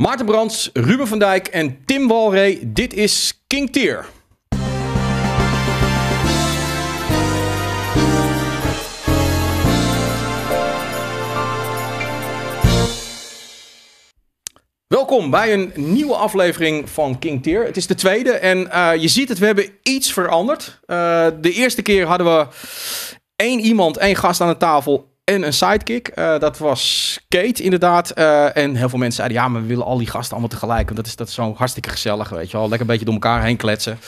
Maarten Brands, Ruben van Dijk en Tim Walree. Dit is King Tier. Welkom bij een nieuwe aflevering van King Tier. Het is de tweede en eh, je ziet het, we hebben iets veranderd. Uh, de eerste keer hadden we één iemand, één gast aan de tafel en een sidekick. Uh, dat was Kate, inderdaad. Uh, en heel veel mensen zeiden, ja, maar we willen al die gasten allemaal tegelijk. Want dat is, dat is zo hartstikke gezellig, weet je wel. Lekker een beetje door elkaar heen kletsen.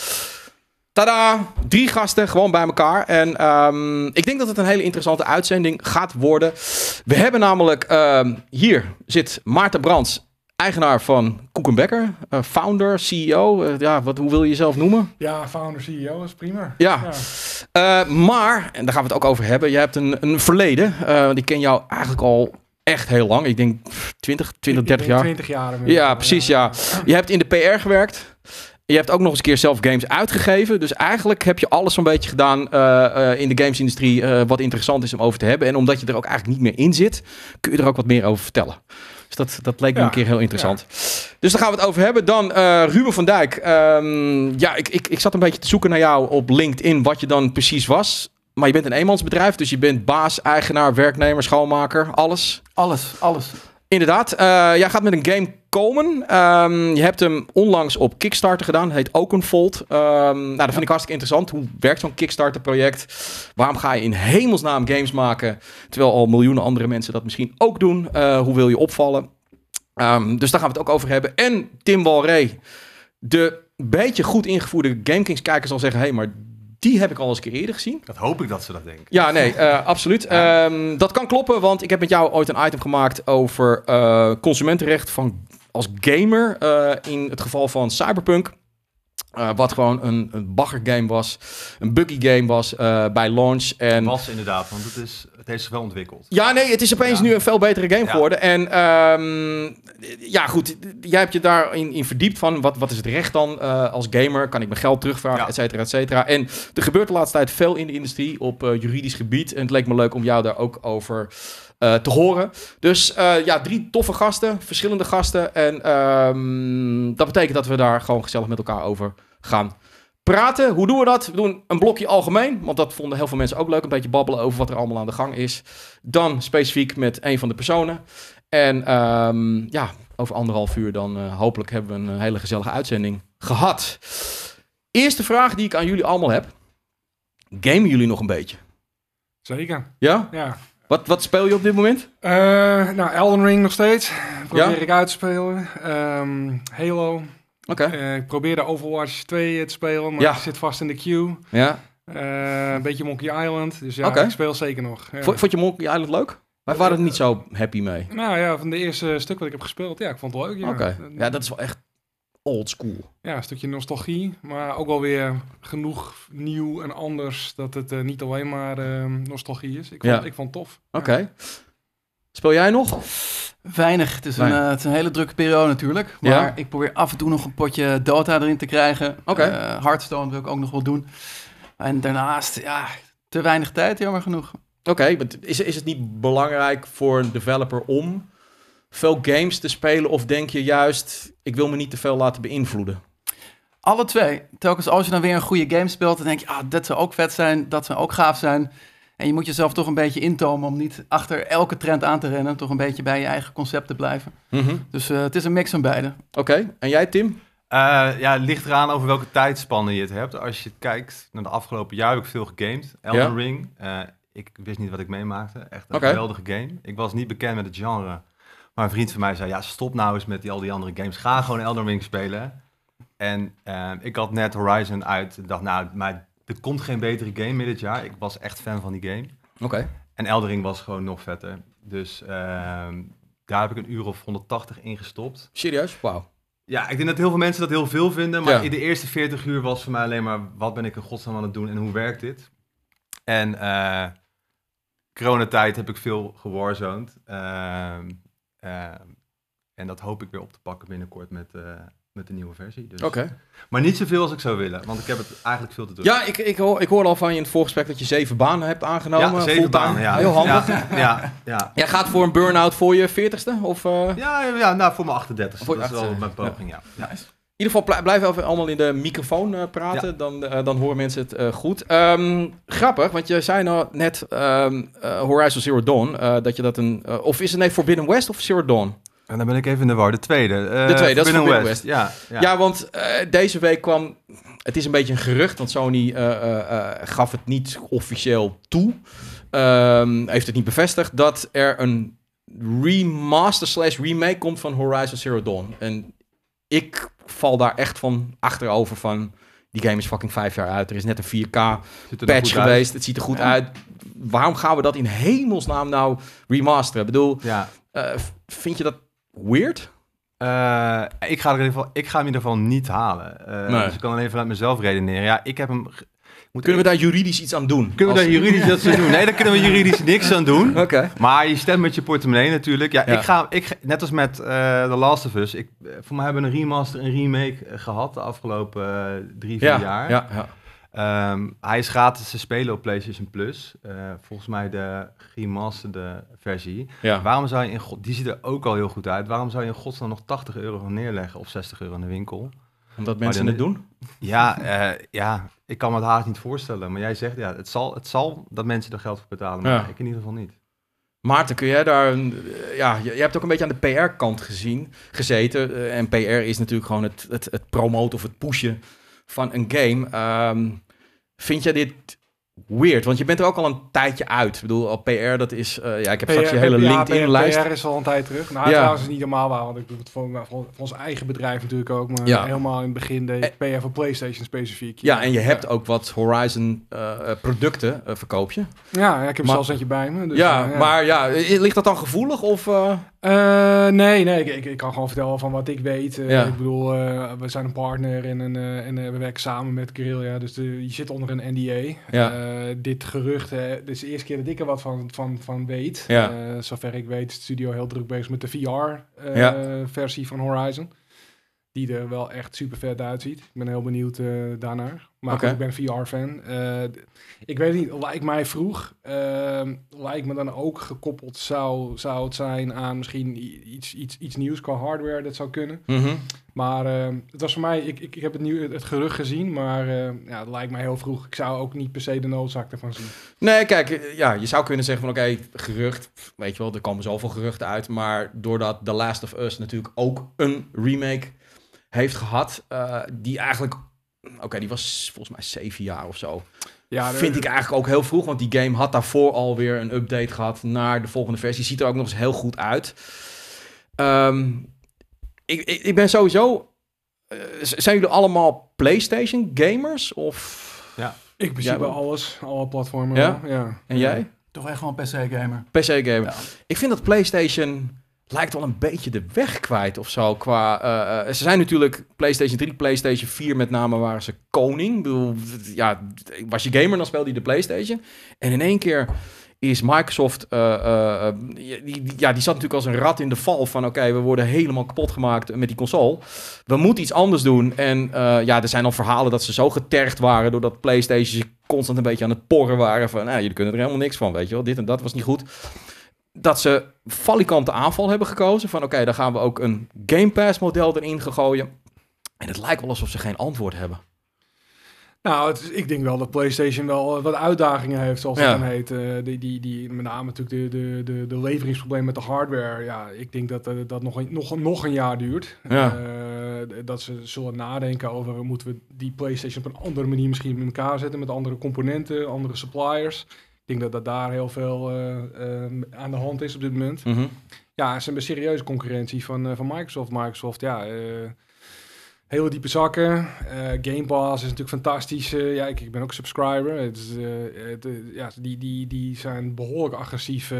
Tada! Drie gasten gewoon bij elkaar. En um, ik denk dat het een hele interessante uitzending gaat worden. We hebben namelijk, um, hier zit Maarten Brands, eigenaar van Koekenbekker, uh, founder, CEO. Uh, ja, wat, hoe wil je jezelf noemen? Ja, founder, CEO is prima. Ja. ja. Uh, maar, en daar gaan we het ook over hebben, je hebt een, een verleden. want ik ken jou eigenlijk al echt heel lang. Ik denk 20, 20, 30 jaar. 20 jaar. Ja, precies, ja. ja. Je hebt in de PR gewerkt. Je hebt ook nog eens een keer zelf games uitgegeven. Dus eigenlijk heb je alles zo'n beetje gedaan uh, uh, in de gamesindustrie uh, wat interessant is om over te hebben. En omdat je er ook eigenlijk niet meer in zit, kun je er ook wat meer over vertellen. Dus dat, dat leek me ja, een keer heel interessant. Ja. Dus daar gaan we het over hebben. Dan uh, Ruben van Dijk. Um, ja, ik, ik, ik zat een beetje te zoeken naar jou op LinkedIn, wat je dan precies was. Maar je bent een eenmansbedrijf, dus je bent baas, eigenaar, werknemer, schoonmaker, alles. Alles, alles. Inderdaad. Uh, jij gaat met een game komen. Um, je hebt hem onlangs op Kickstarter gedaan. Heet Oakenfold. Um, nou, dat vind ik hartstikke interessant. Hoe werkt zo'n Kickstarter-project? Waarom ga je in hemelsnaam games maken, terwijl al miljoenen andere mensen dat misschien ook doen? Uh, hoe wil je opvallen? Um, dus daar gaan we het ook over hebben. En Tim Walree, de beetje goed ingevoerde GameKings-kijker zal zeggen... hé, hey, maar die heb ik al eens een keer eerder gezien. Dat hoop ik dat ze dat denken. Ja, nee, uh, absoluut. Ja. Um, dat kan kloppen, want ik heb met jou ooit een item gemaakt over uh, consumentenrecht van, als gamer. Uh, in het geval van Cyberpunk. Uh, wat gewoon een, een bagger-game was. Een buggy-game was uh, bij launch. En... was inderdaad, want het, is, het heeft zich wel ontwikkeld. Ja, nee, het is opeens ja. nu een veel betere game ja. geworden. En um, ja, goed, jij hebt je daarin in verdiept van... wat, wat is het recht dan uh, als gamer? Kan ik mijn geld terugvragen, ja. et cetera, et cetera. En er gebeurt de laatste tijd veel in de industrie op juridisch gebied. En het leek me leuk om jou daar ook over... Uh, te horen. Dus uh, ja, drie toffe gasten, verschillende gasten. En um, dat betekent dat we daar gewoon gezellig met elkaar over gaan praten. Hoe doen we dat? We doen een blokje algemeen, want dat vonden heel veel mensen ook leuk. Een beetje babbelen over wat er allemaal aan de gang is. Dan specifiek met een van de personen. En um, ja, over anderhalf uur dan uh, hopelijk hebben we een hele gezellige uitzending gehad. Eerste vraag die ik aan jullie allemaal heb. Gamen jullie nog een beetje? Zeker. Ja? Ja. Wat, wat speel je op dit moment? Uh, nou, Elden Ring nog steeds. Probeer ja? ik uit te spelen. Um, Halo. Oké. Okay. Uh, ik probeerde Overwatch 2 te spelen, maar ja. ik zit vast in de queue. Ja. Uh, een beetje Monkey Island. Dus ja, okay. ik speel zeker nog. Ja. Vond, je Monkey Island leuk? Wij waren er niet zo happy mee. Nou ja, van de eerste stuk wat ik heb gespeeld, ja, ik vond het leuk. Ja, okay. ja dat is wel echt old school. Ja, een stukje nostalgie, maar ook wel weer genoeg nieuw en anders dat het uh, niet alleen maar uh, nostalgie is. Ik vond, ja. ik vond het tof. Oké. Okay. Ja. Speel jij nog? Weinig. Het is, Weinig. Een, uh, het is een hele drukke periode natuurlijk. Maar ja? ik probeer af en toe nog een potje Dota erin te krijgen. Oké. Okay. Uh, Hearthstone wil ik ook nog wel doen. En daarnaast, ja, te weinig tijd, jammer genoeg. Oké, okay, is, is het niet belangrijk voor een developer om veel games te spelen? Of denk je juist, ik wil me niet te veel laten beïnvloeden? Alle twee. Telkens als je dan weer een goede game speelt, dan denk je, ah, dat zou ook vet zijn, dat zou ook gaaf zijn. En je moet jezelf toch een beetje intomen om niet achter elke trend aan te rennen. Toch een beetje bij je eigen concept te blijven. Mm -hmm. Dus uh, het is een mix van beide. Oké, okay. en jij Tim? Uh, ja, het ligt eraan over welke tijdspanne je het hebt. Als je kijkt naar de afgelopen jaar heb ik veel gegamed. Elden ja. Ring. Uh, ik wist niet wat ik meemaakte. Echt een okay. geweldige game. Ik was niet bekend met het genre. Maar een vriend van mij zei, ja, stop nou eens met die, al die andere games. Ga gewoon Elden Ring spelen. En uh, ik had net Horizon uit. Ik dacht, nou, maar er komt geen betere game meer dit jaar. Ik was echt fan van die game. Oké. Okay. En Elden Ring was gewoon nog vetter. Dus uh, daar heb ik een uur of 180 in gestopt. Serieus? Wauw. Ja, ik denk dat heel veel mensen dat heel veel vinden. Maar ja. in de eerste 40 uur was voor mij alleen maar... wat ben ik in godsnaam aan het doen en hoe werkt dit? En uh, coronatijd heb ik veel gewarzoned. Uh, Uh, en dat hoop ik weer op te pakken binnenkort met, uh, met de nieuwe versie. Dus. Oké. Maar niet zoveel als ik zou willen, want ik heb het eigenlijk veel te doen. Ja, ik, ik, hoor, ik hoorde al van je in het voorgesprek dat je zeven banen hebt aangenomen. ja zeven banen. Ja. Heel handig. Ja, ja, ja. Jij gaat voor een burn-out voor je veertigste? Of, eh? Ja, ja, nou voor mijn 38 Voor Dat je is wel 38e, mijn poging, ja. ja. In ieder geval, bl- blijf even allemaal in de microfoon eh, praten, dan, eh, dan horen mensen het eh, goed. Ehm, grappig, want je zei nou net ehm, eh, Horizon Zero Dawn, dat je dat een... of is het nee Forbidden West of Zero Dawn? En dan ben ik even in de war. De tweede. De tweede, dat is Forbidden West. Ja, Ja, ja. want deze week kwam... Het is een beetje een gerucht, want Sony gaf het niet officieel toe. Ehm, heeft het niet bevestigd, dat er een remaster slash remake komt van Horizon Zero Dawn. En ik val daar echt van achterover van... Die game is fucking vijf jaar uit. Er is net een 4K Ziet er nog patch goed uit. geweest. Het ziet er goed uit. Waarom gaan we dat in hemelsnaam nou remasteren? Ik bedoel, Ja. eh, vind je dat weird? Eh, ik, ga er in ieder geval, ik ga hem in ieder geval niet halen. Nee. Dus ik kan alleen vanuit mezelf redeneren. Ja, ik heb hem... Kunnen we daar juridisch iets aan doen? kunnen we daar juridisch wat aan doen? Nee, daar kunnen we juridisch niks aan doen. Oké. Maar je stemt met je portemonnee natuurlijk. Ja, Ja. Ik ga, ik, net als met eh The Last of Us. Ik, voor mij hebben we een remaster en remake eh, gehad de afgelopen eh, drie, vier Ja, jaar. ja, ja. Ehm, hij is gratis te spelen op PlayStation Plus. Eh, volgens mij de remasterde versie. ja. Waarom zou je in god, die ziet er ook al heel goed uit. Waarom zou je in godsnaam nog 80 euro neerleggen of 60 euro in de winkel? Omdat mensen dan- het doen? Ja, eh, ja, ik kan me het haast niet voorstellen. Maar jij zegt, ja, het zal, het zal dat mensen er geld voor betalen. Maar Ja. ik in ieder geval niet. Maarten, kun jij daar... Ja, je, je hebt ook een beetje aan de PR-kant gezien, gezeten. Eh, en PR is natuurlijk gewoon het, het, het promoten of het pushen van een game. Ehm, vind jij dit weird? Want je bent er ook al een tijdje uit. Ik bedoel, al PR, dat is... eh, ja, ik heb straks je hele LinkedIn-lijst. PR is al een tijd terug. Nou, Ja. trouwens is niet helemaal waar, want ik doe het voor, voor, voor ons eigen bedrijf natuurlijk ook. Maar Ja. helemaal in het begin deed ik PR voor PlayStation specifiek. Ja, en je hebt ook wat Horizon eh, producten, eh, verkoop je. Ja, ja, ik heb Maar- zelfs eentje bij me. Dus, ja, maar ja, ligt dat dan gevoelig of... eh? Nee, nee, ik, ik, ik kan gewoon vertellen van wat ik weet. Eh, Ja. Ik bedoel, eh, we zijn een partner en, een, en we werken samen met Guerrilla. Dus de, je zit onder een NDA. Ja. Dit gerucht, dit is de eerste keer dat ik er wat van, van, van weet. Ja. Zover ik weet is de studio heel druk bezig met de VR-versie van Horizon. Die er wel echt super vet uitziet. Ik ben heel benieuwd eh, daarnaar. Maar ik ben VR-fan. Eh, ik weet niet, lijkt mij vroeg. ehm, lijkt me dan ook gekoppeld zou, zou het zijn aan misschien iets, iets, iets nieuws qua hardware. Dat zou kunnen. Mhm. Maar ehm, het was voor mij, ik, ik, ik heb het, nieuw, het gerucht gezien, maar ehm, ja, het lijkt mij heel vroeg. Ik zou ook niet per se de noodzaak ervan zien. Nee, kijk, eh, ja, je zou kunnen zeggen van oké, gerucht, weet je wel, er komen zoveel geruchten uit, maar doordat The Last of Us natuurlijk ook een remake heeft gehad, eh, die eigenlijk, oké, die was volgens mij zeven jaar of zo. Ja, Vind ik eigenlijk ook heel vroeg, want die game had daarvoor alweer een update gehad naar de volgende versie. Ziet er ook nog eens heel goed uit. Ehm, ik, ik, ik ben sowieso, eh, zijn jullie allemaal PlayStation gamers of? Ik principe Ja, maar- alles, alle platformen. Ja? ja. En jij? Toch echt gewoon PC-gamer. PC-gamer. Ja. Ik vind dat PlayStation lijkt wel een beetje de weg kwijt of zo. Qua, eh, eh, ze zijn natuurlijk PlayStation 3, PlayStation 4 met name waren ze koning. Ik bedoel, ja, was je gamer dan speelde je de PlayStation. En in één keer is Microsoft, eh, die, ja, die zat natuurlijk als een rat in de val van oké, we worden helemaal kapot gemaakt met die console. We moeten iets anders doen. En ja, er zijn al verhalen dat ze zo getergd waren doordat PlayStation constant een beetje aan het porren waren van, nou, jullie kunnen er helemaal niks van, weet je wel. Dit en dat was niet goed dat ze valikante aanval hebben gekozen. Van oké, dan gaan we ook een Game Pass model erin gooien. En het lijkt wel alsof ze geen antwoord hebben. Nou, het is- ik denk wel dat PlayStation wel eh, wat uitdagingen heeft, zoals Ja. het dan heet. Eh, die, die, die, met name natuurlijk de, de, de, de leveringsproblemen met de hardware. Ja, ik denk dat eh, dat nog een, nog, nog een jaar duurt. Ja. Dat ze zullen nadenken over, moeten we die PlayStation op een andere manier misschien in elkaar zetten met andere componenten, andere suppliers. Ik denk dat, dat daar heel veel eh, eh, aan de hand is op dit moment. Mhm. Ja, ze hebben serieuze concurrentie van, eh, van Microsoft. Microsoft, ja, hele diepe zakken. Game Pass is natuurlijk fantastisch. Ja, ik, ik ben ook subscriber. Het is, het, ja, die, die, die zijn behoorlijk agressief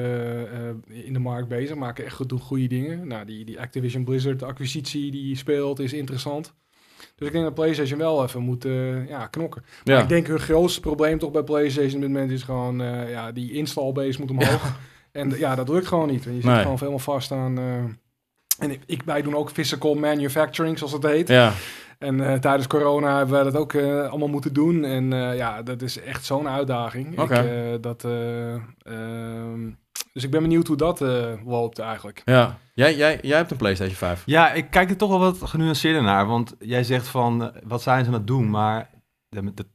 in de markt bezig. Maken echt goed, goede dingen. Nou, die, die Activision Blizzard acquisitie die speelt is interessant. Dus ik denk dat PlayStation wel even moet eh, ja, knokken. Maar Ja. ik denk hun grootste probleem toch bij PlayStation op dit moment is gewoon... eh, ja, die install base moet omhoog. En ja, dat lukt gewoon niet. Je zit Nee. gewoon helemaal vast aan, eh, En ik, ik- wij doen ook physical manufacturing, zoals het heet. Ja. En eh, tijdens corona hebben wij dat ook eh, allemaal moeten doen. En eh, ja, dat is echt zo'n uitdaging. Ik, eh, dat, eh, ehm, dus ik ben benieuwd hoe dat eh, loopt eigenlijk. ja. Jij, jij, jij hebt een PlayStation 5. Ja, ik kijk er toch wel wat genuanceerder naar. Want jij zegt van, wat zijn ze aan het doen? Maar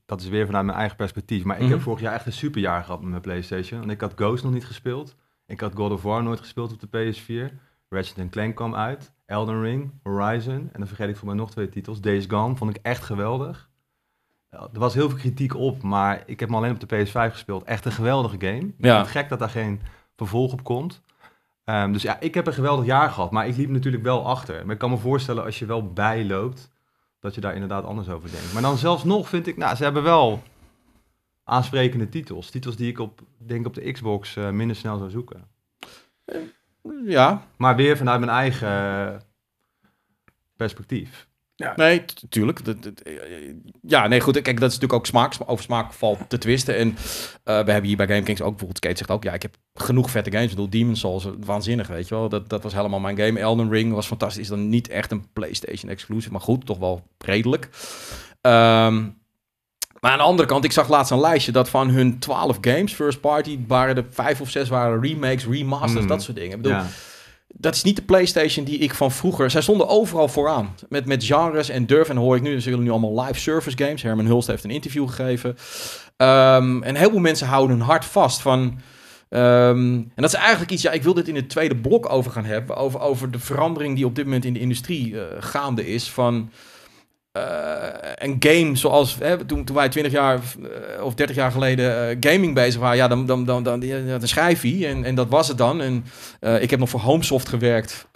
dat- is weer vanuit mijn eigen perspectief. Maar ik Mhm. heb vorig jaar echt een superjaar gehad met mijn PlayStation. Want ik had Ghost nog niet gespeeld. Ik had God of War nooit gespeeld op de PS4. Ratchet Clank kwam uit. Elden Ring, Horizon. En dan vergeet ik voor mij nog twee titels. Days Gone vond ik echt geweldig. Er was heel veel kritiek op, maar ik heb hem alleen op de PS5 gespeeld. Echt een geweldige game. Ik Ja. vind het gek dat daar geen vervolg op komt. Ehm, dus ja, ik heb een geweldig jaar gehad, maar ik liep natuurlijk wel achter. Maar ik kan me voorstellen als je wel bijloopt, dat je daar inderdaad anders over denkt. Maar dan zelfs nog vind ik, nou, ze hebben wel aansprekende titels. Titels die ik op, denk op de Xbox eh, minder snel zou zoeken. Ja, Maar weer vanuit mijn eigen perspectief. nee, t- tuurlijk. Eh, Ja, nee, goed. Kijk, dat is natuurlijk ook smaak. Over smaak valt te twisten. En eh, we hebben hier bij GameKings ook bijvoorbeeld, Skate zegt ook, ja, ik heb genoeg vette games. Ik bedoel, Demon's Souls, eh, waanzinnig, weet je wel. Dat, dat was helemaal mijn game. Elden Ring was fantastisch. Is dan niet echt een PlayStation exclusive, maar goed, toch wel redelijk. Ehm, maar aan de andere kant, ik zag laatst een lijstje dat van hun 12 games, first party, waren er vijf of zes waren remakes, remasters, Mm. dat soort dingen. Ik bedoel, Ja. dat is niet de PlayStation die ik van vroeger. Zij stonden overal vooraan. Met, met genres en durf. En hoor ik nu. Ze willen nu allemaal live service games. Herman Hulst heeft een interview gegeven. Ehm, en heel veel mensen houden hun hart vast van. ehm, en dat is eigenlijk iets. Ja, ik wil dit in het tweede blok over gaan hebben. Over, over de verandering die op dit moment in de industrie eh, gaande is. Van. Eh, een game zoals hè, toen, toen wij 20 jaar eh, of 30 jaar geleden eh, gaming bezig waren, ja, dan, dan, dan, dan, dan schrijf je en, en dat was het dan. En ik heb nog voor Homesoft gewerkt.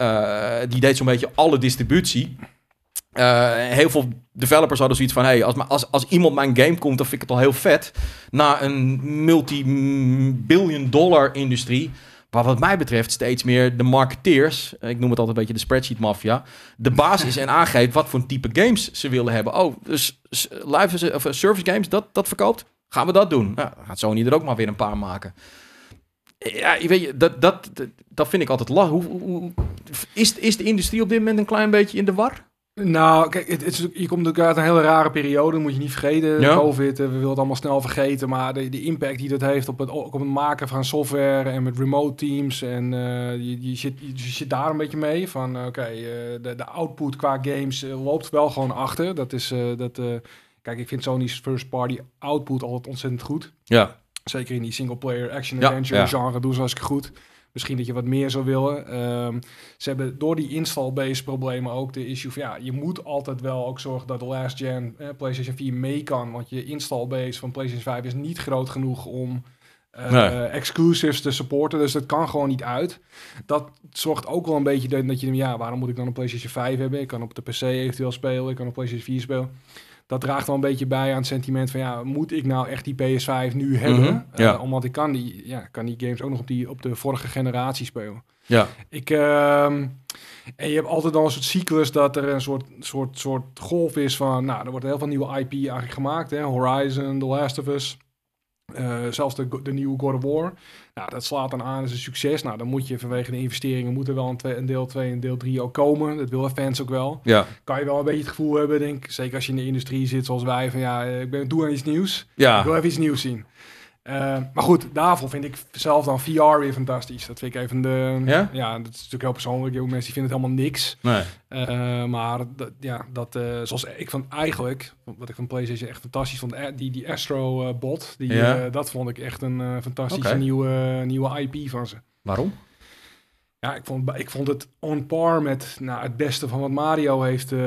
Die deed zo'n beetje alle distributie. Heel veel developers hadden zoiets van: hey, als, als, als iemand mijn game komt, dan vind ik het al heel vet. Na een multi-billion dollar industrie. Maar wat mij betreft steeds meer de marketeers, eh, ik noem het altijd een beetje de spreadsheet mafia, de baas is en aangeeft wat voor type games ze willen hebben. Oh, dus live of eh, service games, dat, dat verkoopt? Gaan we dat doen? Nou, gaat Sony er ook maar weer een paar maken. Ja, je weet je, dat, dat, dat, vind ik altijd lastig. Is, is de industrie op dit moment een klein beetje in de war? Nou, kijk, het, je komt natuurlijk uit een hele rare periode, moet je niet vergeten. Ja. COVID, eh, we willen het allemaal snel vergeten, maar de, de impact die dat heeft op het, op het maken van software en met remote teams en eh, je, je, zit, je, zit daar een beetje mee van, eh, oké, de, de output qua games loopt wel gewoon achter. Dat is, dat, kijk, ik vind Sony's first party output altijd ontzettend goed. Ja. Zeker in die single player action Ja, adventure ja. genre doen ze hartstikke goed. Misschien dat je wat meer zou willen. Ehm, ze hebben door die install-based problemen ook de issue van ja, je moet altijd wel ook zorgen dat de last gen eh, PlayStation 4 mee kan. Want je install-base van PlayStation 5 is niet groot genoeg om Nee. exclusives te supporten. Dus dat kan gewoon niet uit. Dat zorgt ook wel een beetje dat, dat je, ja, waarom moet ik dan een PlayStation 5 hebben? Ik kan op de PC eventueel spelen, ik kan op PlayStation 4 spelen. Dat draagt wel een beetje bij aan het sentiment van ja, moet ik nou echt die PS5 nu hebben? Mhm, ja. Eh, omdat ik kan die, ja, kan die games ook nog op, die, op de vorige generatie spelen. Ja. Ik, ehm, en je hebt altijd al een soort cyclus dat er een soort, soort, soort golf is van, nou, er wordt heel veel nieuwe IP eigenlijk gemaakt. Hè? Horizon, The Last of Us, eh, zelfs de, de nieuwe God of War. Nou, dat slaat dan aan als een succes. Nou, dan moet je vanwege de investeringen, moet er wel een, twee, een deel 2 en deel 3 ook komen. Dat willen fans ook wel. Ja. Kan je wel een beetje het gevoel hebben, denk ik, zeker als je in de industrie zit zoals wij, van ja, eh, ik ben toe aan iets nieuws. Ik wil even iets nieuws zien. Eh, maar goed, daarvoor vind ik zelf dan VR weer fantastisch. Dat vind ik even de... Ja? dat is natuurlijk heel persoonlijk. Heel veel mensen die vinden het helemaal niks. Nee. Eh, maar dat, ja, dat, eh, zoals ik vond eigenlijk, wat ik van PlayStation echt fantastisch vond, die, die Astro eh, bot, die, Ja. dat vond ik echt een eh, fantastische nieuwe, nieuwe IP van ze. Waarom? Ja, ik vond, ik vond het on par met nou, het beste van wat Mario heeft, eh,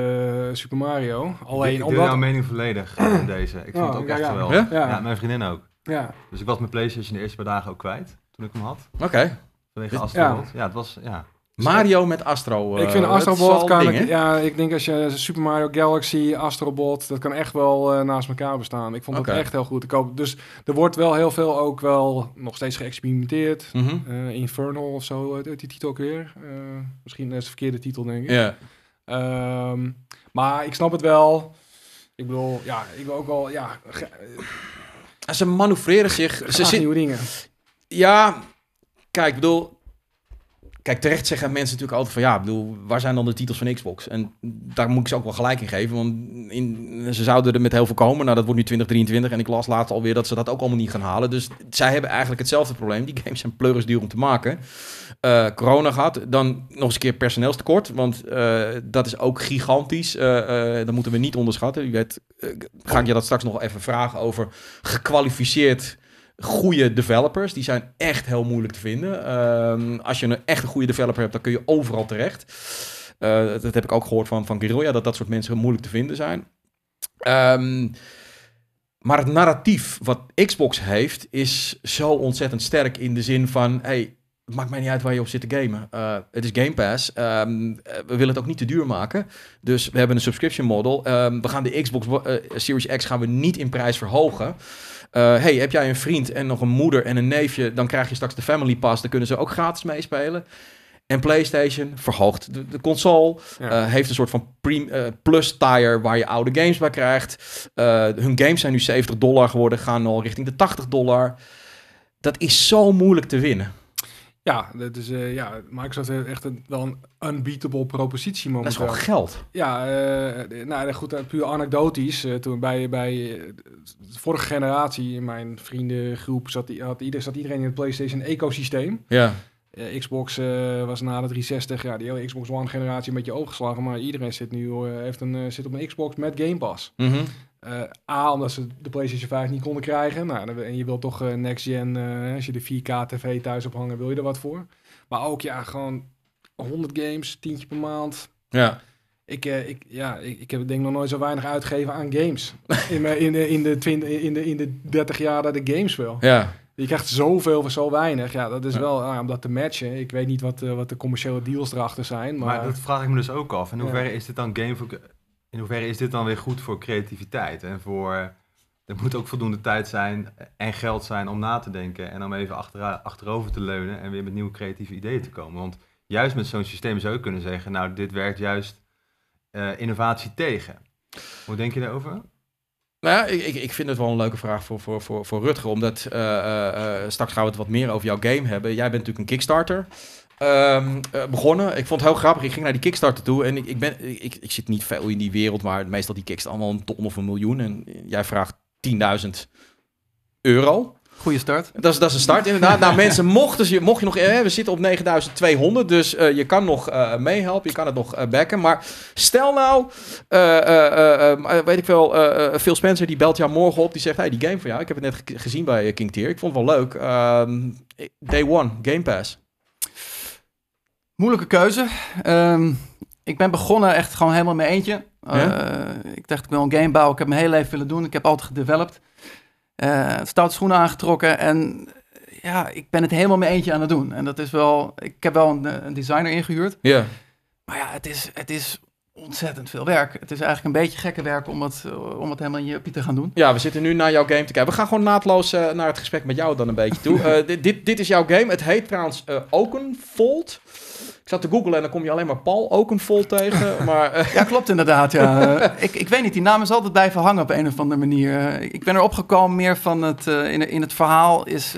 Super Mario. Alleen ik deel omdat... jouw mening volledig in deze. Ik vond Oh, het ook ja, echt ja. Ja? Ja? mijn vriendin ook. Ja, Dus ik was mijn PlayStation de eerste paar dagen ook kwijt toen ik hem had. Oké. Vanwege Astrobot. Ja. het was ja. Mario met Astro. ik vind eh, dat is Astrobot wel kan ik, ja, ik denk als je Super Mario Galaxy, Astrobot, dat kan echt wel eh, naast elkaar bestaan. Ik vond het Oké. echt heel goed. Ik hoop, dus er wordt wel heel veel ook wel nog steeds geëxperimenteerd. Eh, Infernal of zo, die titel ook weer. Eh, misschien is de verkeerde titel, denk ik. Ja. Ehm, maar ik snap het wel. Ik bedoel, ja, ik wil ook wel, ja, Ze manoeuvreren zich. Ze zit, nieuwe dingen. ja, kijk, ik bedoel. kijk, terecht zeggen mensen natuurlijk altijd van ja, ik bedoel, waar zijn dan de titels van Xbox? En daar moet ik ze ook wel gelijk in geven, want in, ze zouden er met heel veel komen. Nou, dat wordt nu 2023 en ik las laatst alweer dat ze dat ook allemaal niet gaan halen. Dus zij hebben eigenlijk hetzelfde probleem. Die games zijn pleuris duur om te maken. Uh, corona gehad, dan nog eens een keer personeelstekort, want uh, dat is ook gigantisch. Uh, dat moeten we niet onderschatten. U weet, ga ik je dat straks nog even vragen over gekwalificeerd goede developers. Die zijn echt heel moeilijk te vinden. Um, als je een echt goede developer hebt, dan kun je overal terecht. Uh, dat heb ik ook gehoord van, van Guerrilla, dat dat soort mensen moeilijk te vinden zijn. Um, maar het narratief wat Xbox heeft, is zo ontzettend sterk in de zin van... Hey, het maakt mij niet uit waar je op zit te gamen. Uh, het is Game Pass. Um, we willen het ook niet te duur maken. Dus we hebben een subscription model. we gaan de Xbox uh, Series X gaan we niet in prijs verhogen. Uh, hey, heb jij een vriend en nog een moeder en een neefje, dan krijg je straks de Family Pass. Dan kunnen ze ook gratis meespelen. En PlayStation verhoogt de, de console. Ja. Uh, heeft een soort van pre, uh, plus tire waar je oude games bij krijgt. hun games zijn nu 70 dollar geworden, gaan al richting de 80 dollar. Dat is zo moeilijk te winnen. Ja, dat is, uh, ja, Microsoft heeft echt een, wel een unbeatable propositie momenteel. Dat is gewoon geld. Ja, uh, nou goed, puur anekdotisch. Toen bij, bij de vorige generatie in mijn vriendengroep zat, had ieder, zat iedereen in het PlayStation ecosysteem. Ja. Xbox was na de 360, ja, die hele Xbox One generatie een beetje overgeslagen. Maar iedereen zit nu heeft een, zit op een Xbox met Game Pass. Mm -hmm. Uh, A, omdat ze de PlayStation 5 niet konden krijgen. Nou, en je wilt toch uh, next gen, uh, als je de 4K TV thuis ophangen, wil je er wat voor. Maar ook, ja, gewoon 100 games, tientje per maand. Ja. Ik, ik, ja, ik, ik heb denk nog nooit zo weinig uitgegeven aan games. in, in, de, in, de 20, in, de, in de 30 jaar dat ik games wil. Ja. Je krijgt zoveel voor zo weinig. Ja, dat is ja. wel ah, om dat te matchen. Ik weet niet wat, wat de commerciële deals erachter zijn. Maar, maar dat vraag ik me dus ook af. In hoeverre ja. is dit dan game voor in hoeverre is dit dan weer goed voor creativiteit? En voor, er moet ook voldoende tijd zijn en geld zijn om na te denken en om even achter, achterover te leunen en weer met nieuwe creatieve ideeën te komen. Want juist met zo'n systeem zou je kunnen zeggen, nou, dit werkt juist uh, innovatie tegen. Hoe denk je daarover? Nou ja, ik, ik vind het wel een leuke vraag voor, voor, voor, voor Rutger, omdat uh, uh, straks gaan we het wat meer over jouw game hebben. Jij bent natuurlijk een Kickstarter. Um, uh, begonnen. Ik vond het heel grappig. Ik ging naar die Kickstarter toe en ik, ik, ben, ik, ik zit niet veel in die wereld, maar meestal die kicks allemaal een ton of een miljoen. En jij vraagt 10.000 euro. Goeie start. Dat is, dat is een start, inderdaad. nou, mensen, mochten je, mocht je nog... Eh, we zitten op 9200, dus uh, je kan nog uh, meehelpen. Je kan het nog backen. Maar stel nou... weet ik wel, Phil Spencer, die belt jou morgen op. Die zegt, hey, die game van jou, ik heb het net ge gezien bij King Tier. Ik vond het wel leuk. Um, day one, Game Pass. Moeilijke keuze. Um, ik ben begonnen echt gewoon helemaal mee eentje. Ja? Uh, ik dacht, ik wil een game bouwen. Ik heb mijn hele leven willen doen. Ik heb altijd gedeveloped. Uh, stout schoenen aangetrokken. En ja, ik ben het helemaal mee eentje aan het doen. En dat is wel... Ik heb wel een, een designer ingehuurd. Ja. Maar ja, het is, het is ontzettend veel werk. Het is eigenlijk een beetje gekke werk om het, om het helemaal in je te gaan doen. Ja, we zitten nu naar jouw game te kijken. We gaan gewoon naadloos uh, naar het gesprek met jou dan een beetje toe. Uh, dit, dit, dit, is jouw game. Het heet trouwens uh, Oakenfold. Ik zat te googlen en dan kom je alleen maar Paul Oakenfold tegen. Maar, Ja, klopt inderdaad. Ja. ik, ik weet niet, die naam is altijd blijven hangen op een of andere manier. ik ben erop gekomen meer van het, in, in het verhaal is...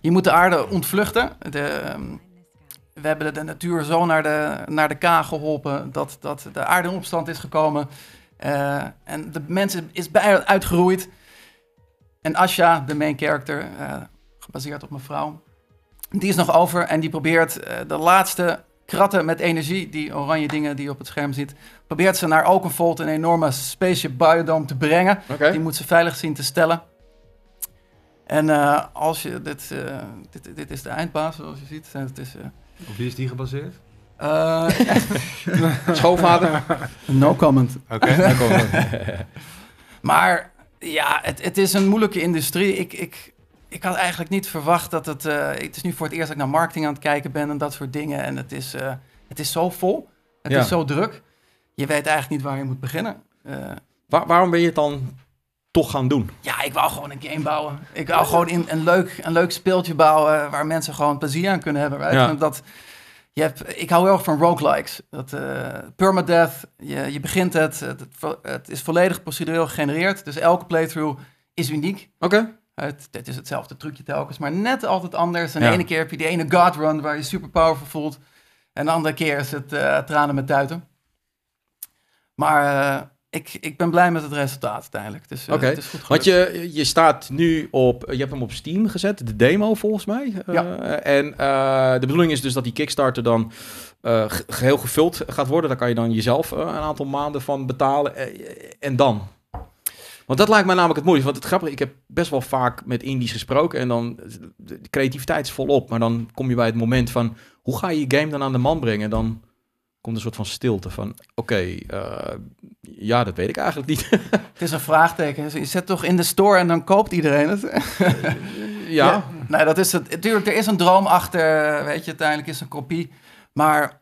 je moet de aarde ontvluchten. De, we hebben de natuur zo naar de, naar de K geholpen dat, dat de aarde in opstand is gekomen. Uh, en de mensen is bijna uitgeroeid. En Asha, de main character, uh, gebaseerd op mijn vrouw, die is nog over en die probeert uh, de laatste kratten met energie, die oranje dingen die je op het scherm ziet, probeert ze naar Oakenfold, een enorme spaceship biodome, te brengen. Okay. Die moet ze veilig zien te stellen. En als je, dit, dit, dit is de eindbaas, zoals je ziet. Het is, op wie is die gebaseerd? Uh, Schoonvader? No comment. Oké. Okay. No maar ja, het, het, is een moeilijke industrie. Ik, ik, ik had eigenlijk niet verwacht dat het... Uh, het is nu voor het eerst dat ik naar marketing aan het kijken ben en dat soort dingen. En het is, uh, het is zo vol. Het ja. is zo druk. Je weet eigenlijk niet waar je moet beginnen. Waar, waarom ben je het dan toch gaan doen? Ja, ik wou gewoon een game bouwen. Ik wou gewoon in, een, leuk, een leuk speeltje bouwen waar mensen gewoon plezier aan kunnen hebben. Right? Ja. Dat, je hebt, ik hou heel erg van roguelikes. Dat, permadeath, je, je begint het, het, het, is volledig procedureel gegenereerd. Dus elke playthrough is uniek. Oké. Okay. Het, het is hetzelfde trucje telkens, maar net altijd anders. En de Ja. ene keer heb je die ene God Run waar je super powerful voelt. En de andere keer is het eh, tranen met tuiten. Maar eh, ik, ik ben blij met het resultaat uiteindelijk. Dus eh, Oké, het is goed Want je, je staat nu op, je hebt hem op Steam gezet, de demo volgens mij. Ja. En de bedoeling is dus dat die Kickstarter dan eh, ge- geheel gevuld gaat worden. Daar kan je dan jezelf een aantal maanden van betalen. En dan? Want dat lijkt mij namelijk het moeilijkste. Want het grappige, ik heb best wel vaak met indies gesproken en dan de creativiteit is volop. Maar dan kom je bij het moment van, hoe ga je je game dan aan de man brengen? Dan komt een soort van stilte van, oké, eh, ja, dat weet ik eigenlijk niet. Het is een vraagteken. Je zet toch in de store en dan koopt iedereen het. ja. Nee, dat is het. Natuurlijk, er is een droom achter. Weet je, uiteindelijk is een kopie. Maar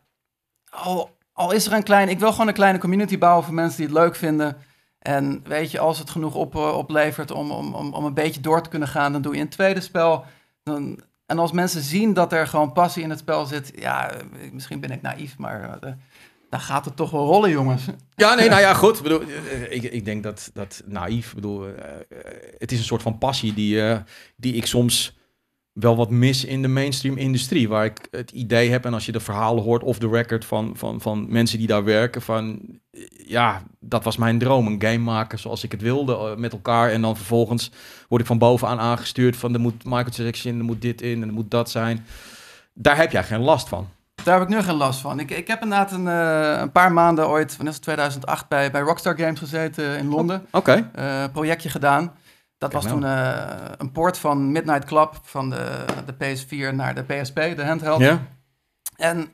al, al is er een klein... Ik wil gewoon een kleine community bouwen voor mensen die het leuk vinden. En weet je, als het genoeg op, eh, oplevert om, om, om, om een beetje door te kunnen gaan... dan doe je een tweede spel. Dan, en als mensen zien dat er gewoon passie in het spel zit... Ja, eh, misschien ben ik naïef, maar... eh, dan gaat het toch wel rollen, jongens. Ja, nee, nou ja, goed. Ik, bedoel, ik, ik denk dat, dat naïef, bedoel, het is een soort van passie die, die ik soms wel wat mis in de mainstream industrie. Waar ik het idee heb, en als je de verhalen hoort off the record van, van, van mensen die daar werken, van ja, dat was mijn droom. Een game maken zoals ik het wilde eh, met elkaar. En dan vervolgens word ik van bovenaan aangestuurd van er moet microtransaction, er moet dit in en er moet dat zijn. Daar heb jij geen last van. Daar heb ik nu geen last van. Ik, ik heb inderdaad een, eh, een paar maanden ooit, het 2008, bij, bij Rockstar Games gezeten in Londen. Oké. eh, projectje gedaan. Dat Kijk was nou. toen eh, een port van Midnight Club van de, de PS4 naar de PSP, de handheld. Ja? En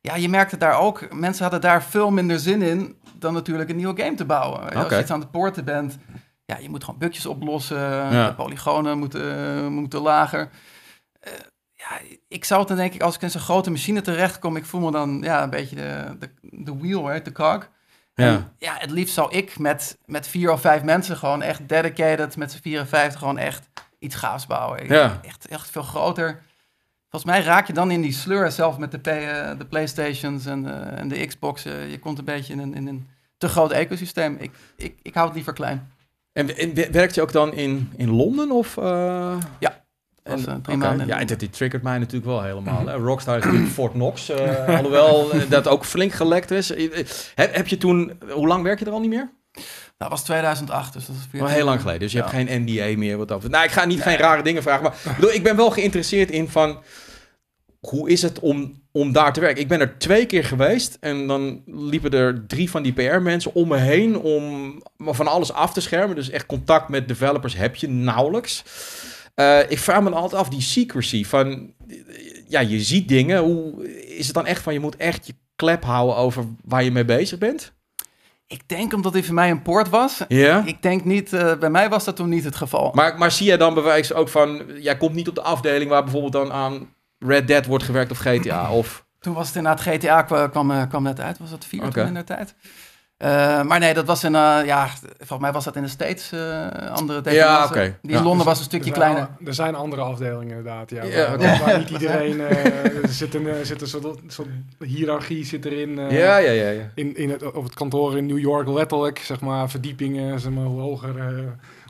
ja, je merkte daar ook, mensen hadden daar veel minder zin in dan natuurlijk een nieuwe game te bouwen. Als je iets aan het porten bent, ja, je moet gewoon bugjes oplossen, Ja. de polygonen moeten, eh, moeten lager. Eh, ja, ik zou het dan denk ik, als ik in zo'n grote machine terechtkom, ik voel me dan ja, een beetje de, de, de wheel, de cog. Ja. En ja, het liefst zou ik met, met vier of vijf mensen gewoon echt dedicated, met z'n 54 gewoon echt iets gaafs bouwen. Ja. Echt, echt veel groter. Volgens mij raak je dan in die sleur zelf met de, eh, de Playstations en, eh, en de Xboxen. Je komt een beetje in een, in een te groot ecosysteem. Ik, ik, ik hou het liever klein. En, en wer- werkt je ook dan in, in Londen of... eh? Was, En- Ja, dit, dit triggert mij natuurlijk wel helemaal. hè. Rockstar is natuurlijk Fort Knox. eh, alhoewel eh, dat ook flink gelekt is. Eh, Heb, heb je toen... Hoe lang werk je er al niet meer? Dat was 2008, dus dat is Al 14 heel lang geleden. Dus je Ja. hebt geen NDA meer wat over. Nou, ik ga niet geen rare dingen vragen. Maar ik, bedoel, ik ben wel geïnteresseerd in van... Hoe is het om, om daar te werken? Ik ben er twee keer geweest. En dan liepen er drie van die PR-mensen om me heen... om me van alles af te schermen. Dus echt contact met developers heb je nauwelijks. Eh, ik vraag me dan altijd af, die secrecy van... Ja, je ziet dingen. Hoe is het dan echt van... Je moet echt je klep houden over waar je mee bezig bent? Ik denk omdat dit voor mij een poort was. Ja? Ik denk niet, eh, bij mij was dat toen niet het geval. Maar, maar zie jij dan bewijs ook van... Jij komt niet op de afdeling waar bijvoorbeeld dan aan Red Dead wordt gewerkt of GTA of... Toen was het inderdaad GTA kwa- kwam, eh, kwam net uit. Was dat vier toen in de tijd? Eh, maar nee, dat was in, eh, ja, volgens mij was dat in de States, eh andere Ja, tegenwoordig. oké. Die Ja. in Londen was een stukje kleiner. al- Er zijn andere afdelingen inderdaad, ja. Ja, waar, niet iedereen... eh, er zit een, zit een soort, soort hiërarchie zit erin. eh, ja, ja, ja, ja. In, in het, op het kantoor in New York letterlijk, zeg maar, verdiepingen, zeg maar, hoe hoger, eh,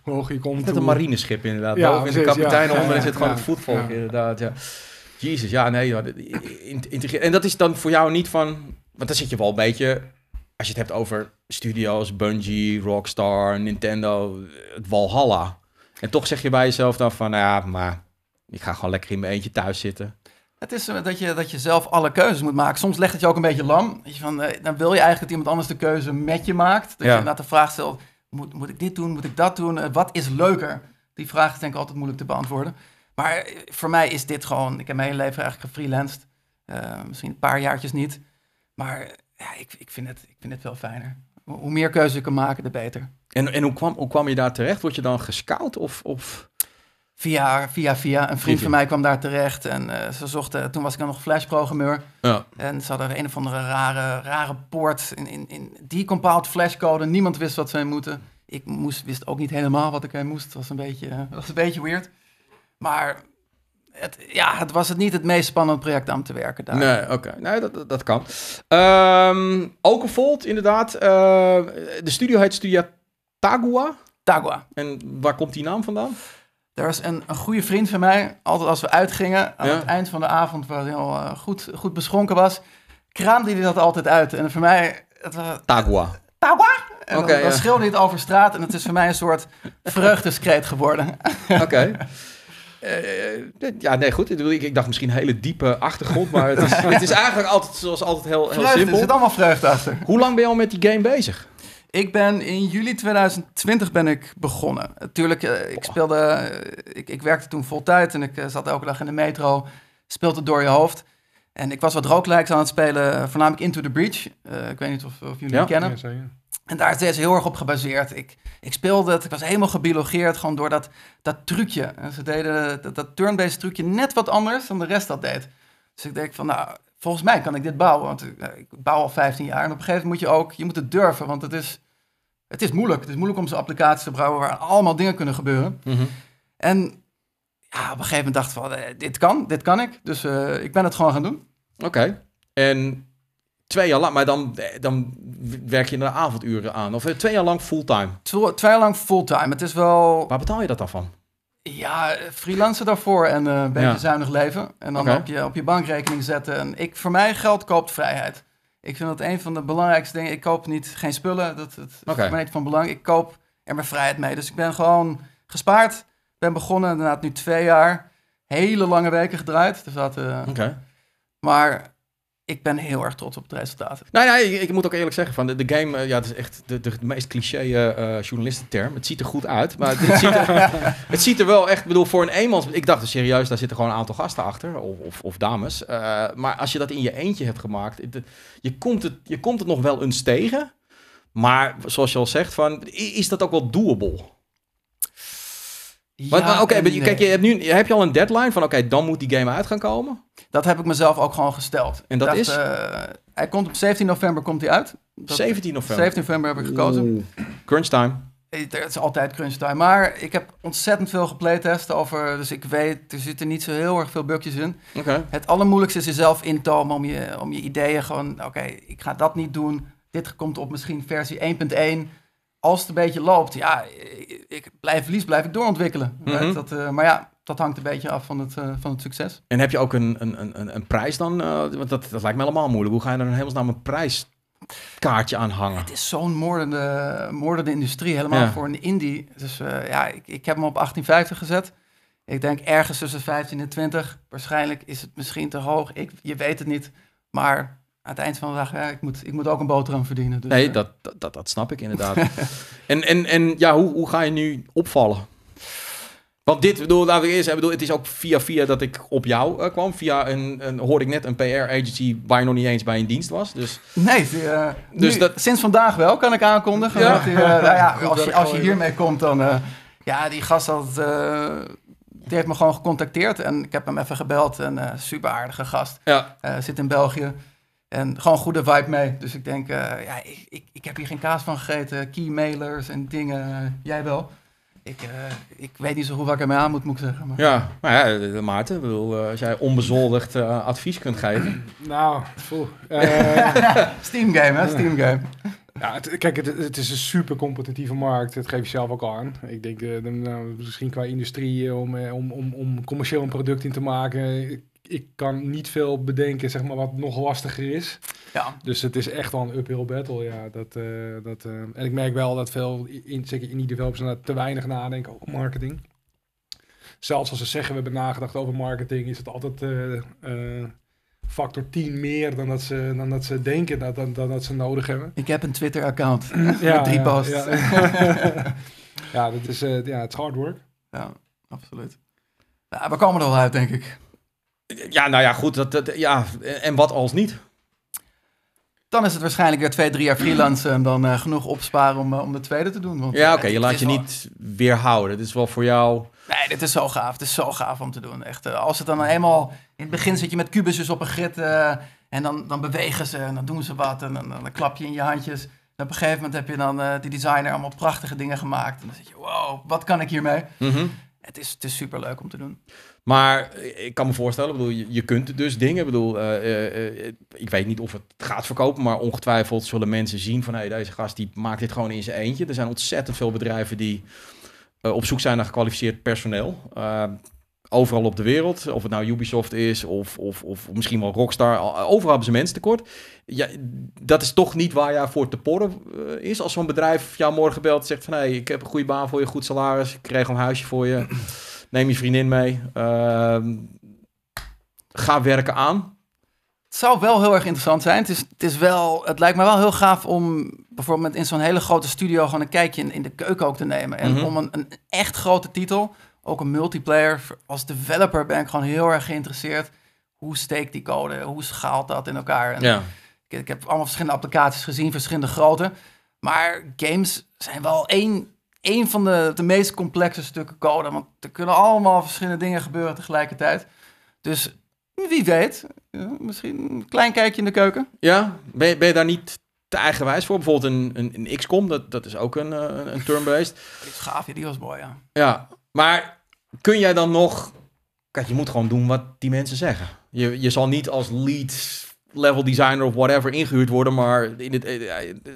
hoe hoger je komt. Net een hoe- marineschip inderdaad. Ja, Boven in de kapitein ja. onder Ja, zit gewoon ja. het voetvolk Ja. inderdaad, ja. Jezus, ja, nee. ja, En dat is dan voor jou niet van... Want dan zit je wel een beetje... Als je het hebt over studios, Bungie, Rockstar, Nintendo, het Valhalla. En toch zeg je bij jezelf dan van... Nou ja, maar ik ga gewoon lekker in mijn eentje thuis zitten. Het is eh, dat je, dat je zelf alle keuzes moet maken. Soms legt het je ook een beetje lam. Je, van, eh, dan wil je eigenlijk dat iemand anders de keuze met je maakt. Dat Ja. je inderdaad de vraag stelt, moet, moet ik dit doen, moet ik dat doen? Eh, wat is leuker? Die vraag is denk ik altijd moeilijk te beantwoorden. Maar voor mij is dit gewoon... Ik heb mijn hele leven eigenlijk gefreelanced. Misschien een paar jaartjes niet. Maar ja, ik, ik, vind het, ik vind het veel fijner. Hoe meer keuze je kan maken, de beter. En, en hoe, kwam, hoe kwam je daar terecht? Word je dan gescout of... of... Via, via, via. Een vriend van mij kwam daar terecht. En eh, ze zochten... Toen was ik dan nog Flash-programmeur. Ja. En ze hadden een of andere rare, rare poort in, in, in decompiled flashcode. Niemand wist wat ze moeten. Ik moest, wist ook niet helemaal wat ik heen moest. Het was een beetje, eh, was een beetje weird. Maar het, ja, het was het niet het meest spannende project aan te werken daar. Nee, oké. Nee, dat, dat, dat kan. Okenvold, inderdaad. eh, de studio heet Studio Tagua. Tagua. En waar komt die naam vandaan? Er was een, een goede vriend van mij, altijd als we uitgingen, aan Ja. het eind van de avond, waar hij al eh, goed, goed beschonken was, kraamde hij dat altijd uit. En voor mij, het was Tagua. Tawa! En Oké, dan, dan ja. schreeuwde hij het over straat en het is voor mij een soort vreugdeskreet geworden. Oké. Eh, ja, nee, goed. Ik, dacht misschien een hele diepe achtergrond, maar het is, het is eigenlijk altijd, zoals altijd heel, heel Vreugde, er simpel. zit allemaal vreugde achter. Hoe lang ben je al met die game bezig? Ik ben in juli 2020 ben ik begonnen. Natuurlijk, eh, ik speelde, eh, ik, ik werkte toen vol tijd en ik eh, zat elke dag in de metro. Speelde het door je hoofd. En ik was wat roguelikes aan het spelen, eh, voornamelijk Into the Breach. Eh, ik weet niet of, of jullie Ja. het kennen. Ja, zeker. En daar is deze heel erg op gebaseerd. Ik, ik speelde het, ik was helemaal gebiologeerd gewoon door dat, dat trucje. En ze deden dat, dat turn-based trucje net wat anders dan de rest dat deed. Dus ik denk van, nou, volgens mij kan ik dit bouwen. Want eh, ik bouw al 15 jaar. En op een gegeven moment moet je ook, je moet het durven. Want het is, het is moeilijk. Het is moeilijk om zo'n applicatie te bouwen waar allemaal dingen kunnen gebeuren. En ja, op een gegeven moment dacht ik van, eh, dit kan, dit kan ik. Dus eh, ik ben het gewoon gaan doen. Oké. En twee jaar lang, maar dan, dan werk je in de avonduren aan. Of eh, twee jaar lang fulltime. Tw- Twee jaar lang fulltime. Het is wel, Waar betaal je dat dan van? Ja, freelancer daarvoor en eh, een beetje Ja. zuinig leven. En dan Oké. op, je, op je bankrekening zetten. En ik, voor mij geld koopt vrijheid. Ik vind dat een van de belangrijkste dingen. Ik koop niet geen spullen, dat, dat is Oké. voor mij niet van belang. Ik koop er mijn vrijheid mee. Dus ik ben gewoon gespaard. Ben begonnen, inderdaad nu twee jaar. Hele lange weken gedraaid. Dus dat, eh, Oké. maar ik ben heel erg trots op het resultaat. Nou ja, ik, ik moet ook eerlijk zeggen, van de, de game, eh, ja, het is echt de, de, meest cliché eh, journalistenterm. Het ziet er goed uit, maar het, ziet er, het ziet er wel echt, ik bedoel, voor een eenmans... Ik dacht serieus, daar zitten gewoon een aantal gasten achter, of, of, of dames. Maar als je dat in je eentje hebt gemaakt, het- je, komt het, je komt het nog wel eens tegen. Maar zoals je al zegt, van, is dat ook wel doable? Want, Ja maar Oké, je- kijk, je hebt nu heb je al een deadline van, oké, dan moet die game uit gaan komen. Dat heb ik mezelf ook gewoon gesteld. En dat is? eh, hij komt op 17 november komt hij uit. Dat- 17 november. 17 november heb ik gekozen. Oeh. Crunch time. Het is altijd crunch time. Maar ik heb ontzettend veel geplaytest over. Dus ik weet, er zitten niet zo heel erg veel bugjes in. Oké. Het allermoeilijkste is jezelf intomen om je, om je ideeën gewoon. Oké, ik ga dat niet doen. Dit komt op misschien versie 1.1. Als het een beetje loopt, ja, ik, ik blijf verlies, blijf ik doorontwikkelen. Mhm. dat, eh, maar ja, dat hangt een beetje af van het, eh, van het succes. En heb je ook een, een, een- een, prijs dan? eh, want dat, dat lijkt me allemaal moeilijk. Hoe ga je er in hemelsnaam een prijskaartje aan hangen? Het is zo'n moordende, moordende industrie, helemaal Ja. voor een indie. Dus ja, ik, ik heb hem op 1850 gezet. Ik denk ergens tussen 15 en 20. Waarschijnlijk is het misschien te hoog. Ik, je weet het niet. Maar aan het eind van de dag, ja, ik, moet, ik moet ook een boterham verdienen. Dus, Nee, eh, dat, dat, dat, snap ik inderdaad. en, en, en ja, hoe, hoe ga je nu opvallen? Want dit, bedoel, laten we eerst zeggen, bedoel, het is ook via via dat ik op jou eh, kwam. Via een, een, hoorde ik net een PR-agency waar je nog niet eens bij in dienst was. Dus Nee, die, eh, Dus nu- dat- sinds vandaag wel, kan ik aankondigen. Ja. Die, nou ja, als, je, als je hiermee komt, dan... ja, die gast had, die heeft me gewoon gecontacteerd. En ik heb hem even gebeld. En eh super aardige gast. ja, zit in België. En gewoon goede vibe mee. Dus ik denk, eh, ja, ik, ik, ik heb hier geen kaas van gegeten. Keymailers en dingen. jij wel. Ik, eh, ik weet niet zo goed waar ik ermee aan moet, moet ik zeggen. Maar... ja, maar ja, eh, Maarten, bedoel, eh, als jij onbezoldigd eh, advies kunt geven. Nou, voel. Eh, Steam game, hè? Steam game. ja, het- kijk, het, het is een super competitieve markt. Dat geef je zelf ook aan. Ik denk, de, de- nou, misschien qua industrie, om, eh, om, om, om commercieel een product in te maken. Ik, kan niet veel bedenken, zeg maar, wat nog lastiger is. Ja. Dus het is echt wel een uphill battle, ja. Dat, eh, dat, eh, en ik merk wel dat veel, in, zeker in die developers, te weinig nadenken over marketing. Zelfs als ze zeggen, we hebben nagedacht over marketing, is het altijd eh, eh, factor 10 meer dan dat ze, dan dat ze denken dat, dan, dan dat ze nodig hebben. Ik heb een Twitter-account. Ja, Met drie ja, posts. Ja, ja dat is, eh, ja, het is hard work. Ja, absoluut. Ja, we komen er wel uit, denk ik. Ja, nou ja, goed. Dat, dat, ja, en wat als niet? Dan is het waarschijnlijk weer twee, drie jaar freelancen en dan eh, genoeg opsparen om, eh, om de tweede te doen. Want, Ja, eh, oké, je laat je wel- niet weerhouden. Dit is wel voor jou... Nee, dit is zo gaaf. Het is zo gaaf om te doen. Echt, als het dan eenmaal... In het begin zit je met kubusjes op een grid en dan, dan bewegen ze en dan doen ze wat en dan, dan klap je in je handjes. En op een gegeven moment heb je dan die designer allemaal prachtige dingen gemaakt. En dan zit je, wow, wat kan ik hiermee? Mhm. Het is, het is super leuk om te doen. Maar eh, ik kan me voorstellen, bedoel, je, je kunt dus dingen. Ik bedoel, eh, eh, ik weet niet of het gaat verkopen, maar ongetwijfeld zullen mensen zien van hey, deze gast die maakt dit gewoon in zijn eentje. Er zijn ontzettend veel bedrijven die op zoek zijn naar gekwalificeerd personeel. Overal op de wereld, of het nou Ubisoft is of, of, of misschien wel Rockstar, overal hebben ze mensen tekort. Ja, dat is toch niet waar jij voor te porren is. Als zo'n bedrijf jou morgen belt en zegt van... hey, ik heb een goede baan voor je, goed salaris, ik krijg een huisje voor je, neem je vriendin mee, uh, ga werken aan. Het zou wel heel erg interessant zijn. Het, is, het, is wel, het lijkt me wel heel gaaf om bijvoorbeeld in zo'n hele grote studio gewoon een kijkje in, in de keuken ook te nemen. En mm -hmm. om een, een echt grote titel ook een multiplayer. Als developer ben ik gewoon heel erg geïnteresseerd. Hoe steekt die code? Hoe schaalt dat in elkaar? En ja. ik, ik, heb allemaal verschillende applicaties gezien, verschillende grootte. Maar games zijn wel één, één van de, de meest complexe stukken code. Want er kunnen allemaal verschillende dingen gebeuren tegelijkertijd. Dus wie weet, misschien een klein kijkje in de keuken. Ja, ben je, ben je daar niet te eigenwijs voor? Bijvoorbeeld een, een, een XCOM, dat, dat is ook een, een, een turn-based. Die was mooi, ja. Ja, maar kun jij dan nog... Kijk, je moet gewoon doen wat die mensen zeggen. Je, je zal niet als lead level designer of whatever ingehuurd worden, maar in het, eh,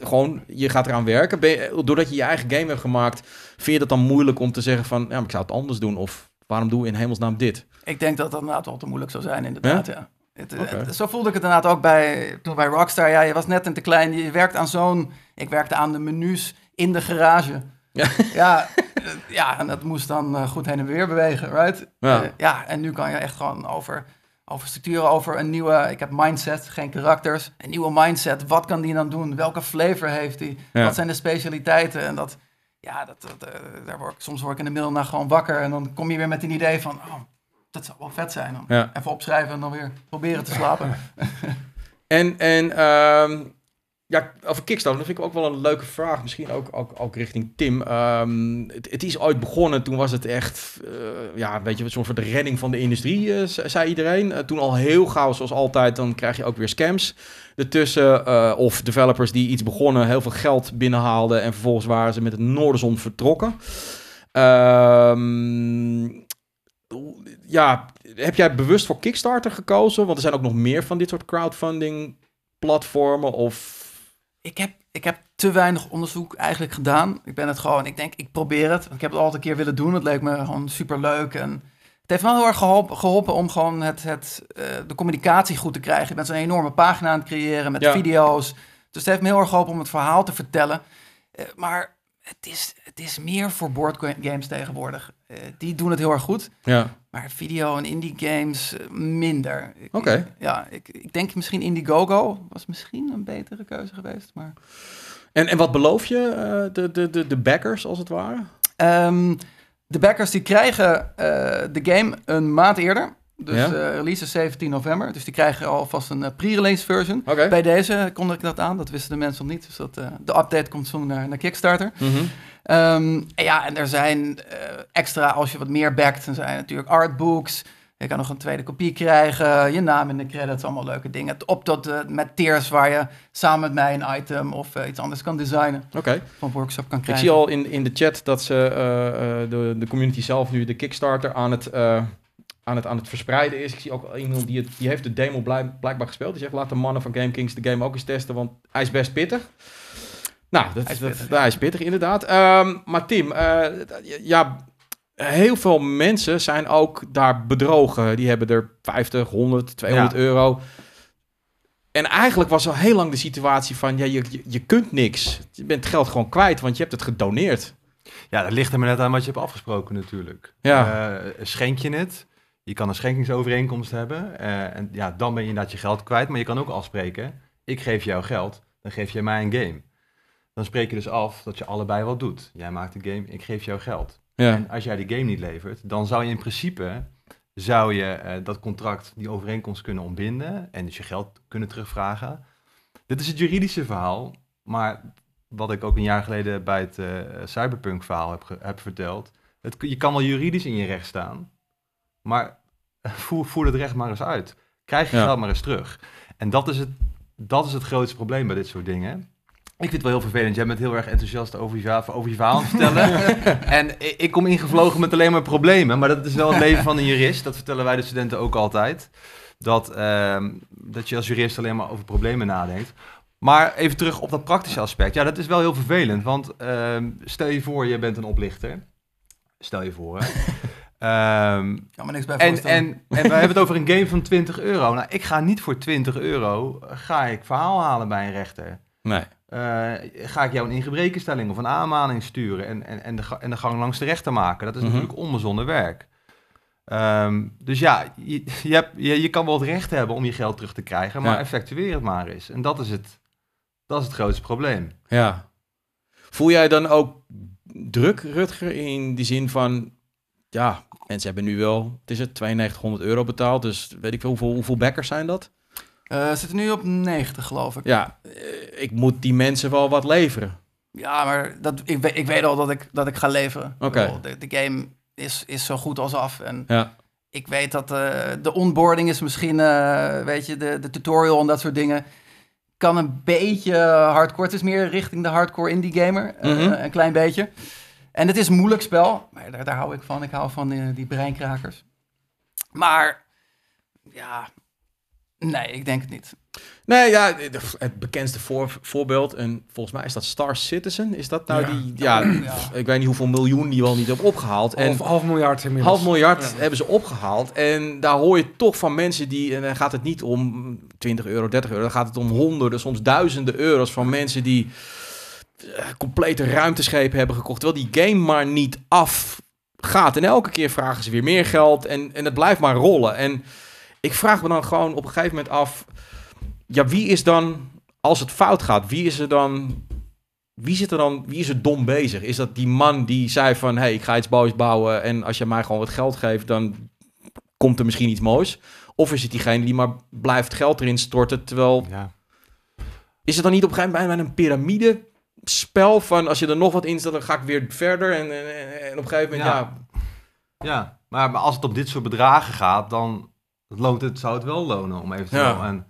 gewoon, je gaat eraan werken. Je, doordat je je eigen game hebt gemaakt, vind je dat dan moeilijk om te zeggen van, ja, maar ik zou het anders doen of waarom doe je in hemelsnaam dit? Ik denk dat dat inderdaad wel te moeilijk zou zijn, inderdaad, ja. ja. Het, okay. het, zo voelde ik het inderdaad ook bij, toen bij Rockstar. Ja, je was net een te klein, je werkt aan zo'n... Ik werkte aan de menus in de garage. Ja, ja, ja, en dat moest dan goed heen en weer bewegen, right? Ja. Uh, ja, en nu kan je echt gewoon over, over structuren, over een nieuwe... Ik heb mindset, geen karakters. Een nieuwe mindset, wat kan die dan doen? Welke flavor heeft die? Ja. Wat zijn de specialiteiten? En dat, ja, dat, dat, uh, daar word ik, soms word ik in de middelnacht gewoon wakker. En dan kom je weer met een idee van, oh, dat zou wel vet zijn. Dan Ja. Even opschrijven en dan weer proberen te slapen. En, en ehm, ja, over Kickstarter, dat vind ik ook wel een leuke vraag. Misschien ook, ook, richting Tim. Ehm, het, het is ooit begonnen, toen was het echt, eh, ja, weet je, een soort van de redding van de industrie, eh, ze- zei iedereen. Eh, toen al heel gauw, zoals altijd, dan krijg je ook weer scams ertussen. of developers die iets begonnen, heel veel geld binnenhaalden en vervolgens waren ze met het noorderzon vertrokken. Ehm, ja, heb jij bewust voor Kickstarter gekozen? Want er zijn ook nog meer van dit soort crowdfunding platformen of... ik, heb, ik heb te weinig onderzoek eigenlijk gedaan. Ik ben het gewoon, ik denk, ik probeer het. Ik heb het altijd een keer willen doen. Het leek me gewoon super leuk. En het heeft me wel heel erg geholpen, geholpen om gewoon het, het, eh, de communicatie goed te krijgen. Je bent zo'n enorme pagina aan het creëren met Ja. video's. Dus het heeft me heel erg geholpen om het verhaal te vertellen. Eh, maar het is, het is meer voor boardgames tegenwoordig. Eh, die doen het heel erg goed. Ja, Maar video en indie games eh, minder. Oké. Ja, ik, ik denk misschien Indiegogo was misschien een betere keuze geweest. Maar En, en wat beloof je eh, de, de, de, de backers, als het ware? Ehm, de backers die krijgen eh, de game een maand eerder. Dus Ja? release is 17 november. Dus die krijgen alvast een pre-release version. Bij deze kondig ik dat aan. Dat wisten de mensen nog niet. Dus dat, de update komt zo naar, naar Kickstarter. Mhm. Ehm, en ja, en er zijn eh, extra, als je wat meer backt, dan zijn natuurlijk artbooks. Je kan nog een tweede kopie krijgen, je naam in de credits, allemaal leuke dingen. Op tot eh, met tiers waar je samen met mij een item of eh, iets anders kan designen. Oké. Van workshop kan Ik krijgen. zie al in, in de chat dat ze de, de community zelf nu de Kickstarter aan het, aan het, aan het verspreiden is. Ik zie ook iemand die, het, die heeft de demo blij- blijkbaar gespeeld. Die zegt, laat de mannen van GameKings de game ook eens testen, want hij is best pittig. Nou, dat, Hij is dat- pittig, dat- hij is pittig inderdaad. Ehm, maar Tim, eh, ja, heel veel mensen zijn ook daar bedrogen. Die hebben er 50, 100, 200 Ja. euro. En eigenlijk was al heel lang de situatie van, ja, je, je, je kunt niks. Je bent het geld gewoon kwijt, want je hebt het gedoneerd. Ja, dat ligt er maar net aan wat je hebt afgesproken natuurlijk. Ja. Eh, schenk je het, je kan een schenkingsovereenkomst hebben. eh, en ja, dan ben je inderdaad je geld kwijt. Maar je kan ook afspreken, ik geef jou geld, dan geef jij mij een game. Dan spreek je dus af dat je allebei wat doet. Jij maakt de game, ik geef jou geld. Ja. En als jij die game niet levert, dan zou je in principe zou je eh, dat contract, die overeenkomst kunnen ontbinden en dus je geld kunnen terugvragen. Dit is het juridische verhaal, maar wat ik ook een jaar geleden bij het eh, cyberpunk verhaal heb, heb verteld. Het, je kan wel juridisch in je recht staan, maar voer, voer het recht maar eens uit. Krijg je Ja. geld maar eens terug. En dat is, het, dat is het grootste probleem bij dit soort dingen. Ik vind het wel heel vervelend. Jij bent heel erg enthousiast over je, verhaal- over je verhaal aan het vertellen. en ik, kom ingevlogen met alleen maar problemen. Maar dat is wel het leven van een jurist. Dat vertellen wij de studenten ook altijd. Dat, ehm, dat je als jurist alleen maar over problemen nadenkt. Maar even terug op dat praktische aspect. Ja, dat is wel heel vervelend. Want ehm, stel je voor, je bent een oplichter. Stel je voor. Ehm, kan me niks bij en, en, en we hebben het over een game van 20 euro. Nou, ik ga niet voor 20 euro, eh, ga ik verhaal halen bij een rechter. Nee. Eh, ga ik jou een ingebrekenstelling of een aanmaning sturen en, en, en, de, en de gang langs de rechter maken. Dat is Mhm. natuurlijk onbezonnen werk. Ehm, dus ja, je, je, hebt, je, je kan wel het recht hebben om je geld terug te krijgen, maar Ja. effectueer het maar eens. En dat is het, dat is het grootste probleem. Ja. Voel jij dan ook druk, Rutger, in die zin van... Ja, mensen hebben nu wel, het is het, 9200 euro betaald. Dus weet ik veel, hoeveel, hoeveel backers zijn dat? Eh, we zitten nu op 90, geloof ik. Ja, ik moet die mensen wel wat leveren. Ja, maar dat, ik, weet, ik weet al dat ik, dat ik ga leveren. Oké. De, de game is, is zo goed als af. En Ja. ik weet dat eh, de onboarding is misschien, eh, weet je, de, de tutorial en dat soort dingen. Kan een beetje hardcore. Het is meer richting de hardcore indie gamer. eh, Mhm. een klein beetje. En het is een moeilijk spel. Maar daar, daar hou ik van. Ik hou van die, die breinkrakers. Maar, ja... Nee, ik denk het niet. Nee, ja, het bekendste voor, voorbeeld, en volgens mij is dat Star Citizen. Is dat nou Ja. die, ja, Ja. ik weet niet hoeveel miljoen die wel niet hebben opgehaald. En Half, half miljard inmiddels. half miljard Ja. hebben ze opgehaald. En daar hoor je toch van mensen die, en dan gaat het niet om 20 euro, 30 euro, dan gaat het om honderden, soms duizenden euro's van mensen die eh, complete ruimteschepen hebben gekocht, terwijl die game maar niet afgaat. En elke keer vragen ze weer meer geld en, en het blijft maar rollen. En ik vraag me dan gewoon op een gegeven moment af, ja, wie is dan, als het fout gaat, wie is er dan... Wie zit er dan, wie is er dom bezig? Is dat die man die zei van, hey, ik ga iets moois bouwen en als je mij gewoon wat geld geeft, dan komt er misschien iets moois? Of is het diegene die maar blijft geld erin storten, terwijl Ja. is het dan niet op een gegeven moment een piramide spel van als je er nog wat in zet, dan ga ik weer verder en, en, en op een gegeven moment, ja, Ja. Ja, maar maar als het op dit soort bedragen gaat, dan loont het, zou het wel lonen om eventueel Ja. een,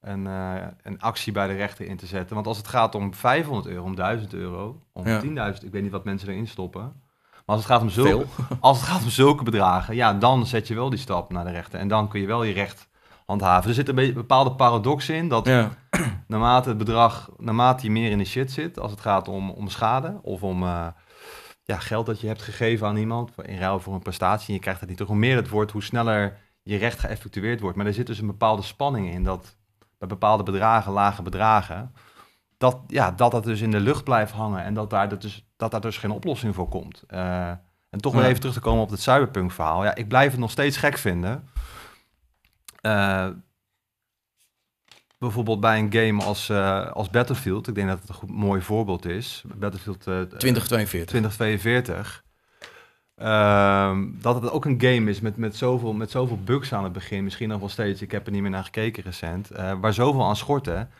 een, eh, een actie bij de rechter in te zetten. Want als het gaat om 500 euro, om 1000 euro, om Ja. 10.000, ik weet niet wat mensen erin stoppen. Maar als het, gaat om zulke, veel. als het gaat om zulke bedragen, ja, dan zet je wel die stap naar de rechter. En dan kun je wel je recht handhaven. Er zit een bepaalde paradox in, dat Ja, naarmate het bedrag, naarmate je meer in de shit zit, als het gaat om, om schade of om eh, ja, geld dat je hebt gegeven aan iemand in ruil voor een prestatie en je krijgt het niet terug, hoe meer het wordt, hoe sneller je recht geëffectueerd wordt. Maar er zit dus een bepaalde spanning in dat bij bepaalde bedragen, lage bedragen, dat, ja, dat dat dus in de lucht blijft hangen en dat daar, dat dus, dat daar dus geen oplossing voor komt. Eh, en toch weer Ja. even terug te komen op het cyberpunk verhaal. Ja, ik blijf het nog steeds gek vinden. Eh, bijvoorbeeld bij een game als, eh, als Battlefield. Ik denk dat het een goed, mooi voorbeeld is. Battlefield eh, 2042. 2042. Ehm, dat het ook een game is met, met, zoveel, met zoveel bugs aan het begin. Misschien nog wel steeds. Ik heb er niet meer naar gekeken recent. eh, waar zoveel aan schorten.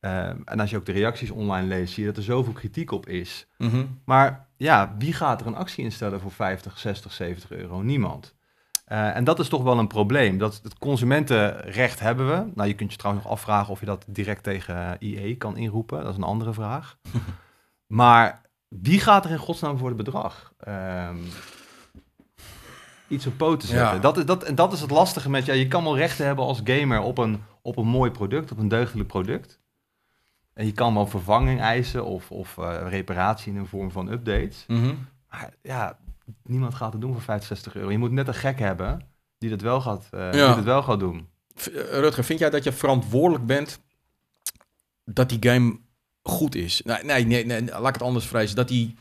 Ehm, en als je ook de reacties online leest, zie je dat er zoveel kritiek op is. Mhm. Maar ja, wie gaat er een actie instellen voor 50, 60, 70 euro? Niemand. Eh, en dat is toch wel een probleem. Dat het consumentenrecht hebben we. Nou, je kunt je trouwens nog afvragen of je dat direct tegen IE kan inroepen. Dat is een andere vraag. maar wie gaat er in godsnaam voor het bedrag? Ehm, iets op poten zetten. Ja. Dat, is, dat, en dat is het lastige met, ja, je kan wel rechten hebben als gamer op een, op een mooi product, op een deugdelijk product. En je kan wel vervanging eisen of, of eh, reparatie in een vorm van updates. Mhm. Maar ja, niemand gaat het doen voor 65 euro. Je moet net een gek hebben die dat wel gaat, eh, Ja. die dat wel gaat doen. Eh, Rutger, vind jij dat je verantwoordelijk bent dat die game goed is? Nee, nee, nee, nee laat ik het anders vrezen. Dat die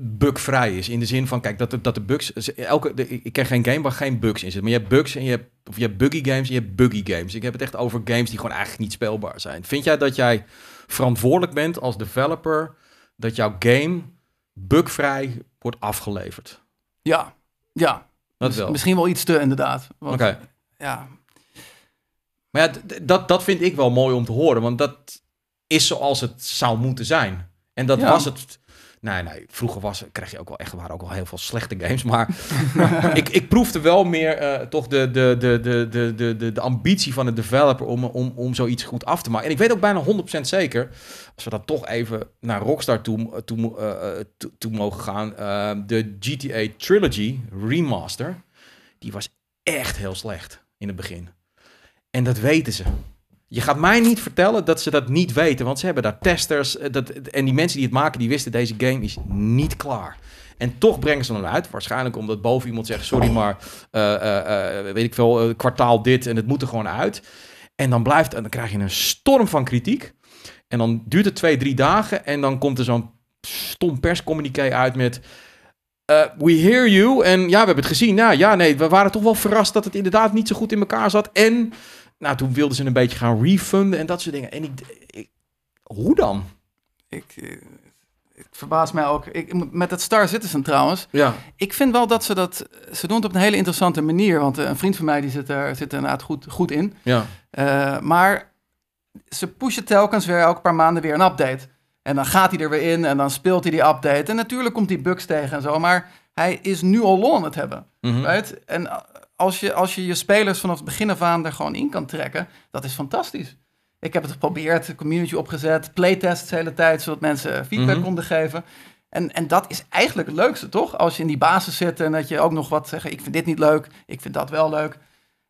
bugvrij is. In de zin van, kijk, dat de, dat de bugs... Elke, de, ik ken geen game waar geen bugs in zitten. Maar je hebt bugs en je hebt, of je hebt buggy games en je hebt buggy games. Ik heb het echt over games die gewoon eigenlijk niet speelbaar zijn. Vind jij dat jij verantwoordelijk bent als developer... dat jouw game bugvrij wordt afgeleverd? Ja, ja. Dat wel. Misschien wel iets te, inderdaad. Oké. Ja, Maar ja, dat, dat vind ik wel mooi om te horen, want dat is zoals het zou moeten zijn. En dat Ja. was het. Nee, nee, vroeger was, kreeg je ook wel echt, waren ook wel heel veel slechte games, maar ik, ik proefde wel meer eh, toch de, de, de, de, de, de, de, ambitie van de developer om, om, om zoiets goed af te maken. En ik weet ook bijna 100% zeker, als we dan toch even naar Rockstar toe, eh, toe, toe mogen gaan, de GTA Trilogy Remaster, die was echt heel slecht in het begin. En dat weten ze. Je gaat mij niet vertellen dat ze dat niet weten, want ze hebben daar testers. eh, Dat, en die mensen die het maken, die wisten deze game is niet klaar. En toch brengen ze hem uit. Waarschijnlijk omdat boven iemand zegt: Sorry, maar eh, eh, weet ik veel, kwartaal dit en het moet er gewoon uit. En dan blijft, en dan krijg je een storm van kritiek. En dan duurt het twee, drie dagen. En dan komt er zo'n stom perscommuniqué uit met. we hear you. En ja, we hebben het gezien. Nou ja, nee, we waren toch wel verrast dat het inderdaad niet zo goed in elkaar zat. En nou, toen wilden ze een beetje gaan refunden en dat soort dingen. En ik, ik hoe dan? Ik, eh, ik verbaas mij ook. Ik, met het Star Citizen trouwens. Ja. Ik vind wel dat ze dat... Ze doen het op een hele interessante manier. Want eh, een vriend van mij die zit er, zit er inderdaad goed, goed in. Ja. Eh, maar ze pushen telkens weer elke paar maanden weer een update. En dan gaat hij er weer in en dan speelt hij die update. En natuurlijk komt hij bugs tegen en zo. Maar hij is nu al lol aan het hebben. Mhm. Right? En als je, als je je spelers vanaf het begin af aan er gewoon in kan trekken, dat is fantastisch. Ik heb het geprobeerd, de community opgezet, playtests de hele tijd, zodat mensen feedback Mhm. konden geven. En, en dat is eigenlijk het leukste, toch? Als je in die basis zit en dat je ook nog wat zegt, ik vind dit niet leuk, ik vind dat wel leuk.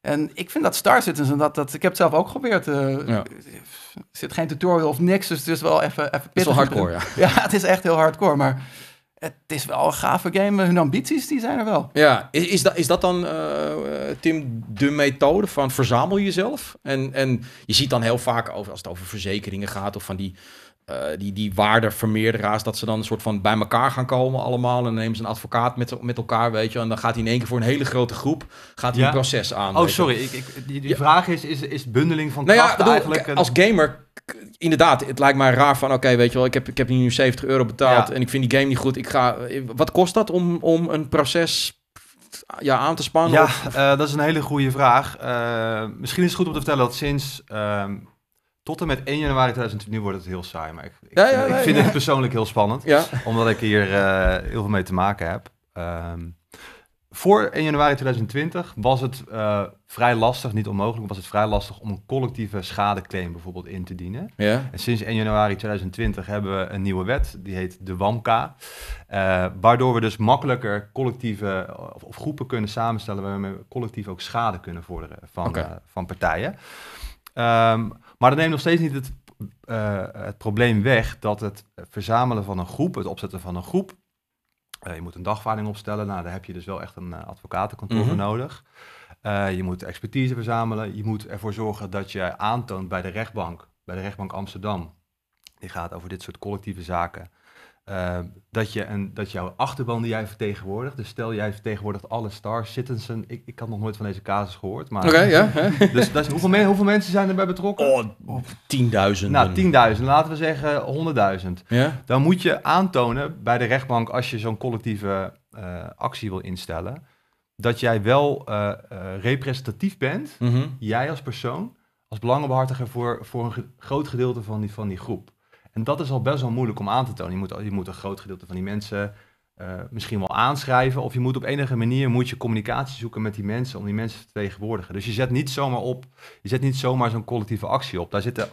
En ik vind dat Star Citizen, dat, dat, ik heb het zelf ook geprobeerd. eh, Ja. Er zit geen tutorial of niks, dus het is wel even, even Het is wel pittig. hardcore, ja. Ja, het is echt heel hardcore, maar het is wel een gave game. Hun ambities, die zijn er wel. Ja, is, is, dat, is dat dan, eh, Tim, de methode van verzamel jezelf? En, en je ziet dan heel vaak, over, als het over verzekeringen gaat of van die, eh die, die waardevermeerderaars, dat ze dan een soort van bij elkaar gaan komen allemaal. En dan nemen ze een advocaat met, met elkaar, weet je. En dan gaat hij in één keer voor een hele grote groep, gaat hij Ja. een proces aan. Oh, sorry. Ik, ik, die die Ja. vraag is, is, is bundeling van Nou ja, bedoel, eigenlijk... een- als gamer, inderdaad, het lijkt mij raar van, oké, weet je wel, ik heb, ik heb nu 70 euro betaald en ik vind die game niet goed. Ik ga, wat kost dat om, om een proces ja, aan te spannen? Ja, Of- eh, dat is een hele goede vraag. Eh, misschien is het goed om te vertellen dat sinds ehm, tot en met 1 januari 2020, nu wordt het heel saai, maar ik, ik, Ja, ja, vind- ik het persoonlijk heel spannend, ja. omdat ik hier eh, heel veel mee te maken heb. Ehm, voor 1 januari 2020 was het eh, vrij lastig, niet onmogelijk, was het vrij lastig om een collectieve schadeclaim bijvoorbeeld in te dienen. Ja. En sinds 1 januari 2020 hebben we een nieuwe wet, die heet de WAMKA. eh, waardoor we dus makkelijker collectieve of, of groepen kunnen samenstellen waarmee we collectief ook schade kunnen vorderen van, van partijen. Ehm, maar dat neemt nog steeds niet het, eh, het probleem weg dat het verzamelen van een groep, het opzetten van een groep, eh, je moet een dagvaarding opstellen, nou daar heb je dus wel echt een eh, advocatenkantoor voor Mhm. nodig. Je moet expertise verzamelen. Je moet ervoor zorgen dat je aantoont bij de rechtbank, bij de rechtbank Amsterdam, die gaat over dit soort collectieve zaken, eh, dat, je een, dat jouw achterban die jij vertegenwoordigt, dus stel jij vertegenwoordigt alle Star Citizen, ik, ik had nog nooit van deze casus gehoord, maar... Oké, ja. hè? Dus dat is, hoeveel, men- hoeveel mensen zijn erbij betrokken? Oh, tienduizenden. nou, 10.000, laten we zeggen 100.000. Ja? Dan moet je aantonen bij de rechtbank, als je zo'n collectieve eh, actie wil instellen, dat jij wel eh, eh, representatief bent, Mhm. jij als persoon, als belangenbehartiger voor, voor een ge- groot gedeelte van die, van die groep. En dat is al best wel moeilijk om aan te tonen. Je moet, je moet een groot gedeelte van die mensen eh, misschien wel aanschrijven, of je moet op enige manier moet je communicatie zoeken met die mensen om die mensen te vertegenwoordigen. Dus je zet niet zomaar op, je zet niet zomaar zo'n collectieve actie op. Daar zitten,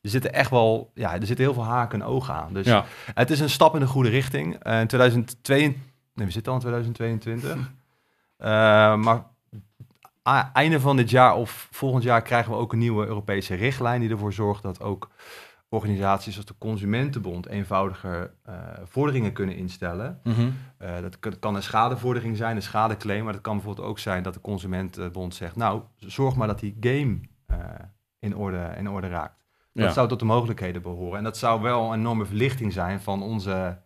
er zitten echt wel, ja, er zitten heel veel haken en ogen aan. Dus Ja. het is een stap in de goede richting. Eh, in 2022, nee, we zitten al in 2022. Eh, maar einde van dit jaar of volgend jaar krijgen we ook een nieuwe Europese richtlijn die ervoor zorgt dat ook organisaties als de Consumentenbond eenvoudiger eh, vorderingen kunnen instellen. Mhm. Eh, dat kan- kan een schadevordering zijn, een schadeclaim, maar dat kan bijvoorbeeld ook zijn dat de Consumentenbond zegt, nou, zorg maar dat die game eh, in, orde, in orde raakt. Dat Ja. zou tot de mogelijkheden behoren. En dat zou wel een enorme verlichting zijn van onze,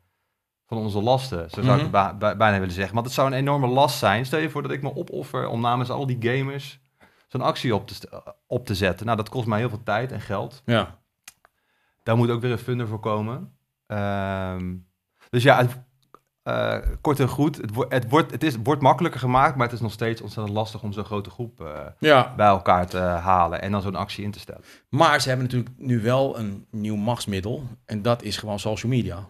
van onze lasten, zo zou ik Mhm. het bijna willen zeggen. Want het zou een enorme last zijn. Stel je voor dat ik me opoffer om namens al die gamers zo'n actie op te, op te zetten. Nou, dat kost mij heel veel tijd en geld. Ja. Daar moet ook weer een funder voor komen. Ehm, dus ja, het, eh, kort en goed, het, wo- het, wordt, het, is, wordt makkelijker gemaakt, maar het is nog steeds ontzettend lastig om zo'n grote groep eh, ja. bij elkaar te halen en dan zo'n actie in te stellen. Maar ze hebben natuurlijk nu wel een nieuw machtsmiddel. En dat is gewoon social media.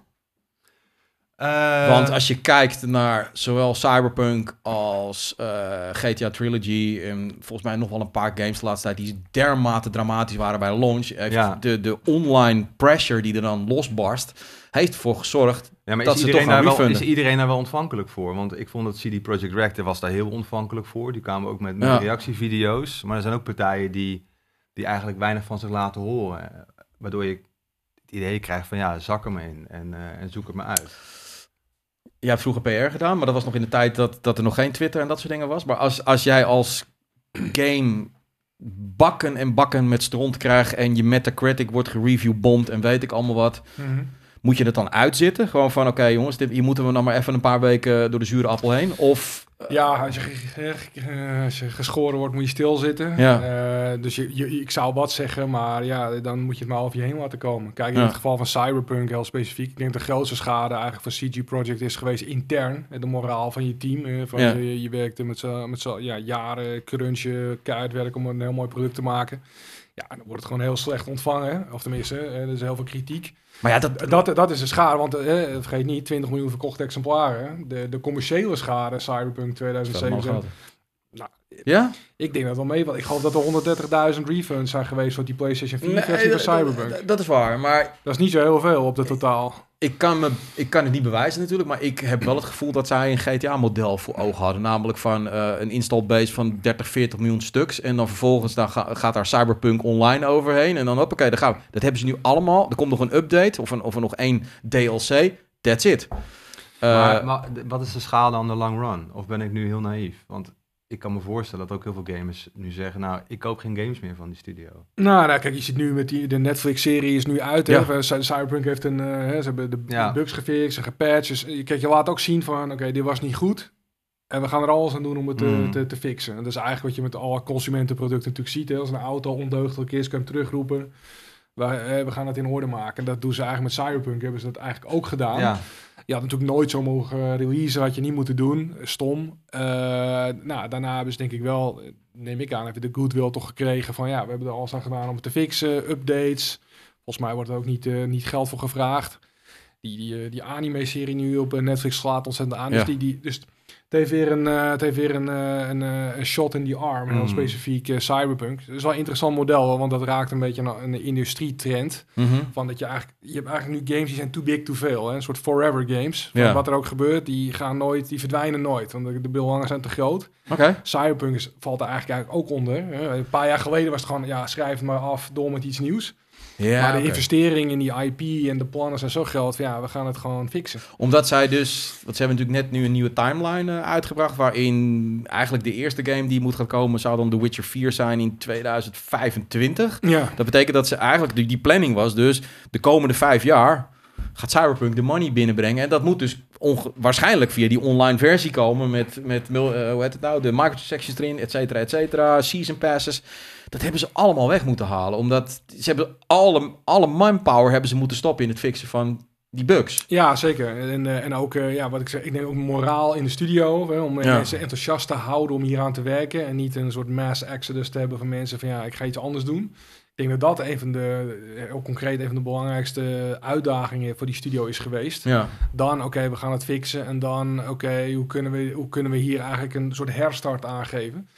Eh, Want als je kijkt naar zowel Cyberpunk als eh, GTA Trilogy... en volgens mij nog wel een paar games de laatste tijd... die dermate dramatisch waren bij launch... Ja. de, de online pressure die er dan losbarst... heeft ervoor gezorgd... Ja, maar dat is ze iedereen, toch daar wel, is iedereen daar wel ontvankelijk voor? Want ik vond dat CD Projekt Red was daar heel ontvankelijk voor. Die kwamen ook met, Ja. reactievideo's. Maar er zijn ook partijen die die eigenlijk weinig van zich laten horen. Waardoor je het idee krijgt van ja, zak me in en, eh, en zoek het me uit. Jij hebt vroeger PR gedaan, maar dat was nog in de tijd dat, dat er nog geen Twitter en dat soort dingen was. Maar als, als jij als game bakken en bakken met stront krijgt en je Metacritic wordt gereviewbomd en weet ik allemaal wat, moet je het dan uitzitten? Gewoon van, oké jongens, dit, hier moeten we dan maar even een paar weken door de zure appel heen? Of... Ja, als je, ge- ge- als je geschoren wordt, moet je stilzitten. Ja. Eh, dus je, je, ik zou wat zeggen, maar ja, dan moet je het maar over je heen laten komen. Kijk, in Ja. het geval van Cyberpunk heel specifiek. Ik denk dat de grootste schade eigenlijk van CG Projekt is geweest intern. Eh, De moraal van je team. eh, Van Ja. je, je werkte met z'n met z'n- ja, jaren crunchen, keihard werken om een heel mooi product te maken. Ja, dan wordt het gewoon heel slecht ontvangen. Of tenminste, eh, er is heel veel kritiek. Maar ja, dat... Dat, dat is de schade, want eh, vergeet niet, 20 miljoen verkochte exemplaren. De, de commerciële schade, Cyberpunk 2077. Ja? ik denk dat wel mee, want ik geloof dat er 130.000 refunds zijn geweest voor die PlayStation 4 versie van dat- Cyberpunk. dat- is waar, maar Dat is niet zo heel veel op de totaal. ik kan, me, ik kan het niet bewijzen natuurlijk, maar ik heb wel het gevoel dat zij een GTA-model voor ogen hadden. Namelijk van eh, een install base van 30, 40 miljoen stuks. En dan vervolgens dan ga- gaat daar Cyberpunk online overheen. En dan hoppakee, dan gaan we. Dat hebben ze nu allemaal. Er komt nog een update of, een, of er nog één DLC. That's it. Eh, maar, maar d- wat is de schade aan de long run? Of ben ik nu heel naïef? Want ik kan me voorstellen dat ook heel veel gamers nu zeggen... nou, ik koop geen games meer van die studio. Nou, nou kijk, je ziet nu met die, de Netflix-serie is nu uit. Ja. Hè? Cy- Cyberpunk heeft een, eh, hè, ze hebben de Ja. bugs gefixt, ze gepatcht. Dus, eh, kijk, je laat ook zien van, oké, dit was niet goed. En we gaan er alles aan doen om het te, Mm. te, te fixen. En dat is eigenlijk wat je met alle consumentenproducten natuurlijk ziet. Hè? Als een auto ondeugdelijk is, kan je hem terugroepen. We, eh, we gaan het in orde maken. Dat doen ze eigenlijk met Cyberpunk, hebben ze dat eigenlijk ook gedaan. Ja, Je had natuurlijk nooit zo mogen uh, releasen, had je niet moeten doen. Stom. Uh, nou, daarna hebben ze denk ik wel, neem ik aan, even de goodwill toch gekregen van ja, we hebben er alles aan gedaan om het te fixen, updates. Volgens mij wordt er ook niet, uh, niet geld voor gevraagd. Die, die, die anime-serie nu op Netflix slaat ontzettend aan. Ja. Dus, die, die, dus het heeft weer een, uh, het heeft weer een, een, uh, een shot in die arm, heel Mm. specifiek cyberpunk. Dat is wel een interessant model, want dat raakt een beetje een, een industrietrend. mhm. Van dat je eigenlijk, je hebt eigenlijk nu games die zijn too big to fail. Hè? Een soort forever games. Van Ja. Wat er ook gebeurt, die gaan nooit, die verdwijnen nooit. Want de, de belangen zijn te groot. Cyberpunk is, valt er eigenlijk, eigenlijk ook onder. Hè? Een paar jaar geleden was het gewoon, ja, schrijf het maar af, door met iets nieuws. Ja, maar de oké. investering in die IP en de plannen zijn zo groot. Ja, we gaan het gewoon fixen. Omdat zij dus, want ze hebben natuurlijk net nu een nieuwe timeline eh, uitgebracht, waarin eigenlijk de eerste game die moet gaan komen zou dan The Witcher 4 zijn in 2025. Ja. Dat betekent dat ze eigenlijk, die, die planning was dus, de komende vijf jaar gaat Cyberpunk de money binnenbrengen. En dat moet dus waarschijnlijk via die online versie komen met, met eh, hoe heet het nou, de microtransactions erin, et cetera, et cetera, season passes. Dat hebben ze allemaal weg moeten halen, omdat ze hebben alle, alle manpower hebben ze moeten stoppen in het fixen van die bugs. Ja, zeker. En, uh, en ook, uh, ja, wat ik zeg, ik denk ook moraal in de studio. Hè, om Ja. mensen enthousiast te houden om hier aan te werken. En niet een soort mass exodus te hebben van mensen van ja, ik ga iets anders doen. Ik denk dat dat een van de, heel concreet, een van de belangrijkste uitdagingen voor die studio is geweest. Ja. Dan, oké, we gaan het fixen. En dan, oké, hoe, kunnen we, hoe kunnen we hier eigenlijk een soort herstart aangeven?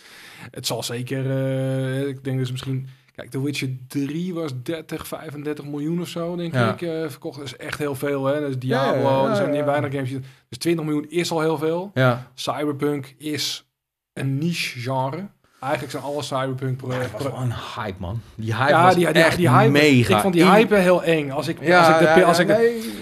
Het zal zeker, uh, ik denk dus misschien... Kijk, The Witcher 3 was 30, 35 miljoen of zo, denk Ja. ik. Uh, verkocht dat is echt heel veel, hè. Dat is ja, Diablo, ja, er zijn weinig games. Dus 20 miljoen is al heel veel. Ja. Cyberpunk is een niche genre. Eigenlijk zijn alle Cyberpunk Ja, het was pro- wel een hype, man. Die hype Ja, was die, die, echt die hype. mega. Ik vond die hype heel eng. Als ik, Ja, als ik de, ja, als ja, ik de-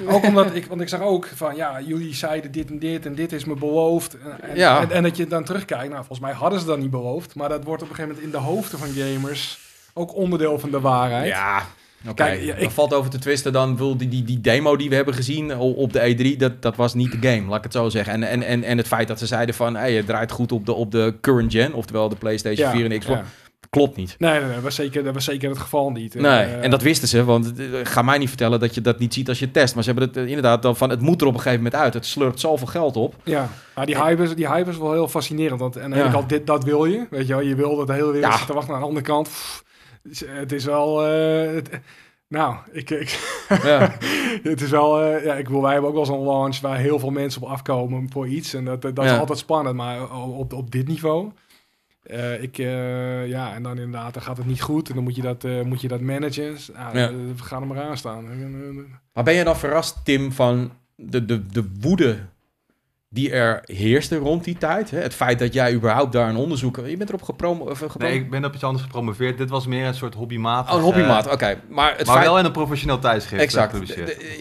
nee. ook omdat ik, want ik zag ook van ja, jullie zeiden dit en dit en dit is me beloofd. En, en, Ja. en, en dat je dan terugkijkt, nou volgens mij hadden ze dat niet beloofd, maar dat wordt op een gegeven moment in de hoofden van gamers ook onderdeel van de waarheid. Ja, oké. Ja, Dan ik- valt over te twisten. Dan wil die, die, die demo die we hebben gezien op de E3, dat, dat was niet de game, laat ik het zo zeggen. En, en, en, en het feit dat ze zeiden van, hey, het draait goed op de, op de current gen, oftewel de PlayStation 4 en Xbox, ja. klopt niet. Nee, nee, nee, dat was zeker, dat was zeker het geval niet. Nee, Eh, en dat wisten ze, want eh, ga mij niet vertellen dat je dat niet ziet als je test. Maar ze hebben het eh, inderdaad dan van, het moet er op een gegeven moment uit. Het slurpt zoveel geld op. Ja, maar die hype, is, die hype is wel heel fascinerend. Want aan de ene Ja. kant, dit, dat wil je. Weet je wel, je wil dat de hele wereld Ja. te wachten. Aan de andere kant, pff, het is- het is wel... eh, het- nou, ik, ik, Ja. het is wel... eh, ja, ik wil, wij hebben ook wel zo'n launch waar heel veel mensen op afkomen voor iets. En dat, dat is Ja. altijd spannend. Maar op, op dit niveau... eh, ik, eh, ja, en dan inderdaad, dan gaat het niet goed. En dan moet je dat, eh, moet je dat managen. Nou, Ja. eh, we gaan er maar aan staan. Maar ben je dan verrast, Tim, van de, de, de woede die er heerste rond die tijd. Hè? Het feit dat jij überhaupt daar een onderzoek... Je bent erop gepromo of, geprom- Nee, ik ben op iets anders gepromoveerd. Dit was meer een soort hobbymaat. Oh, een hobbymaat, oké. Maar het maar feit... wel in een professioneel tijdschrift eh, Exact.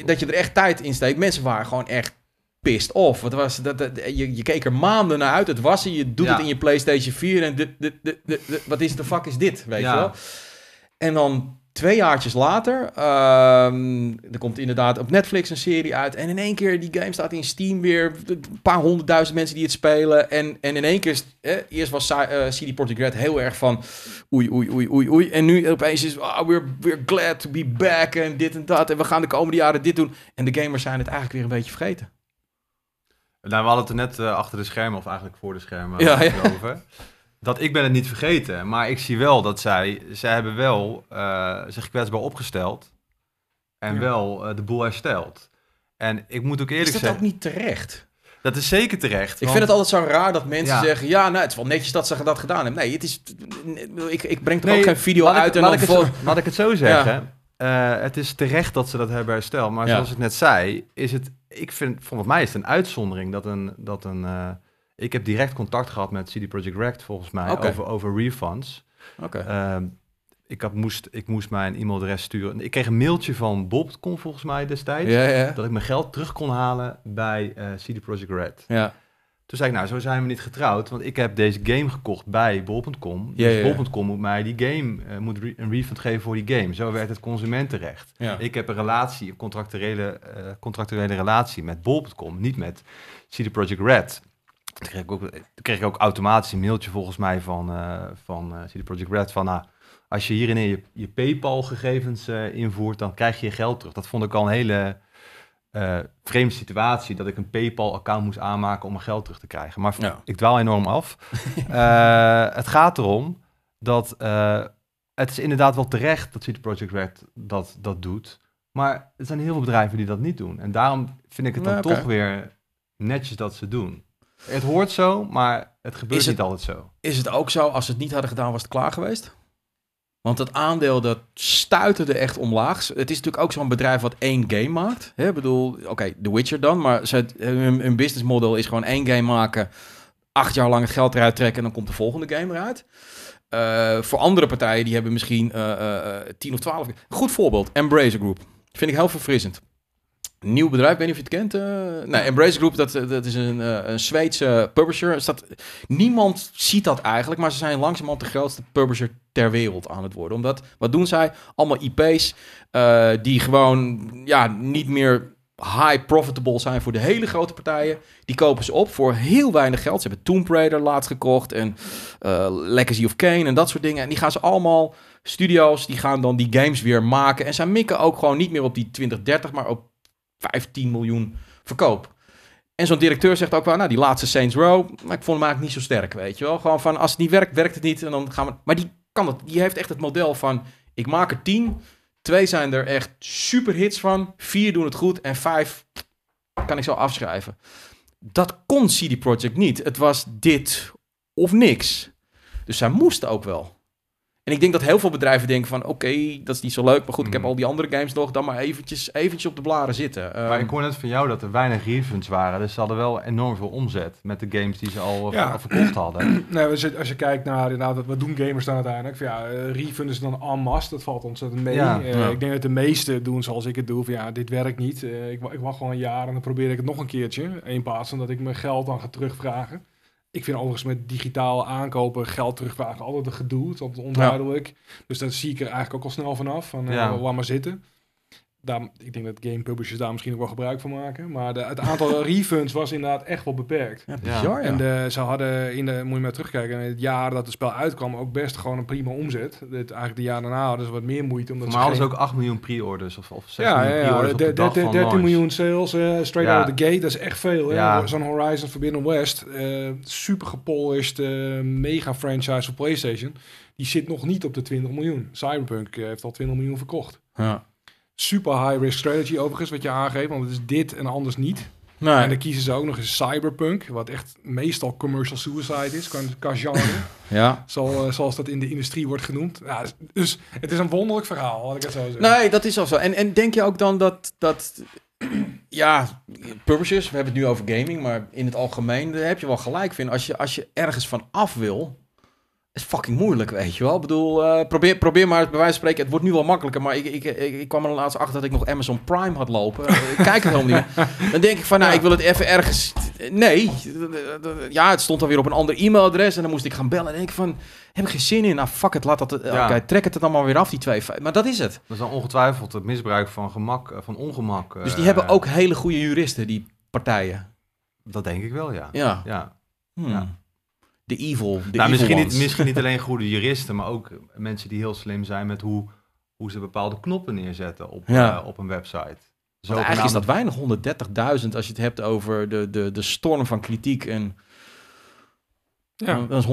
Dat je er echt tijd in steekt. Mensen waren gewoon echt pissed off. Het was, dat, dat, je, je keek er maanden naar uit. Het was er. Je doet Ja. het in je PlayStation 4. En dit, dit, dit, dit- dit- wat is de fuck is dit? Weet Ja. je wel? En dan twee jaartjes later. ehm, er komt inderdaad op Netflix een serie uit. En in één keer die game staat in Steam weer. Een paar honderdduizend mensen die het spelen. En, en in één keer. Eh, eerst was Cy- eh, CD Projekt Red heel erg van. Oei, oei, oei, oei, oei. En nu opeens is. Ah, we're, we're glad to be back. En dit en dat. En we gaan de komende jaren dit doen. En de gamers zijn het eigenlijk weer een beetje vergeten. Nou, we hadden het er net eh, achter de schermen, of eigenlijk voor de schermen, Ja, eh, ja. over. Dat ik ben het niet vergeten, maar ik zie wel dat zij, zij hebben wel eh, zich kwetsbaar opgesteld en Ja. wel eh, de boel hersteld. En ik moet ook eerlijk Is dat zeggen, ook niet terecht? dat is zeker terecht. Ik want- vind het altijd zo raar dat mensen Ja. zeggen... Ja, nou, het is wel netjes dat ze dat gedaan hebben. Nee, het is... Ik, ik breng Nee, ook geen video ik- uit en laat ik, zo, laat ik het zo zeggen. Eh, het is terecht dat ze dat hebben hersteld. Maar zoals ik net zei, is het. Ik vind, volgens mij is het een uitzondering dat een. Dat een ik heb direct contact gehad met CD Projekt Red, volgens mij, over, over refunds. Oké. Ehm, ik, had, moest, ik moest mijn e-mailadres sturen. Ik kreeg een mailtje van Bob.com volgens mij destijds. Ja, ja. Dat ik mijn geld terug kon halen bij eh CD Projekt Red. Ja. Toen zei ik, nou, zo zijn we niet getrouwd, want ik heb deze game gekocht bij bol.com. Ja, dus bol.com moet mij die game, eh, moet re- een refund geven voor die game. Zo werkt het consumentenrecht. Ik heb een relatie, een contractuele, eh, contractuele relatie met bol.com, niet met CD Projekt Red. Toen kreeg, ik ook, kreeg ik ook automatisch een mailtje volgens mij van, eh van eh, CD Projekt Red van, nou, als je hierin je, je PayPal-gegevens eh, invoert, dan krijg je je geld terug. Dat vond ik al een hele vreemde situatie, dat ik een PayPal-account moest aanmaken om mijn geld terug te krijgen. Maar Ja. ik dwaal enorm af. Het gaat erom dat het is inderdaad wel terecht dat CD Projekt Red dat, dat doet. Maar er zijn heel veel bedrijven die dat niet doen. En daarom vind ik het dan Nou, toch weer netjes dat ze doen. Het hoort zo, maar het gebeurt het- niet altijd zo. Is het ook zo, als ze het niet hadden gedaan, was het klaar geweest? Want het aandeel, dat stuiterde echt omlaag. Het is natuurlijk ook zo'n bedrijf wat één game maakt. Ik bedoel, oké, The Witcher dan. Maar hun, hun business model is gewoon één game maken. Acht jaar lang het geld eruit trekken en dan komt de volgende game eruit. Eh, voor andere partijen, die hebben misschien eh, eh, 10 of 12. Goed voorbeeld, Embracer Group. Vind ik heel verfrissend. Nieuw bedrijf, ik weet niet of je het kent. eh. nee, Embracer Group, dat, dat is een, eh, een Zweedse publisher. Er Staat, niemand ziet dat eigenlijk, maar ze zijn langzamerhand de grootste publisher ter wereld aan het worden. Omdat, wat doen zij? Allemaal IP's eh, die gewoon ja, niet meer high profitable zijn voor de hele grote partijen. Die kopen ze op voor heel weinig geld. Ze hebben Tomb Raider laatst gekocht en eh, Legacy of Kane en dat soort dingen. En die gaan ze allemaal, studio's, die gaan dan die games weer maken. En zij mikken ook gewoon niet meer op die 20, 30, maar op 15 miljoen verkoop. En zo'n directeur zegt ook wel, nou, die laatste Saints Row, maar ik vond hem eigenlijk niet zo sterk, weet je wel. Gewoon van, als het niet werkt, werkt het niet. En dan gaan we... Maar die kan het, die heeft echt het model van, ik maak er 10, twee zijn er echt super hits van, vier doen het goed en vijf kan ik zo afschrijven. Dat kon CD Projekt niet. Het was dit of niks. Dus zij moesten ook wel. En ik denk dat heel veel bedrijven denken van... oké, dat is niet zo leuk, maar goed, ik heb Mhm. al die andere games nog... dan maar eventjes, eventjes op de blaren zitten. maar Ehm, ik hoor net van jou dat er weinig refunds waren. Dus ze hadden wel enorm veel omzet met de games die ze al, eh, Ja. al verkocht hadden. Nee, als je, als je kijkt naar inderdaad, wat doen gamers dan uiteindelijk? Van, ja, eh, refund is dan en masse, dat valt ontzettend mee. Ja. Eh, Ja. Ik denk dat de meeste doen zoals ik het doe. Van, ja, dit werkt niet. Eh, ik, ik wacht gewoon een jaar en dan probeer ik het nog een keertje. In plaats van dat ik mijn geld dan ga terugvragen. Ik vind overigens met digitaal aankopen geld terugvragen altijd een gedoe. Het is altijd onduidelijk. Dus daar zie ik er eigenlijk ook al snel vanaf. Van, eh, Ja. laat maar zitten. Daar, ik denk dat game publishers daar misschien ook wel gebruik van maken. Maar de, het aantal refunds was inderdaad echt wel beperkt. ja, bizar, ja. En de, ze hadden in de, moet je maar terugkijken, in het jaar dat het spel uitkwam ook best gewoon een prima omzet. Dit, eigenlijk de jaar daarna hadden ze wat meer moeite. Omdat Maar ze hadden ze ook 8 miljoen pre-orders of, of 6 ja, ja, miljoen ja. pre-orders op de De- dag de- van 13 launch. miljoen sales eh, straight Ja. out the gate, dat is echt veel. hè. Ja. Zo'n Horizon Forbidden West, eh, super gepolished eh, mega franchise voor PlayStation, die zit nog niet op de 20 miljoen. Cyberpunk heeft al 20 miljoen verkocht. Ja. Super high risk strategy overigens, wat je aangeeft, want het is dit en anders niet. Nee. En dan kiezen ze ook nog eens Cyberpunk, wat echt meestal commercial suicide is, qua, qua genre. ja. Zo, eh, zoals dat in de industrie wordt genoemd. Ja, dus het is een wonderlijk verhaal, laat ik het zo zeggen. Nee, dat is al zo. En, en denk je ook dan dat, dat ja, publishers, we hebben het nu over gaming, maar in het algemeen heb je wel gelijk, vind. Als je, als je ergens van af wil, is fucking moeilijk, weet je wel. Ik bedoel, eh, probeer, probeer maar bij wijze van spreken. Het wordt nu wel makkelijker, maar ik, ik, ik, ik kwam er laatst achter dat ik nog Amazon Prime had lopen. ik kijk het helemaal niet. meer. Dan denk ik van, nou, ik wil het even ergens... Nee, ja, het stond dan weer op een ander e-mailadres en dan moest ik gaan bellen. En denk ik van, heb ik geen zin in. Nou, fuck het, laat dat... Ja. Oké, trek het er dan maar weer af, die twee. Maar dat is het. Dat is dan ongetwijfeld het misbruik van gemak, eh, van ongemak. Dus die eh, hebben ook hele goede juristen, die partijen. Dat denk ik wel, ja. Ja. ja. Hmm. Ja. De evil. De nou, evil misschien, niet, ones. misschien niet alleen goede juristen, maar ook mensen die heel slim zijn met hoe, hoe ze bepaalde knoppen neerzetten op, Ja. eh, op een website. Want eigenlijk is dat weinig, 130.000, als je het hebt over de, de, de storm van kritiek. En Ja. dat is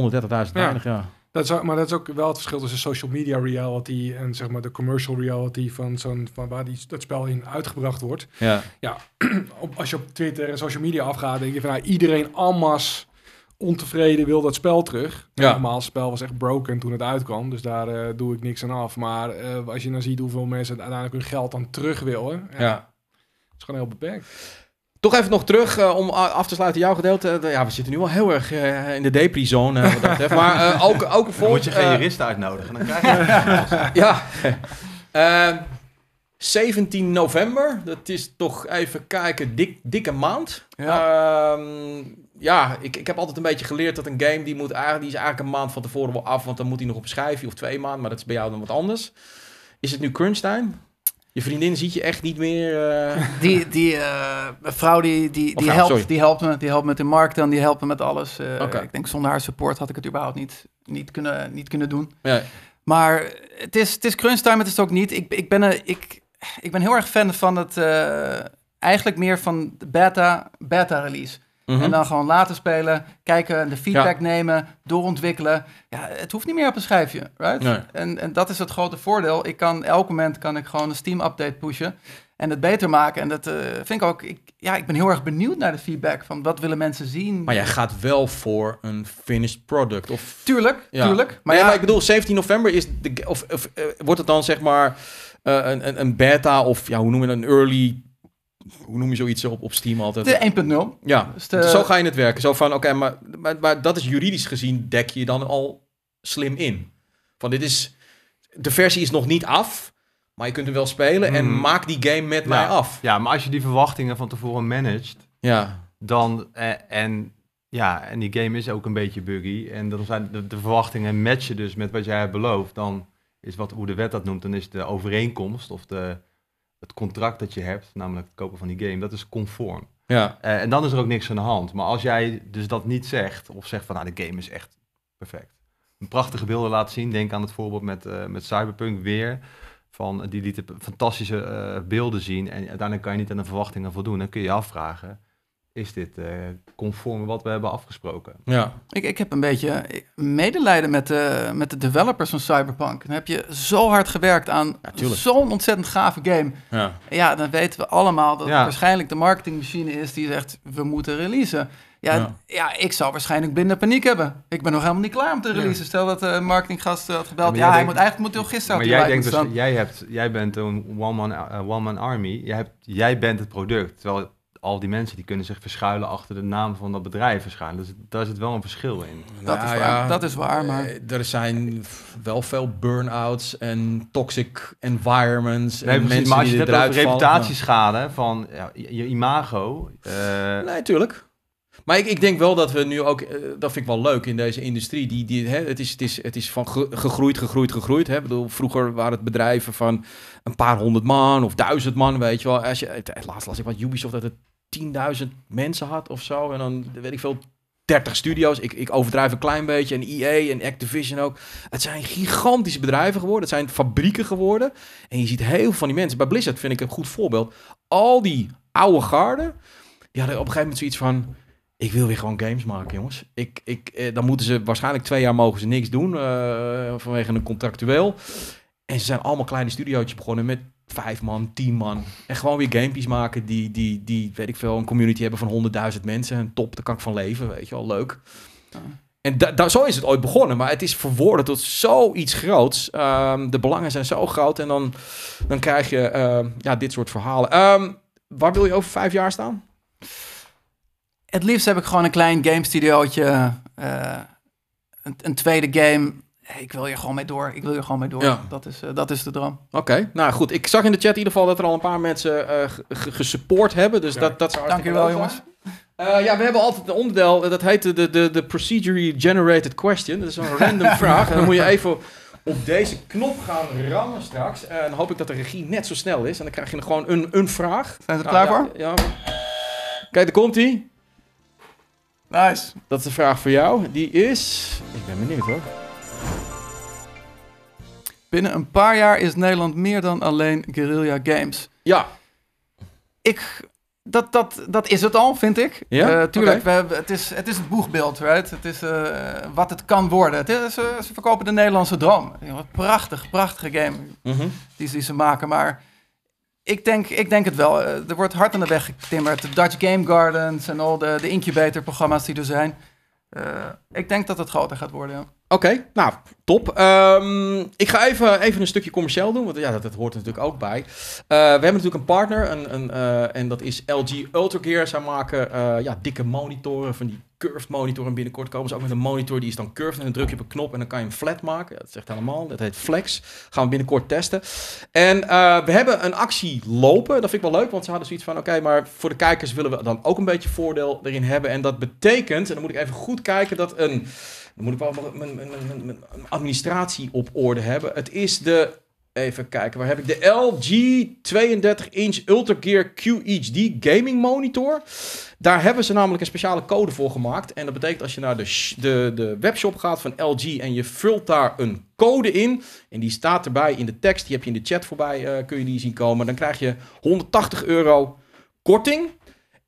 130.000 weinig, ja. Dat is, ook- maar dat is ook wel het verschil tussen social media reality en zeg maar de commercial reality van, zo'n, van waar die, dat spel in uitgebracht wordt. ja. Op, als je op Twitter en social media afgaat, denk je van nou, iedereen almas ontevreden wil dat spel terug. Ja. Normaal, het spel was echt broken toen het uitkwam, dus daar eh, doe ik niks aan af. Maar eh, als je dan ziet hoeveel mensen uiteindelijk hun geld dan terug willen, ja, is gewoon heel beperkt. Toch even nog terug eh, om af te sluiten jouw gedeelte. Ja, we zitten nu wel heel erg eh, in de depri-zone. betreft. maar eh, ook, ook Dan vol. moet je geen juristen uitnodigen. Dan krijg je Ja. Eh, 17 november, dat is toch even kijken, dik, dikke maand. Ja, ja ik, ik heb altijd een beetje geleerd dat een game, die, moet eigenlijk, die is eigenlijk een maand van tevoren wel af, want dan moet hij nog op een schijfje of twee maanden, maar dat is bij jou dan wat anders. Is het nu crunch time? Je vriendin ziet je echt niet meer... eh, Die, die eh, vrouw die, die, die, vrouw, helpt, sorry. die helpt me. Die helpt met de markt en die helpt me met alles. Oké. Ik denk zonder haar support had ik het überhaupt niet, niet, kunnen, niet kunnen doen. ja. Maar het is, het is crunch time, het is het ook niet. Ik, ik, ben, een- ik, ik ben heel erg fan van het... eh, eigenlijk meer van de beta, beta release. Mhm. En dan gewoon laten spelen, kijken, de feedback Ja. nemen, doorontwikkelen. Ja, het hoeft niet meer op een schijfje, right? Nee. En, en dat is het grote voordeel. Ik kan elk moment kan ik gewoon een Steam-update pushen en het beter maken. En dat eh, vind ik ook... Ik, ja, ik ben heel erg benieuwd naar de feedback van wat willen mensen zien. Maar jij gaat wel voor een finished product, of... Tuurlijk, Ja. tuurlijk. Maar, ja, maar ik bedoel, 17 november is de, of, of eh, wordt het dan zeg maar eh, een, een, een beta of ja, hoe noem je dat, een early, hoe noem je zoiets op, op Steam altijd? de 1.0. ja, Dus de- zo ga je het werken. Zo van, oké, maar, maar, maar dat is juridisch gezien dek je dan al slim in. Van dit is, de versie is nog niet af, maar je kunt hem wel spelen en Hmm. maak die game met Ja. mij af. Ja, maar als je die verwachtingen van tevoren managt, Ja, dan eh, en ja, en die game is ook een beetje buggy en dan zijn de, de verwachtingen matchen dus met wat jij hebt beloofd, dan is wat hoe de wet dat noemt, dan is de overeenkomst of de het contract dat je hebt, namelijk het kopen van die game, dat is conform. ja, Eh, en dan is er ook niks aan de hand. Maar als jij dus dat niet zegt, of zegt van nou, de game is echt perfect. Een prachtige beelden laat zien. Denk aan het voorbeeld met, eh, met Cyberpunk weer. Van, die lieten fantastische eh, beelden zien. En uiteindelijk kan je niet aan de verwachtingen voldoen. Dan kun je je afvragen, is dit eh, conform wat we hebben afgesproken? ja. Ik, ik heb een beetje medelijden met de, met de developers van Cyberpunk. Dan heb je zo hard gewerkt aan Ja, zo'n ontzettend gave game. ja. Ja, dan weten we allemaal dat Ja. het waarschijnlijk de marketingmachine is die zegt, we moeten releasen. Ja, Ja. ja. ik zou waarschijnlijk binnen paniek hebben. Ik ben nog helemaal niet klaar om te releasen. Stel dat de marketinggast eh, had gebeld. Ja, hij denkt- moet eigenlijk moet hij al gisteren Maar jij denkt dus, jij, hebt, jij bent een one-man eh, one-man army. Jij, hebt, jij bent het product. Terwijl al die mensen die kunnen zich verschuilen achter de naam van dat bedrijf verschuilen. Dus daar zit wel een verschil in. Dat is waar, dat is waar, maar- eh, Er zijn wel veel burn-outs en toxic environments. Nee, en precies, mensen maar als die je het eruit hebt over reputatieschade van ja, je, je imago. eh, Nee, tuurlijk. Maar ik, ik denk wel dat we nu ook, eh, dat vind ik wel leuk in deze industrie. Die, die, hè, het, is, het, is, het is van ge- gegroeid, gegroeid, gegroeid. Hè. Bedoel, vroeger waren het bedrijven van een paar honderd man of duizend man, weet je wel. Als je, laatst las ik wat Ubisoft dat het 10.000 mensen had of zo. En dan weet ik veel, 30 studio's. Ik, ik overdrijf een klein beetje. En EA en Activision ook. Het zijn gigantische bedrijven geworden. Het zijn fabrieken geworden. En je ziet heel veel van die mensen. Bij Blizzard vind ik een goed voorbeeld. Al die oude garden, die hadden op een gegeven moment zoiets van... Ik wil weer gewoon games maken, jongens. Ik, ik, eh, dan moeten ze waarschijnlijk twee jaar mogen ze niks doen eh, vanwege een contractueel. En ze zijn allemaal kleine studiootjes begonnen met vijf man, tien man. En gewoon weer gamepjes maken die, die, die weet ik veel, een community hebben van honderdduizend mensen. En top, daar kan ik van leven, weet je wel, leuk. Ja. En da, da- zo is het ooit begonnen, maar het is verwoorden tot zoiets groots. Ehm, de belangen zijn zo groot en dan, dan krijg je ehm, ja, dit soort verhalen. Ehm, waar wil je over vijf jaar staan? Het liefst heb ik gewoon een klein game studiootje. eh, een, een tweede game. Ik wil hier gewoon mee door. Ik wil hier gewoon mee door. Ja. Dat, is, eh, dat is de droom. Oké, nou goed. Ik zag in de chat in ieder geval dat er al een paar mensen eh, ge- ge- gesupport hebben. Dus Ja. dat, dat zou Dank jullie wel, jongens. Eh, ja, we hebben altijd een onderdeel, dat heet de, de, de, Procedurally Generated Question. Dat is een random vraag. En dan moet je even op deze knop gaan rammen straks. En dan hoop ik dat de regie net zo snel is. En dan krijg je gewoon een, een vraag. Zijn ze er Nou, klaar ja, voor? Ja. Kijk, daar komt hij. Nice. Dat is de vraag voor jou. Die is... Ik ben benieuwd hoor. Binnen een paar jaar is Nederland meer dan alleen Guerrilla Games. Ja, Ik, dat, dat, dat is het al, vind ik. Ja? Eh, tuurlijk, we hebben, het, is, het is het boegbeeld, right? Het is eh, wat het kan worden. Het is, eh, ze verkopen de Nederlandse droom. Prachtig, prachtige game Mhm. die ze maken. Maar ik denk, ik denk het wel. Eh, er wordt hard aan de weg getimmerd. De Dutch Game Gardens en al de, de incubator-programma's die er zijn. Eh, ik denk dat het groter gaat worden, ja. Oké, nou, top. Ehm, ik ga even, even een stukje commercieel doen, want ja, dat, hoort er natuurlijk ook bij. Eh, we hebben natuurlijk een partner, een, een, eh, en dat is LG Ultragear. Zij maken eh, ja, dikke monitoren, van die curved monitoren. Binnenkort komen ze ook met een monitor, die is dan curved. En dan druk je op een knop en dan kan je hem flat maken. Ja, dat echt helemaal, dat heet Flex. Gaan we binnenkort testen. En we hebben een actie lopen, dat vind ik wel leuk, want ze hadden zoiets van... Oké, maar voor de kijkers willen we dan ook een beetje voordeel erin hebben. En dat betekent, en dan moet ik even goed kijken, dat een... Dan moet ik wel mijn- administratie op orde hebben. Het is de. Even kijken, waar heb ik de LG 32-inch Ultragear QHD gaming monitor. Daar hebben ze namelijk een speciale code voor gemaakt. En dat betekent als je naar de, de, de webshop gaat van LG en je vult daar een code in. En die staat erbij in de tekst, die heb je in de chat voorbij, eh, kun je die zien komen. Dan krijg je 180 euro korting.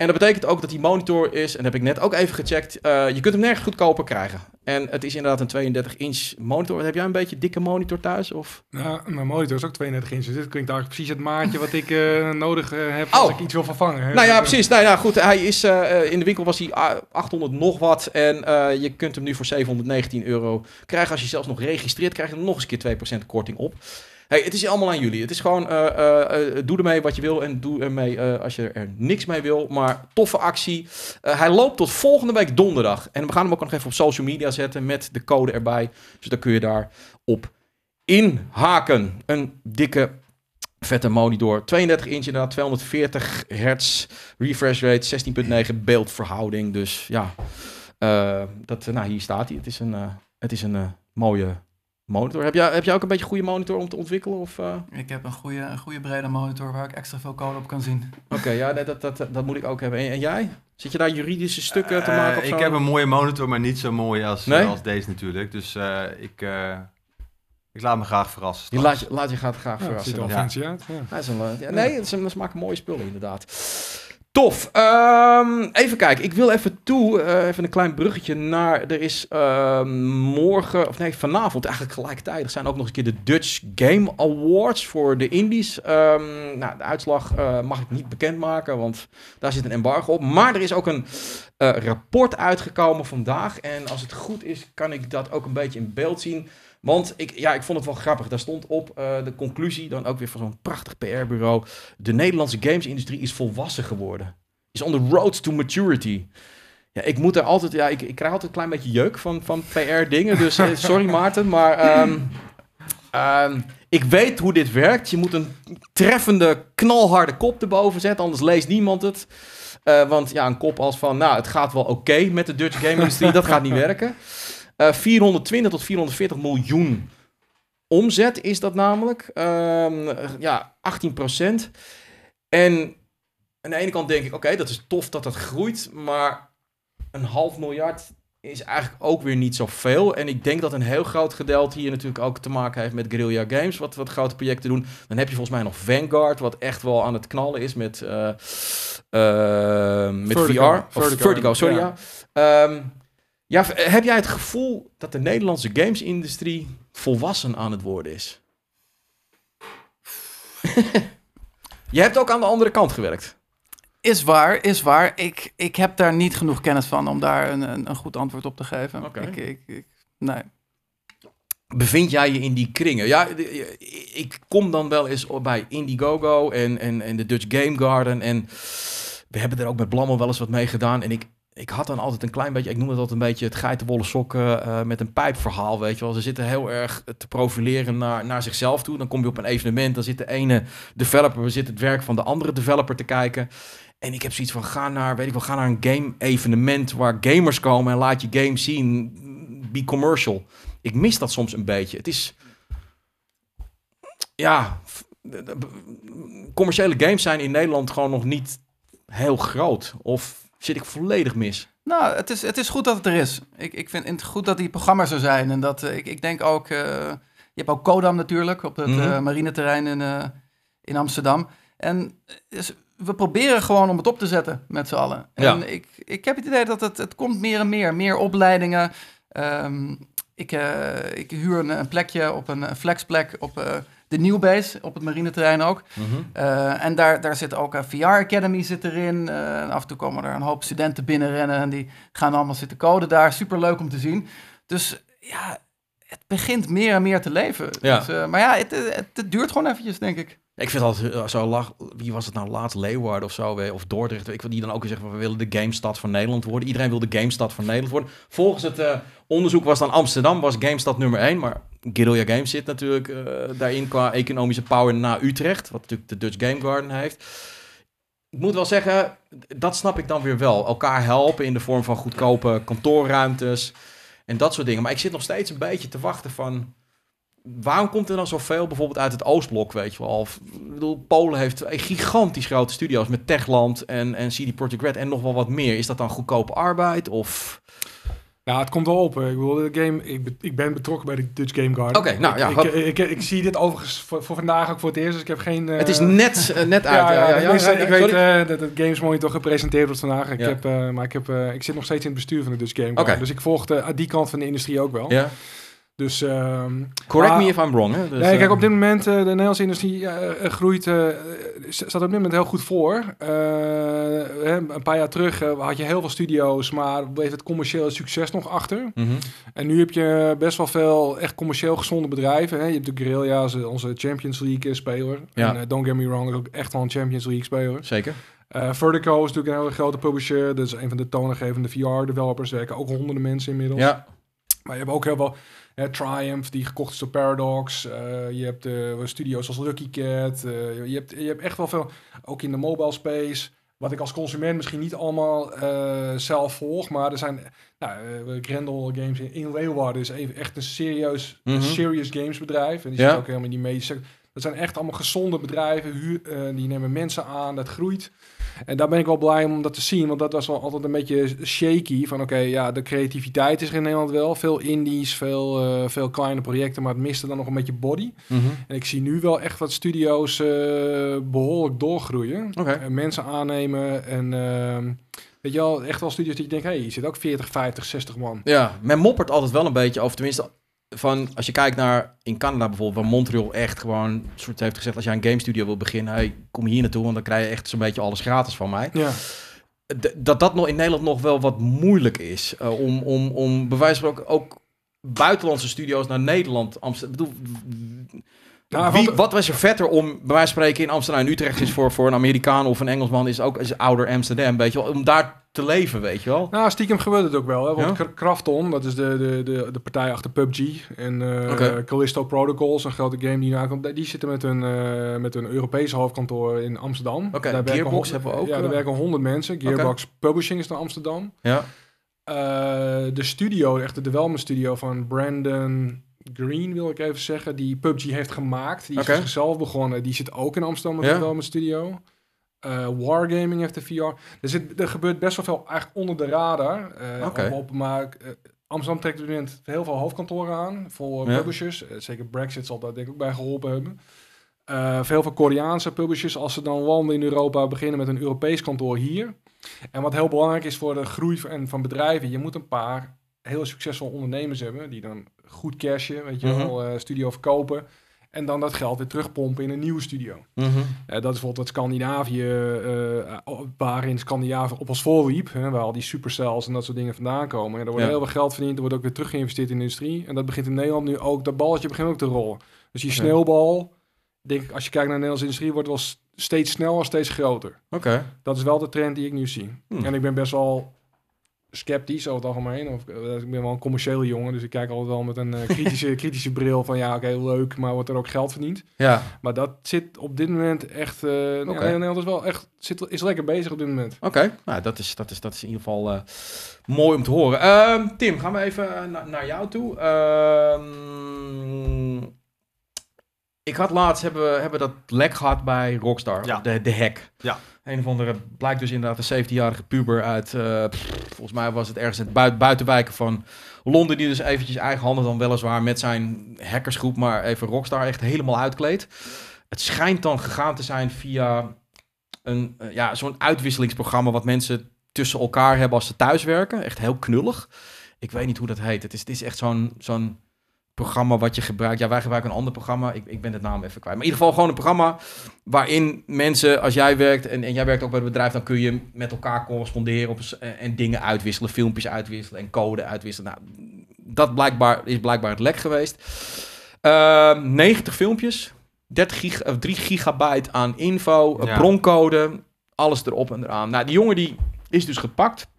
En dat betekent ook dat die monitor is, en dat heb ik net ook even gecheckt, eh, je kunt hem nergens goedkoper krijgen. En het is inderdaad een 32 inch monitor. Heb jij een beetje dikke monitor thuis? Of? Nou, mijn monitor is ook 32 inch, dus dit klinkt eigenlijk precies het maatje wat ik eh, nodig eh, heb als Oh. ik iets wil vervangen. hè. Nou ja, precies. Nou ja, goed. Hij is, in de winkel was hij ah, 800 nog wat. En je kunt hem nu voor 719 euro krijgen. Als je zelfs nog registreert, krijg je er nog eens een keer 2% korting op. Hey, het is allemaal aan jullie. Het is gewoon, eh, eh, eh, doe ermee wat je wil en doe ermee als je er niks mee wil. Maar toffe actie. Hij loopt tot volgende week donderdag. En we gaan hem ook nog even op social media zetten met de code erbij. Dus dan kun je daar op inhaken. Een dikke vette monitor. 32 inch inderdaad, 240 hertz refresh rate, 16.9 beeldverhouding. Dus ja, dat, nou, hier staat hij. Het is een, het is een mooie monitor. Heb jij, heb jij ook een beetje een goede monitor om te ontwikkelen? Of, eh? Ik heb een goede, een goede brede monitor waar ik extra veel code op kan zien. Oké, ja, dat, dat, dat, dat moet ik ook hebben. En, en jij? Zit je daar juridische stukken te Eh, maken? Of ik zo? heb een mooie monitor, maar niet zo mooi als, Nee? als deze natuurlijk. Dus eh, ik, eh, ik laat me graag verrassen. Je laat, je, laat je gaat graag ja, het ziet verrassen. er fancy uit. Ja. Ja, is een, nee, het is een, ze maken mooie spullen inderdaad. Tof. Ehm, even kijken. Ik wil even toe, eh, even een klein bruggetje naar. Er is ehm, morgen, of nee, vanavond eigenlijk gelijktijdig zijn ook nog eens een keer de Dutch Game Awards voor de Indies. Ehm, nou, de uitslag eh, mag ik niet bekendmaken, want daar zit een embargo op. Maar er is ook een eh, rapport uitgekomen vandaag. En als het goed is, kan ik dat ook een beetje in beeld zien. Want ik, ja, ik vond het wel grappig. Daar stond op eh, de conclusie, dan ook weer van zo'n prachtig PR-bureau. De Nederlandse gamesindustrie is volwassen geworden. Is on the road to maturity. Ja, ik moet er altijd, ja, ik, ik krijg altijd een klein beetje jeuk van, van PR-dingen. Dus eh, sorry Maarten, maar ehm, ehm, ik weet hoe dit werkt. Je moet een treffende, knalharde kop erboven zetten, anders leest niemand het. Eh, want ja, een kop als van, nou, het gaat wel oké met de Dutch game-industrie, dat gaat niet werken. Eh 420 tot 440 miljoen omzet is dat namelijk. Ehm, ja, 18 procent. En aan de ene kant denk ik, oké, dat is tof dat dat groeit, maar een half miljard is eigenlijk ook weer niet zoveel. En ik denk dat een heel groot gedeelte hier natuurlijk ook te maken heeft met Guerrilla Games, wat, wat grote projecten doen. Dan heb je volgens mij nog Vanguard, wat echt wel aan het knallen is met, eh, eh, met Vertigo. VR. Of Vertigo, Vertigo, sorry ja. ja. Ehm, ja, v- heb jij het gevoel dat de Nederlandse gamesindustrie volwassen aan het worden is? je hebt ook aan de andere kant gewerkt. Is waar, is waar. Ik, ik heb daar niet genoeg kennis van om daar een, een, een goed antwoord op te geven. Oké. Ik, ik, ik- nee. bevind jij je in die kringen? Ja, ik kom dan wel eens bij Indiegogo en, en, en de Dutch Game Garden. En we hebben er ook met Blammel wel eens wat mee gedaan. En ik, ik had dan altijd een klein beetje, ik noem het altijd een beetje het geitenwolle sokken uh, met een pijpverhaal, weet je wel. Ze zitten heel erg te profileren naar, naar zichzelf toe. Dan kom je op een evenement, dan zit de ene developer, zitten het werk van de andere developer te kijken. En ik heb zoiets van, ga naar, weet ik wel, ga naar een game evenement waar gamers komen en laat je game zien. Be commercial. Ik mis dat soms een beetje. Het is, ja, commerciële games zijn in Nederland gewoon nog niet heel groot. Of zit ik volledig mis? Nou, het is, het is goed dat het er is. Ik, ik vind het goed dat die programma's er zijn. En dat, uh, ik, ik denk ook, uh, je hebt ook Kodam natuurlijk op het mm -hmm. uh, marineterrein in, in Amsterdam. En dus we proberen gewoon om het op te zetten met z'n allen. En ja. ik, ik heb het idee dat het, het komt meer en meer. Meer opleidingen. Um, ik, ik huur een, een, plekje op een, een flexplek op de Nieuwbase op het marineterrein ook. Mm -hmm. uh, en daar, daar zit ook een VR Academy zit erin. Uh, af en toe komen er een hoop studenten binnenrennen en die gaan allemaal zitten coden daar. Super leuk om te zien. Dus ja, het begint meer en meer te leven. Ja. Dus, uh, maar ja, het, het, het, duurt gewoon eventjes, denk ik. Ik vind altijd zo lach. Wie was het nou laatst? Leeuwarden of zo? Of Dordrecht? Ik wil die dan ook weer zeggen: we willen de GameStad van Nederland worden. Iedereen wil de GameStad van Nederland worden. Volgens het uh, onderzoek was dan Amsterdam was GameStad nummer 1. Maar Guerrilla Games zit natuurlijk uh, daarin qua economische power na Utrecht. Wat natuurlijk de Dutch Game Garden heeft. Ik moet wel zeggen, dat snap ik dan weer wel. Elkaar helpen in de vorm van goedkope kantoorruimtes en dat soort dingen. Maar ik zit nog steeds een beetje te wachten van waarom komt er dan zoveel bijvoorbeeld uit het Oostblok, weet je wel? Of, ik bedoel, Polen heeft gigantisch grote studio's met Techland en, en CD Projekt Red en nog wel wat meer. Is dat dan goedkope arbeid of... Ja, het komt wel op. Ik bedoel, de game, ik, ik ben betrokken bij de Dutch Game Garden. Oké, nou ja. Ik, ik, ik, ik, zie dit overigens voor, voor, vandaag ook voor het eerst, dus ik heb geen... Uh... Het is net, uh, net uit. ja, ja, ja, ja, ja ik weet uh, dat het Games Monitor gepresenteerd wordt vandaag. Ik, heb, maar ik, heb, ik zit nog steeds in het bestuur van de Dutch Game Garden. Okay. Dus ik volg de, die kant van de industrie ook wel. Ja. Dus, um, Correct me if I'm wrong. Hè? Dus, nee, kijk, op dit moment uh, de Nederlandse industrie uh, groeit, uh, staat op dit moment heel goed voor. een paar jaar terug had je heel veel studio's, maar bleef het commerciële succes nog achter. Mm -hmm. En nu heb je best wel veel echt commercieel gezonde bedrijven. Hè? Je hebt de Guerrilla's, onze Champions League speler. Ja. En don't get me wrong, ook echt wel een Champions League speler. Zeker. Vertigo is natuurlijk een hele grote publisher. Dat is een van de toonaangevende VR-developers. Er werken ook honderden mensen inmiddels. Ja. Maar je hebt ook heel veel... Triumph, die gekocht is door Paradox. Uh, je hebt uh, studio's als Lucky Cat. je, hebt, je hebt echt wel veel, ook in de mobile space. Wat ik als consument misschien niet allemaal zelf volg. Maar er zijn, nou, Grendel Games in, in Leeuwarden is even echt een serieus, Mhm. mm -hmm. serious games bedrijf. En die Ja. zit ook helemaal in die medische Dat zijn echt allemaal gezonde bedrijven. Huur, die nemen mensen aan, dat groeit. En daar ben ik wel blij om dat te zien. Want dat was wel altijd een beetje shaky. Van oké, okay, ja, de creativiteit is er in Nederland wel. Veel indies, veel, uh, veel kleine projecten. Maar het miste dan nog een beetje body. Mm -hmm. En ik zie nu wel echt wat studio's uh, behoorlijk doorgroeien. Okay. En mensen aannemen. En uh, weet je wel, echt wel studio's die je denkt... hé, hey, je zit ook 40, 50, 60 man. Ja, men moppert altijd wel een beetje over... tenminste van als je kijkt naar in Canada bijvoorbeeld, waar Montreal echt gewoon soort heeft gezegd: als jij een game studio wil beginnen, hey, kom hier naartoe, want dan krijg je echt zo'n beetje alles gratis van mij. Ja. Dat dat nog in Nederland nog wel wat moeilijk is uh, om, om, om bij wijze van ook, ook buitenlandse studio's naar Nederland, Amsterdam. Nou, Wie, wat was er vetter om, bij wijze van spreken, in Amsterdam en Utrecht is voor, voor een Amerikaan of een Engelsman, is ook is ouder Amsterdam, weet je wel, om daar te leven, weet je wel. Nou, stiekem gebeurt het ook wel, hè, want ja? Krafton, dat is de, de, de, de partij achter PUBG, en uh, okay. Callisto Protocols, een grote game die nakomt, die zitten met een, uh, met een Europese hoofdkantoor in Amsterdam. Oké, okay, Gearbox hebben we ook. Ja, daar werken honderd mensen. Gearbox okay. Publishing is naar Amsterdam. Ja. Uh, de studio, echt de development studio van Brandon Green, wil ik even zeggen, die PUBG heeft gemaakt. Die is zichzelf begonnen. Die zit ook in Amsterdam met ja? development studio. Uh, Wargaming heeft de VR. Er, zit, er gebeurt best wel veel eigenlijk onder de radar. Uh, okay. op, maar uh, Amsterdam trekt op dit moment heel veel hoofdkantoren aan voor ja. publishers. zeker Brexit zal daar denk ik ook bij geholpen hebben. veel van Koreaanse publishers, als ze dan landen in Europa, beginnen met een Europees kantoor hier. En wat heel belangrijk is voor de groei van, van bedrijven, je moet een paar heel succesvolle ondernemers hebben die dan goed cashen, weet je Mhm. wel, mm -hmm. studio verkopen. En dan dat geld weer terugpompen in een nieuwe studio. Mhm. Eh, dat is bijvoorbeeld wat Scandinavië, eh, waarin Scandinavië op ons voorliep. Hè, waar al die supercells en dat soort dingen vandaan komen. En er wordt Ja. heel veel geld verdiend, er wordt ook weer terug geïnvesteerd in de industrie. En dat begint in Nederland nu ook, dat balletje begint ook te rollen. Dus die sneeuwbal, denk ik, als je kijkt naar de Nederlandse industrie, wordt wel steeds sneller, steeds groter. Oké. Dat is wel de trend die ik nu zie. Hmm. En ik ben best wel sceptisch over het algemeen. Of, eh, ik ben wel een commerciële jongen, dus ik kijk altijd wel met een eh, kritische, kritische bril van ja, oké, leuk, maar wordt er ook geld verdiend. Ja, Maar dat zit op dit moment echt. eh ja. Nederland is wel echt zit, is lekker bezig op dit moment. oké. Nou, dat is, dat, is, dat is in ieder geval eh, mooi om te horen. Ehm, Tim, gaan we even na- naar jou toe. Ehm, ik had laatst, hebben, we- hebben dat lek gehad bij Rockstar. Ja. De, de hack. Ja. Een of andere, blijkt dus inderdaad een 17-jarige puber uit, eh, volgens mij was het ergens in het bui- buitenwijken van Londen, die dus eventjes eigenhandig dan weliswaar met zijn hackersgroep, maar even Rockstar echt helemaal uitkleedt. Het schijnt dan gegaan te zijn via een, eh, ja, zo'n uitwisselingsprogramma wat mensen tussen elkaar hebben als ze thuiswerken. Echt heel knullig. Ik weet niet hoe dat heet. Het is, het is echt zo'n zo'n programma wat je gebruikt. Ja, wij gebruiken een ander programma. Ik, ik ben het naam even kwijt. Maar in ieder geval gewoon een programma waarin mensen, als jij werkt en, en jij werkt ook bij het bedrijf, dan kun je met elkaar corresponderen op, en, en dingen uitwisselen, filmpjes uitwisselen en code uitwisselen. Nou, dat blijkbaar, is blijkbaar het lek geweest. Ehm 90 filmpjes, 30 giga, of 3 gigabyte aan info, Ja. broncode, alles erop en eraan. Nou, die jongen die is dus gepakt.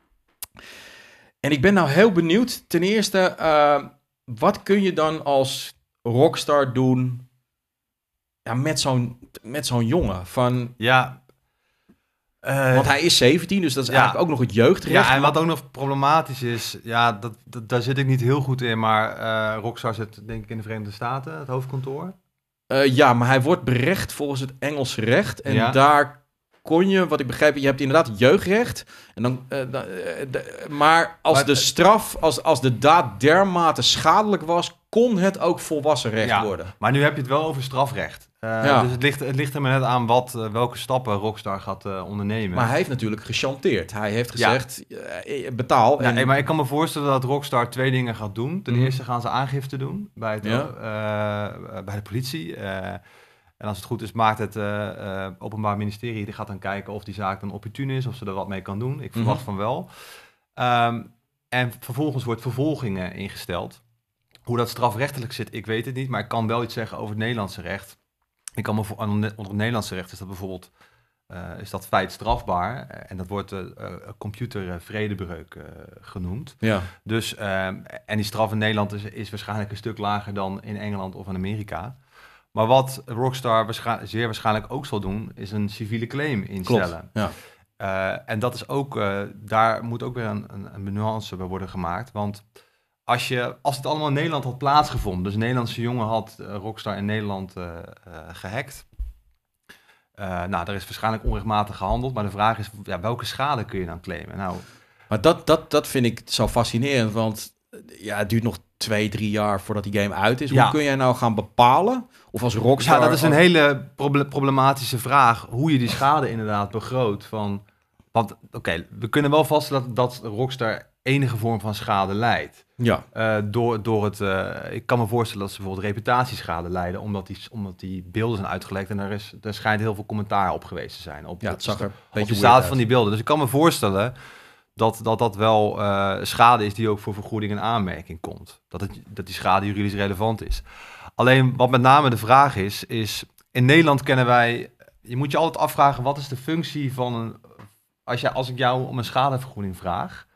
En ik ben nou heel benieuwd. Ten eerste, eh, wat kun je dan als rockstar doen ja, met zo'n met zo'n jongen? Van, Ja. Eh, want hij is 17, dus dat is Ja. eigenlijk ook nog het jeugdrecht. ja, en wat ook nog problematisch is, ja, dat, dat, daar zit ik niet heel goed in, maar eh Rockstar zit denk ik in de Verenigde Staten, het hoofdkantoor. Eh, ja, maar hij wordt berecht volgens het Engelse recht. En Ja. daar kon je, wat ik begreep, je hebt inderdaad jeugdrecht. En dan, eh, eh, de- maar als Maar de straf, als, als de daad dermate schadelijk was, kon het ook volwassen recht Ja. worden. Maar nu heb je het wel over strafrecht. Eh, Ja. Dus het ligt, het ligt er maar net aan wat, welke stappen Rockstar gaat ondernemen. Maar hij heeft natuurlijk gechanteerd. Hij heeft gezegd, betaal. Ja, en, hey, maar ik kan me voorstellen dat Rockstar twee dingen gaat doen. Ten Mhm. eerste gaan ze aangifte doen bij, het, bij de politie. En als het goed is, maakt het eh, eh, Openbaar Ministerie die gaat dan kijken of die zaak dan opportun is, of ze er wat mee kan doen. Ik verwacht Mhm. van wel. Ehm, en vervolgens wordt vervolgingen ingesteld. Hoe dat strafrechtelijk zit, ik weet het niet, maar ik kan wel iets zeggen over het Nederlandse recht. Ik kan me voor, onder het Nederlandse recht is dat bijvoorbeeld eh, is dat feit strafbaar en dat wordt uh, computervredebreuk uh, genoemd. Ja. Dus, ehm, en die straf in Nederland is, is waarschijnlijk een stuk lager dan in Engeland of in Amerika. Maar wat Rockstar waarschijn, zeer waarschijnlijk ook zal doen, is een civiele claim instellen. Klopt, ja. Uh, en dat is ook, uh, daar moet ook weer een, een, een nuance bij worden gemaakt. Want als, je, als het allemaal in Nederland had plaatsgevonden, dus een Nederlandse jongen had uh, Rockstar in Nederland uh, gehackt. nou, daar is waarschijnlijk onrechtmatig gehandeld, maar de vraag is, ja, welke schade kun je dan claimen? Nou, maar dat, dat, dat vind ik zo fascinerend, want ja, het duurt nog twee, drie jaar voordat die game uit is. Ja. Hoe kun jij nou gaan bepalen, of als Rockstar... Ja, dat is een hele problematische vraag, hoe je die schade inderdaad begroot. Van, want oké, okay, we kunnen wel vaststellen dat, dat Rockstar enige vorm van schade leidt. Ja. Uh, door, door het, uh, ik kan me voorstellen dat ze bijvoorbeeld reputatieschade leiden, omdat die, omdat die beelden zijn uitgelekt en er, is, er schijnt heel veel commentaar op geweest te zijn. Op, ja, het zag er op, de staat van die beelden. Dus ik kan me voorstellen dat dat, dat wel uh, schade is die ook voor vergoeding in aanmerking komt. Dat, het, dat die schade juridisch relevant is. Alleen wat met name de vraag is, is in Nederland kennen wij, je moet je altijd afvragen, wat is de functie van een, als, je, als ik jou om een schadevergoeding vraag,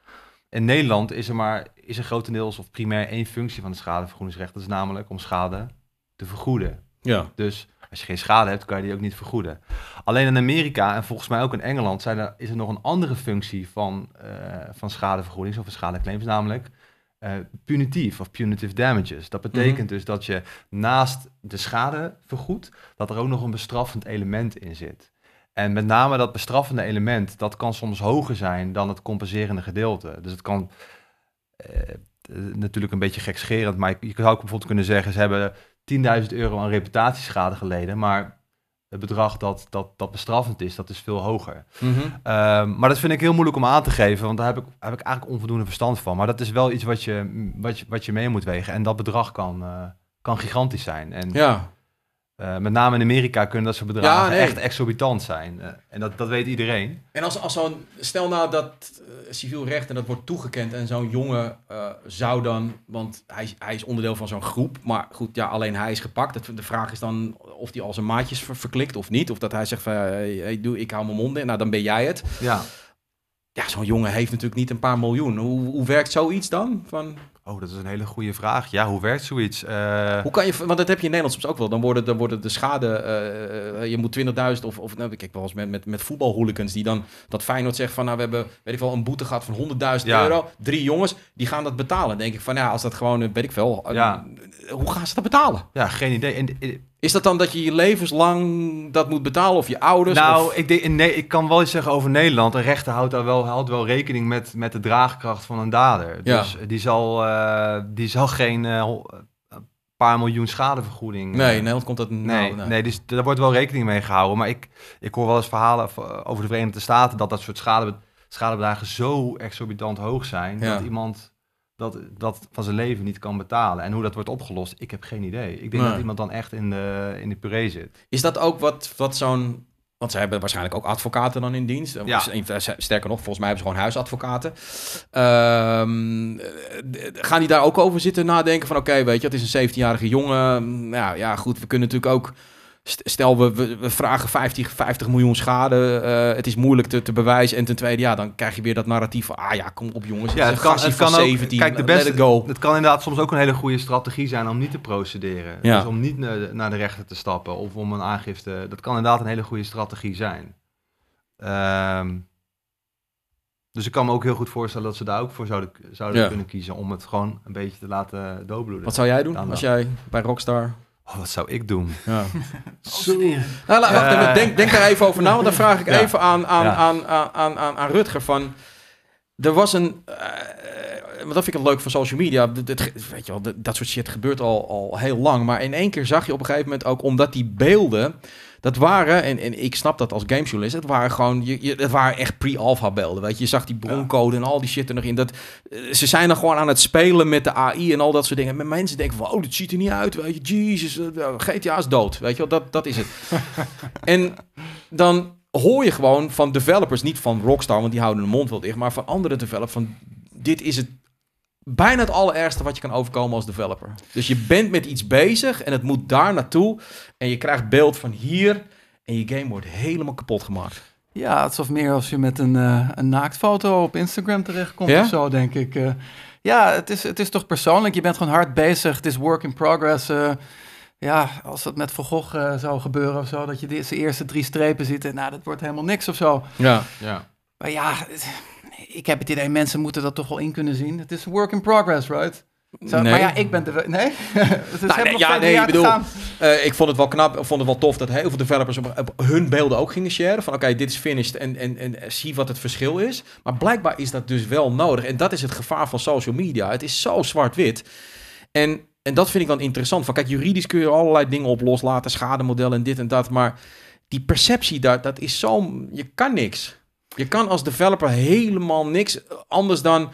in Nederland is er maar is er grotendeels of primair één functie van het schadevergoedingsrecht. Dat is namelijk om schade te vergoeden. Ja. Dus als je geen schade hebt, kan je die ook niet vergoeden. Alleen in Amerika en volgens mij ook in Engeland zijn er, is er nog een andere functie van, uh, van schadevergoeding of van schadeclaims, namelijk uh, punitief of punitive damages. Dat betekent mm -hmm. dus dat je naast de schade vergoedt, dat er ook nog een bestraffend element in zit. En met name dat bestraffende element, dat kan soms hoger zijn dan het compenserende gedeelte. Dus het kan uh, natuurlijk een beetje gekscherend, maar je zou ook bijvoorbeeld kunnen zeggen, ze hebben 10.000 euro aan reputatieschade geleden, maar het bedrag dat, dat, dat bestraffend is, dat is veel hoger. Mm -hmm. uh, maar dat vind ik heel moeilijk om aan te geven, want daar heb ik, heb ik eigenlijk onvoldoende verstand van. Maar dat is wel iets wat je, wat je, wat je mee moet wegen. En dat bedrag kan, uh, kan gigantisch zijn. En ja. eh, met name in Amerika kunnen dat soort bedragen Ja, nee. echt exorbitant zijn. Eh, en dat, dat weet iedereen. En als, als zo'n, stel nou dat eh, civiel recht en dat wordt toegekend en zo'n jongen eh, zou dan, want hij, hij is onderdeel van zo'n groep, maar goed, ja, alleen hij is gepakt. De vraag is dan of hij al zijn maatjes ver- verklikt of niet, of dat hij zegt van, hey, doe, ik hou mijn mond in, nou dan ben jij het. Ja. Ja, zo'n jongen heeft natuurlijk niet een paar miljoen. Hoe, hoe werkt zoiets dan? Van, Oh, dat is een hele goede vraag. Ja, hoe werkt zoiets? Eh, hoe kan je, want dat heb je in Nederland soms ook wel. Dan worden, dan worden de schade, eh, eh, je moet 20.000 of, of nou, kijk wel eens met, met, met voetbalhooligans die dan dat Feyenoord zegt van, nou we hebben, weet ik wel, een boete gehad van 100.000 Ja. euro. Drie jongens, die gaan dat betalen. Dan denk ik van, ja, als dat gewoon, weet ik veel, eh, Ja. hoe gaan ze dat betalen? ja, geen idee. En, Is dat dan dat je je levenslang dat moet betalen of je ouders? nou, of- ik, denk, in Ne- ik kan wel iets zeggen over Nederland. Een rechter houdt daar wel, houdt wel rekening met, met de draagkracht van een dader. Ja. Dus die zal, eh, die zal geen eh, paar miljoen schadevergoeding... eh, nee, in Nederland komt dat Nee, nou, nee. nee. dus daar wordt wel rekening mee gehouden. Maar ik, ik hoor wel eens verhalen over de Verenigde Staten dat dat soort schade, schadebedragen zo exorbitant hoog zijn Ja. dat iemand dat, dat van zijn leven niet kan betalen. En hoe dat wordt opgelost, ik heb geen idee. Ik denk Nee. dat iemand dan echt in de, in de puree zit. Is dat ook wat, wat zo'n... Want ze hebben waarschijnlijk ook advocaten dan in dienst. Ja. Eh, Sterker nog, volgens mij hebben ze gewoon huisadvocaten. Ehm, eh, gaan die daar ook over zitten nadenken van... Oké, weet je, het is een 17-jarige jongen. Nou ja, goed, we kunnen natuurlijk ook... st- Stel, we, we, we vragen 50, 50 miljoen schade. eh, het is moeilijk te, te bewijzen. En ten tweede, ja, dan krijg je weer dat narratief van... Ah ja, kom op jongens. Ja, het het kan, het van kan ook, 17. kijk, de beste, het kan inderdaad soms ook een hele goede strategie zijn om niet te procederen. Ja. Dus om niet naar de, naar de rechter te stappen of om een aangifte. Dat kan inderdaad een hele goede strategie zijn. Ehm, dus ik kan me ook heel goed voorstellen dat ze daar ook voor zouden, zouden Ja. kunnen kiezen om het gewoon een beetje te laten doodbloeden. Wat zou jij doen als jij bij Rockstar... Oh, wat zou ik doen? Ja. Studeren. Nou, wacht Eh. even, denk, denk daar even over na, want dan vraag ik Ja. even aan, aan, Ja. aan, aan, aan, aan, aan Rutger van... Er was een... eh, want dat vind ik het leuk van social media. Dit- weet je wel, dat soort shit gebeurt al, al heel lang. Maar in één keer zag je op een gegeven moment ook... Omdat die beelden... Dat waren, en, en ik snap dat als gamejournalist, het waren gewoon, je, je, het waren echt pre-alpha beelden, weet je. Je zag die broncode en al die shit er nog in. Dat, eh, ze zijn dan gewoon aan het spelen met de AI en al dat soort dingen. Maar mensen denken van, oh, dit ziet er niet uit, weet je. Jezus, eh, GTA is dood, weet je wel. Dat, dat is het. en dan hoor je gewoon van developers, niet van Rockstar, want die houden hun mond wel dicht, maar van andere developers, van dit is het bijna het allerergste wat je kan overkomen als developer. Dus je bent met iets bezig en het moet daar naartoe en je krijgt beeld van hier en je game wordt helemaal kapot gemaakt. Ja, het is of meer als je met een, eh, een naaktfoto op Instagram terechtkomt Ja? of zo, denk ik. Eh, ja, het is, het is toch persoonlijk. Je bent gewoon hard bezig. Het is work in progress. eh. ja, als dat met Van Gogh zou gebeuren of zo, dat je de zijn eerste drie strepen ziet en nou, dat wordt helemaal niks of zo. Ja, ja. Maar ja, het- ik heb het idee, mensen moeten dat toch wel in kunnen zien. Het is een work in progress, right? Zo, Nee. Maar ja, ik ben de... Nee? het is nee, ja, nee, ik bedoel-. Eh, ik vond het wel knap, ik vond het wel tof dat heel veel developers op, op hun beelden ook gingen sharen. Van oké, dit is finished en, en, en zie wat het verschil is. Maar blijkbaar is dat dus wel nodig. En dat is het gevaar van social media. Het is zo zwart-wit. En, en dat vind ik dan interessant. Van kijk, juridisch kun je allerlei dingen op loslaten, schademodellen en dit en dat. Maar die perceptie daar, dat is zo... Je kan niks. Je kan als developer helemaal niks anders dan...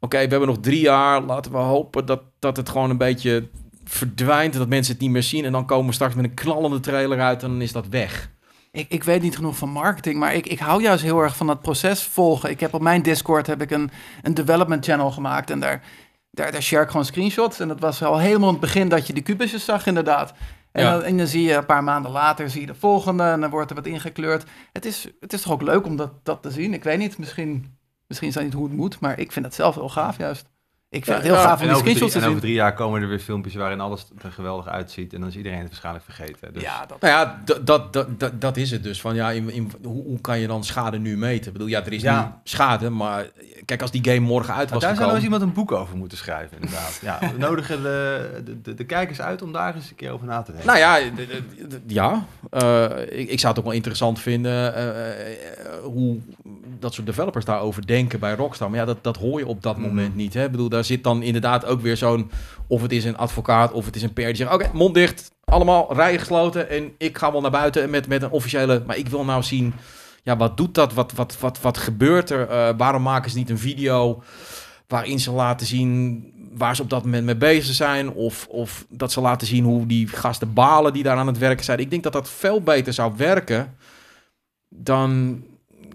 Oké, we hebben nog drie jaar. Laten we hopen dat, dat het gewoon een beetje verdwijnt. en Dat mensen het niet meer zien. En dan komen we straks met een knallende trailer uit. En dan is dat weg. Ik, ik weet niet genoeg van marketing, maar ik, ik hou juist heel erg van dat proces volgen. Ik heb op mijn Discord heb ik een, een development channel gemaakt en daar, daar, daar share ik gewoon screenshots. En dat was al helemaal het begin dat je die kubusjes zag inderdaad. En, Ja. dan, en dan zie je een paar maanden later zie je de volgende en dan wordt er wat ingekleurd. Het is, het is toch ook leuk om dat, dat te zien. Ik weet niet, misschien, misschien is dat niet hoe het moet, maar ik vind het zelf heel gaaf juist. Ik vind Ja, het heel ja, gaaf om die screenshots te en over zien. drie jaar komen er weer filmpjes waarin alles er geweldig uitziet. En dan is iedereen het waarschijnlijk vergeten. Dus Ja, dat, Nou ja, dat, dat, dat, dat, is het dus. Van, ja, in, in, hoe, hoe kan je dan schade nu meten? Ik bedoel, ja, er is Ja. nu schade. Maar kijk, als die game morgen uit was daar zou eens iemand een boek over moeten schrijven, inderdaad. ja, we nodigen de, de, de, de kijkers uit om daar eens een keer over na te denken. Nou ja, ja. Eh, ik, ik zou het ook wel interessant vinden eh, eh, hoe dat soort developers daarover denken bij Rockstar. Maar ja, dat, dat hoor je op dat Mhm. moment niet. Hè? Ik bedoel, daar zit dan inderdaad ook weer zo'n... Of het is een advocaat of het is een per die zegt... Oké, mond dicht, allemaal rijen gesloten en ik ga wel naar buiten met, met een officiële... Maar ik wil nou zien, ja, wat doet dat? Wat, wat, wat, wat gebeurt er? Eh, waarom maken ze niet een video waarin ze laten zien waar ze op dat moment mee bezig zijn. Of, of dat ze laten zien hoe die gasten balen die daar aan het werken zijn. Ik denk dat dat veel beter zou werken dan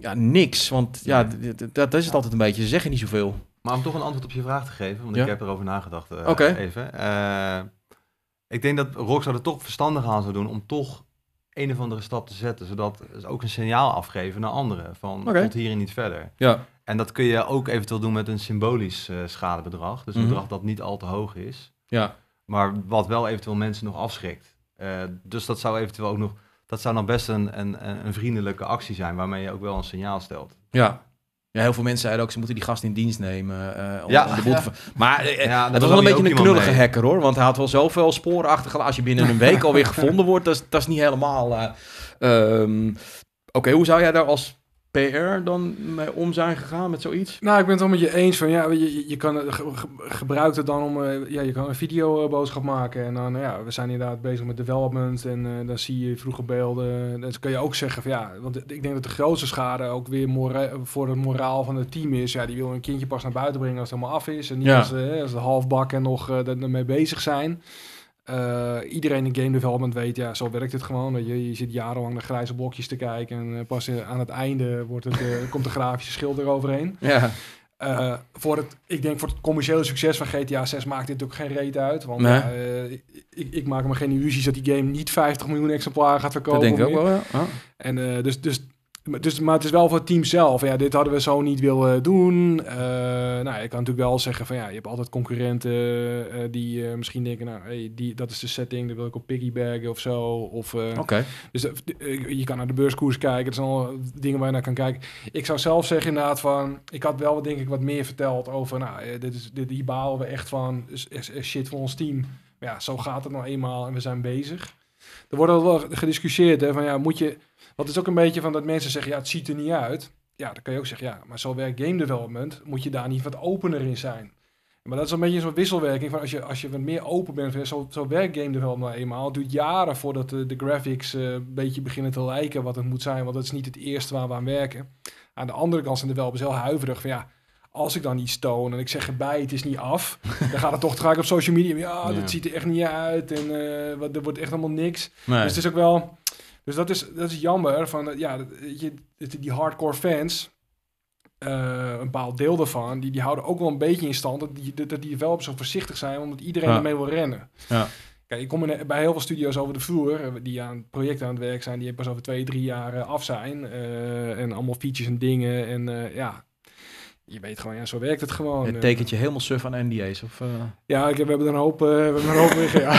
ja, niks. Want ja, dat is het altijd een beetje. Ze zeggen niet zoveel. Maar om toch een antwoord op je vraag te geven, want ik heb erover nagedacht Oké. even. Eh, ik denk dat Rockstar er toch verstandig aan zou doen om toch een of andere stap te zetten, zodat ze ook een signaal afgeven naar anderen van Oké. tot hier en niet verder. Ja. En dat kun je ook eventueel doen met een symbolisch eh, schadebedrag. Dus een Mhm. bedrag dat niet al te hoog is, Ja. maar wat wel eventueel mensen nog afschrikt. Dus dat zou eventueel ook nog, dat zou dan best een, een, een vriendelijke actie zijn waarmee je ook wel een signaal stelt. Ja. Ja, heel veel mensen zeiden ook, ze moeten die gast in dienst nemen. om, Ja. om de boel te ver- Maar Ja, daar het was wel een je beetje een knullige mee. hacker hoor. Want hij had wel zoveel sporen achtergelaten. Als je binnen een week alweer gevonden wordt, dat is, dat is niet helemaal... eh, ehm, Oké, hoe zou jij daar als PR dan mee om zijn gegaan met zoiets? Nou, ik ben het wel met je eens van ja, je, je, kan het ge- ge- gebruikt het dan om eh, ja, je kan een videoboodschap maken en dan ja, we zijn inderdaad bezig met development en eh, dan zie je vroege beelden. Dan kan je ook zeggen van ja, want ik denk dat de grootste schade ook weer voor het moraal van het team is. Ja, die wil een kindje pas naar buiten brengen als het helemaal af is en niet Ja. als, eh, als de halfbak en nog eh, ermee bezig zijn. Eh, iedereen in game development weet, ja, zo werkt het gewoon. Je, je zit jarenlang naar grijze blokjes te kijken en eh, pas eh, aan het einde wordt het, komt de grafische schil eroverheen. Ja, voor het, ik denk voor het commerciële succes van GTA 6 maakt dit ook geen reet uit. Want Nee. ik, ik maak me geen illusies dat die game niet 50 miljoen exemplaren gaat verkopen. dat denk ik ook wel, ja. En dus, dus, dus, maar het is wel voor het team zelf. Ja, dit hadden we zo niet willen doen. Eh, nou, je kan natuurlijk wel zeggen van ja, je hebt altijd concurrenten eh, die eh, misschien denken, nou, hey, die, dat is de setting, daar wil ik op piggybaggen of zo. Of, dus je kan naar de beurskoers kijken. Dat zijn al dingen waar je naar kan kijken. Ik zou zelf zeggen inderdaad van... Ik had wel denk ik wat meer verteld over... Nou, dit is, dit, hier balen we echt van. Shit voor ons team. Maar ja, zo gaat het nou eenmaal en we zijn bezig. Er wordt al wel gediscussieerd hè, van ja, moet je... Want het is ook een beetje van dat mensen zeggen... Ja, het ziet er niet uit. Ja, dan kan je ook zeggen... Ja, maar zo werkt game development. Moet je daar niet wat opener in zijn. Maar dat is een beetje zo'n wisselwerking van als je, als je wat meer open bent, zo, zo werkt game development nou eenmaal. Het duurt jaren voordat de, de graphics eh, een beetje beginnen te lijken wat het moet zijn, want dat is niet het eerste waar we aan werken. Aan de andere kant zijn de developers heel huiverig van ja, als ik dan iets toon en ik zeg erbij, het is niet af, dan gaat het toch gelijk op social media. Ja, Ja. dat ziet er echt niet uit en eh, wat, er wordt echt helemaal niks. Nee. Dus het is ook wel. Dus dat is, dat is jammer. Van, eh, ja, je, die hardcore fans, eh, een bepaald deel daarvan, die, die houden ook wel een beetje in stand dat die, dat die developers zo voorzichtig zijn, omdat iedereen Ja. ermee wil rennen. Ja. Kijk, ik kom in, bij heel veel studio's over de vloer, eh, die aan projecten aan het werk zijn, die pas over twee, drie jaar af zijn. en allemaal features en dingen. En ja, je weet gewoon, ja, zo werkt het gewoon. Het Eh, tekent je helemaal suf aan NDA's. Of, eh, ja, ik we hebben er een hoop, eh, we hebben een hoop liggen, ja.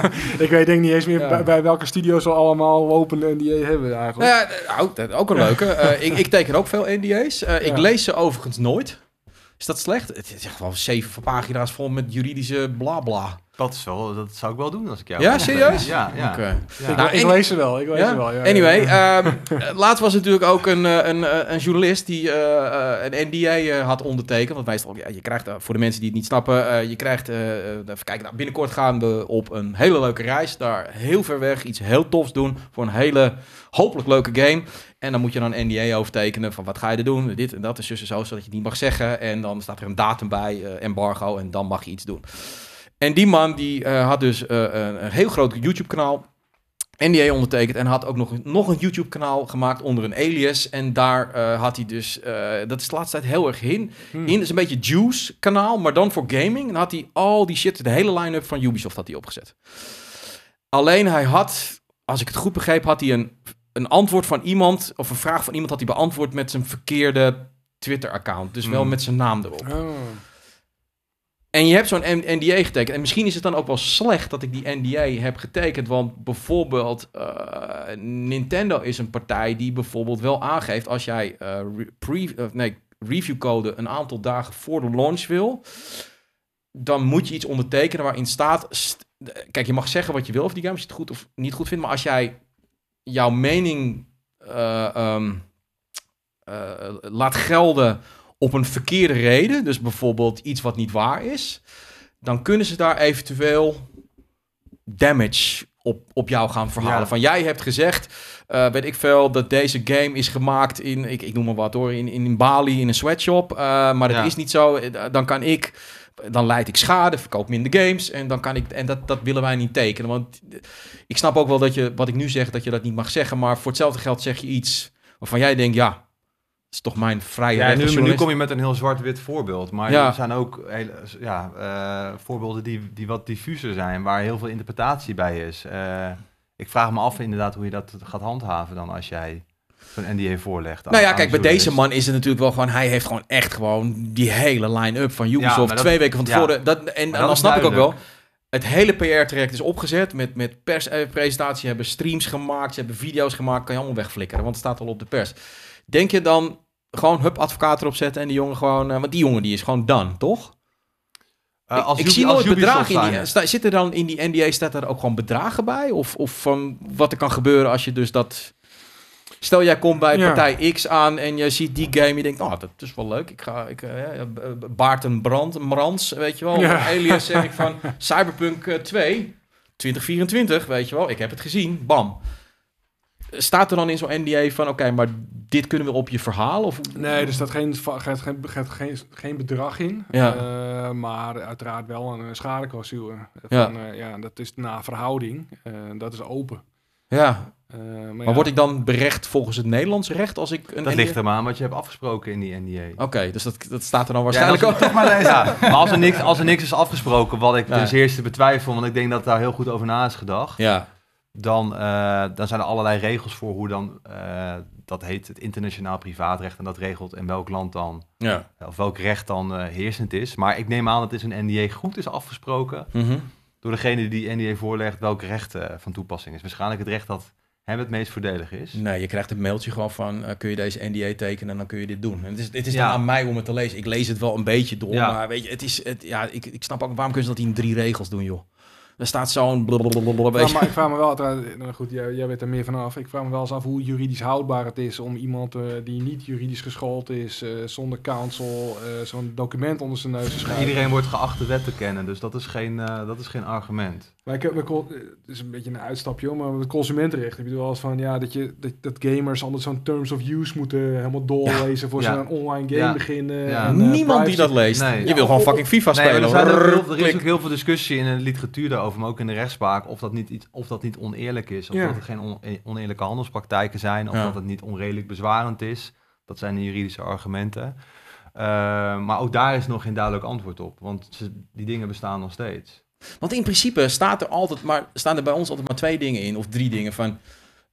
ik weet denk niet eens meer Ja. bij, bij welke studio's we allemaal open NDA hebben eigenlijk. Nou ja, nou, dat- ook een leuke. Ik, ik teken ook veel NDA's. Ik lees ze overigens nooit. Is dat slecht? Het is echt wel zeven pagina's vol met juridische bla bla. Dat, is wel, dat zou ik wel doen als ik jou Ja, serieus? Ja, ja. Nou, ik lees ze wel, ik lees Ja? ze wel. Ja, Anyway, ja. ehm, eh, laatst was natuurlijk ook een, eh, een, eh, een journalist die eh, een NDA eh, had ondertekend. Want meestal, ja, je krijgt, voor de mensen die het niet snappen, eh, je krijgt, even kijken, nou, binnenkort gaan we op een hele leuke reis. Daar heel ver weg iets heel tofs doen voor een hele hopelijk leuke game. En dan moet je dan een NDA overtekenen van wat ga je er doen, dit en dat en zus en zo, zodat je het niet mag zeggen. En dan staat er een datum bij, eh, embargo, en dan mag je iets doen. En die man die eh, had dus eh, een, een heel groot YouTube kanaal. NDA ondertekend en had ook nog, nog een YouTube kanaal gemaakt onder een alias. En daar eh, had hij dus, dat is de laatste tijd heel erg in. Hmm. In dat is een beetje Juice kanaal, maar dan voor gaming. En dan had hij al die shit, de hele line-up van Ubisoft had hij opgezet. Alleen hij had, als ik het goed begreep, had hij een, een antwoord van iemand, of een vraag van iemand had hij beantwoord met zijn verkeerde Twitter-account. Dus wel Hmm. met zijn naam erop. Oh. En je hebt zo'n NDA getekend. En misschien is het dan ook wel slecht dat ik die NDA heb getekend. Want bijvoorbeeld eh, Nintendo is een partij die bijvoorbeeld wel aangeeft... als jij re- pre, nee, reviewcode een aantal dagen voor de launch wil... dan moet je iets ondertekenen waarin staat... st- kijk, je mag zeggen wat je wil over die game, je het goed of niet goed vindt. Maar als jij jouw mening eh, ehm, eh, laat gelden op een verkeerde reden, dus bijvoorbeeld iets wat niet waar is, dan kunnen ze daar eventueel damage op, op jou gaan verhalen. Ja. Van jij hebt gezegd, eh, weet ik veel, dat deze game is gemaakt in, ik, ik noem maar wat hoor, in, in Bali in een sweatshop. eh, maar dat Ja. is niet zo. Eh, Dan kan ik, dan leid ik schade, verkoop minder games. En dan kan ik, en dat, dat willen wij niet tekenen. Want ik snap ook wel dat je, wat ik nu zeg, dat je dat niet mag zeggen. Maar voor hetzelfde geld zeg je iets waarvan jij denkt, ja, is toch mijn vrije Ja, nu, kom je met een heel zwart-wit voorbeeld. Maar Ja. er zijn ook hele, ja, eh, voorbeelden die, die wat diffuser zijn, waar heel veel interpretatie bij is. Eh, ik vraag me af inderdaad hoe je dat gaat handhaven dan als jij zo'n NDA voorlegt. Nou ja, kijk, bij deze man is het natuurlijk wel gewoon... Hij heeft gewoon echt gewoon die hele line-up van Ubisoft dat- twee weken van ja. tevoren. Dat, en, dan snap ik ook wel... Het hele PR-traject is opgezet met, met perspresentatie. Ze hebben streams gemaakt, ze hebben video's gemaakt. Kan je allemaal wegflikkeren, want het staat al op de pers. Denk je dan gewoon hup advocaat erop zetten en die jongen gewoon... eh, want die jongen die is gewoon done, toch? Eh, als ik ik zie als nooit bedragen in die... zijn. Sta, zitten dan in die NDA, staat er ook gewoon bedragen bij? Of, of van wat er kan gebeuren als je dus dat... Stel, jij komt bij Ja. partij X aan en je ziet die game. Je denkt, oh, dat is wel leuk. Ik ga, ik, eh, eh, Baarten Brand, een Brands, weet je wel. Ja. Alias zeg ik van Cyberpunk eh, 2, 2024, weet je wel. Ik heb het gezien, bam. Staat er dan in zo'n NDA van, oké, maar dit kunnen we op je verhaal? Of... Nee, er staat geen, gaat geen, gaat geen, geen bedrag in. Ja. Eh, maar uiteraard wel een, eh, schadeclausule. Ja. Van, ja. ja, dat is na verhouding. Eh, dat is open. Ja, Eh, maar maar ja, word ik dan berecht volgens het Nederlands recht als ik een Dat NDA ligt er maar aan wat je hebt afgesproken in die NDA. Oké, dus dat, dat staat er dan waarschijnlijk ook. toch maar. Ja, maar als er, niks, als er niks is afgesproken, wat ik ten zeerste betwijfel, want ik denk dat daar heel goed over na is gedacht, Ja, dan, eh, dan zijn er allerlei regels voor hoe dan, eh, dat heet het internationaal privaatrecht, en dat regelt in welk land dan, ja. of welk recht dan eh, heersend is. Maar ik neem aan dat is een NDA goed is afgesproken Mhm. door degene die NDA voorlegt welk recht eh, van toepassing is. Waarschijnlijk het recht dat hem het meest voordelig is. Nee, je krijgt een mailtje gewoon van, eh, kun je deze NDA tekenen en dan kun je dit doen. En het is, het is Ja. dan aan mij om het te lezen. Ik lees het wel een beetje door, Ja. maar weet je, het is, het, ja, ik, ik snap ook, waarom kunnen ze dat in drie regels doen, joh? Er staat zo'n blablabla, Ja, maar ik vraag me wel, nou goed, jij, jij weet er meer vanaf. Ik vraag me wel eens af hoe juridisch houdbaar het is om iemand eh, die niet juridisch geschoold is, eh, zonder counsel, eh, zo'n document onder zijn neus te schrijven. Iedereen wordt geacht de wet te kennen, dus dat is geen, eh, dat is geen argument. Maar ik eh, het is een beetje een uitstapje, maar met het consumentenrecht heb je er wel eens van, ja, dat, je, dat, dat gamers altijd zo'n terms of use moeten helemaal doorlezen voor Ja. ze een online game Ja. beginnen. Ja. en, eh, Niemand die dat leest. Nee. Je wil gewoon fucking FIFA Nee, spelen. er, heel, er is ook heel veel discussie in de literatuur daarover, maar ook in de rechtspraak, of dat niet, iets, of dat niet oneerlijk is. Of Ja. dat het geen on- oneerlijke handelspraktijken zijn, of Ja. dat het niet onredelijk bezwarend is. Dat zijn de juridische argumenten. Eh, maar ook daar is nog geen duidelijk antwoord op, want ze- die dingen bestaan nog steeds. Want in principe staat er altijd maar, staan er bij ons altijd maar twee dingen in, of drie dingen. Van,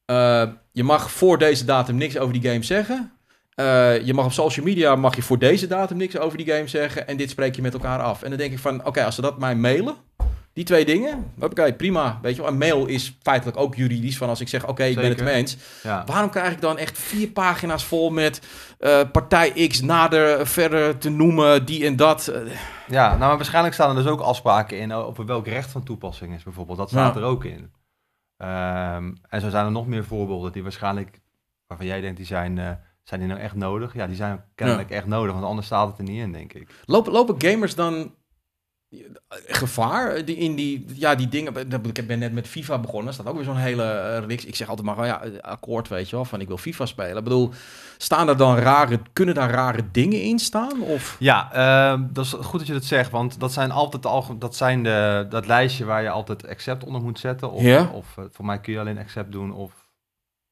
eh, je mag voor deze datum niks over die game zeggen. Eh, je mag op social media mag je voor deze datum niks over die game zeggen. En dit spreek je met elkaar af. En dan denk ik van, oké, als ze dat mij mailen, die twee dingen, oké, prima. Weet je wel, een mail is feitelijk ook juridisch. Van als ik zeg, oké, ik ben het mee eens. Ja. Waarom krijg ik dan echt vier pagina's vol met eh, partij X nader verder te noemen, die en dat? Ja, nou maar waarschijnlijk staan er dus ook afspraken in over welk recht van toepassing is bijvoorbeeld. Dat staat Ja. er ook in. Ehm, en zo zijn er nog meer voorbeelden die waarschijnlijk, waarvan jij denkt, die zijn, eh, zijn die nou echt nodig? Ja, die zijn kennelijk echt nodig, want anders staat het er niet in, denk ik. Lopen, lopen gamers dan gevaar die in die, ja, die dingen? Ik ben net met FIFA begonnen. Er staat ook weer zo'n hele eh, reeks. Ik zeg altijd maar, oh ja, eh, akkoord, weet je wel, van ik wil FIFA spelen. Ik bedoel, staan er dan rare, kunnen daar rare dingen in staan? Of? Ja, ehm, dat is goed dat je dat zegt, want dat zijn altijd de alge- dat zijn de, dat lijstje waar je altijd accept onder moet zetten. Of, Ja. of eh, voor mij kun je alleen accept doen. Of...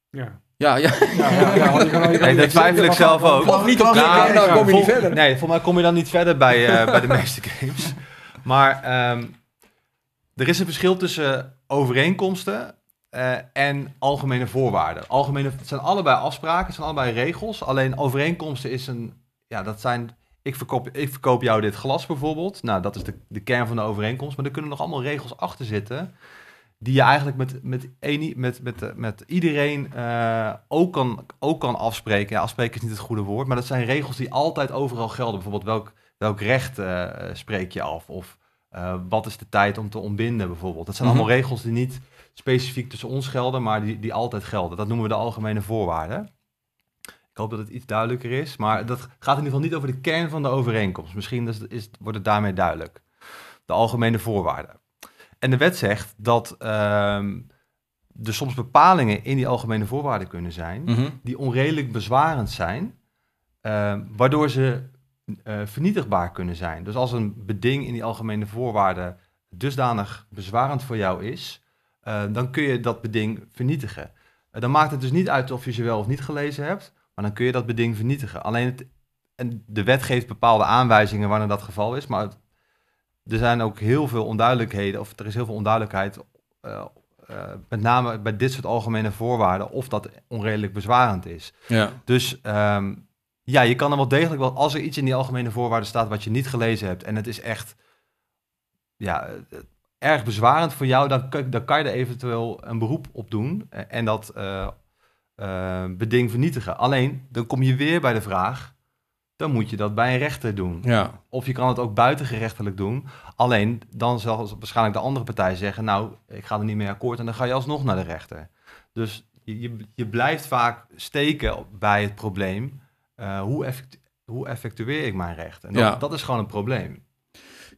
Ja. Ja, ja. Ja, ja, ja, want je kan- je kan Hey, niet- dat twijfel ik zelf ook. Of niet op Nou, dan kom je niet verder. Nee, voor mij kom je dan niet verder bij, eh, bij de meeste games. Maar ehm, er is een verschil tussen overeenkomsten eh, en algemene voorwaarden. Algemene, het zijn allebei afspraken, het zijn allebei regels. Alleen overeenkomsten is een, ja, dat zijn, ik verkoop, ik verkoop jou dit glas bijvoorbeeld. Nou, dat is de, de kern van de overeenkomst. Maar er kunnen nog allemaal regels achter zitten. Die je eigenlijk met, met, eni- met, met, eh, met iedereen eh, ook, kan, ook kan afspreken. Afspreken is niet het goede woord. Maar dat zijn regels die altijd overal gelden. Bijvoorbeeld welk, welk recht eh, spreek je af? Of eh, wat is de tijd om te ontbinden bijvoorbeeld? Dat zijn Mhm. allemaal regels die niet specifiek tussen ons gelden, maar die, die altijd gelden. Dat noemen we de algemene voorwaarden. Ik hoop dat het iets duidelijker is, maar dat gaat in ieder geval niet over de kern van de overeenkomst. Misschien is, is, wordt het daarmee duidelijk. De algemene voorwaarden. En de wet zegt dat ehm, er soms bepalingen in die algemene voorwaarden kunnen zijn Mhm. die onredelijk bezwarend zijn, ehm, waardoor ze eh, vernietigbaar kunnen zijn. Dus als een beding in die algemene voorwaarden dusdanig bezwarend voor jou is, eh, dan kun je dat beding vernietigen. Eh, dan maakt het dus niet uit of je ze wel of niet gelezen hebt, maar dan kun je dat beding vernietigen. Alleen het, en de wet geeft bepaalde aanwijzingen wanneer dat geval is, maar het- er zijn ook heel veel onduidelijkheden, of er is heel veel onduidelijkheid, met name bij dit soort algemene voorwaarden, of dat onredelijk bezwarend is. Ja. Dus ehm, ja, je kan er wel degelijk wel, als er iets in die algemene voorwaarden staat wat je niet gelezen hebt en het is echt ja, eh, erg bezwarend voor jou, dan, kan je er eventueel een beroep op doen en dat eh, eh, beding vernietigen. Alleen, dan kom je weer bij de vraag, dan moet je dat bij een rechter doen. Ja. Of je kan het ook buitengerechtelijk doen. Alleen, dan zal waarschijnlijk de andere partij zeggen, nou, ik ga er niet mee akkoord en dan ga je alsnog naar de rechter. Dus je, je blijft vaak steken bij het probleem, eh, hoe, effect- hoe effectueer ik mijn recht? En dat, Ja. dat is gewoon een probleem.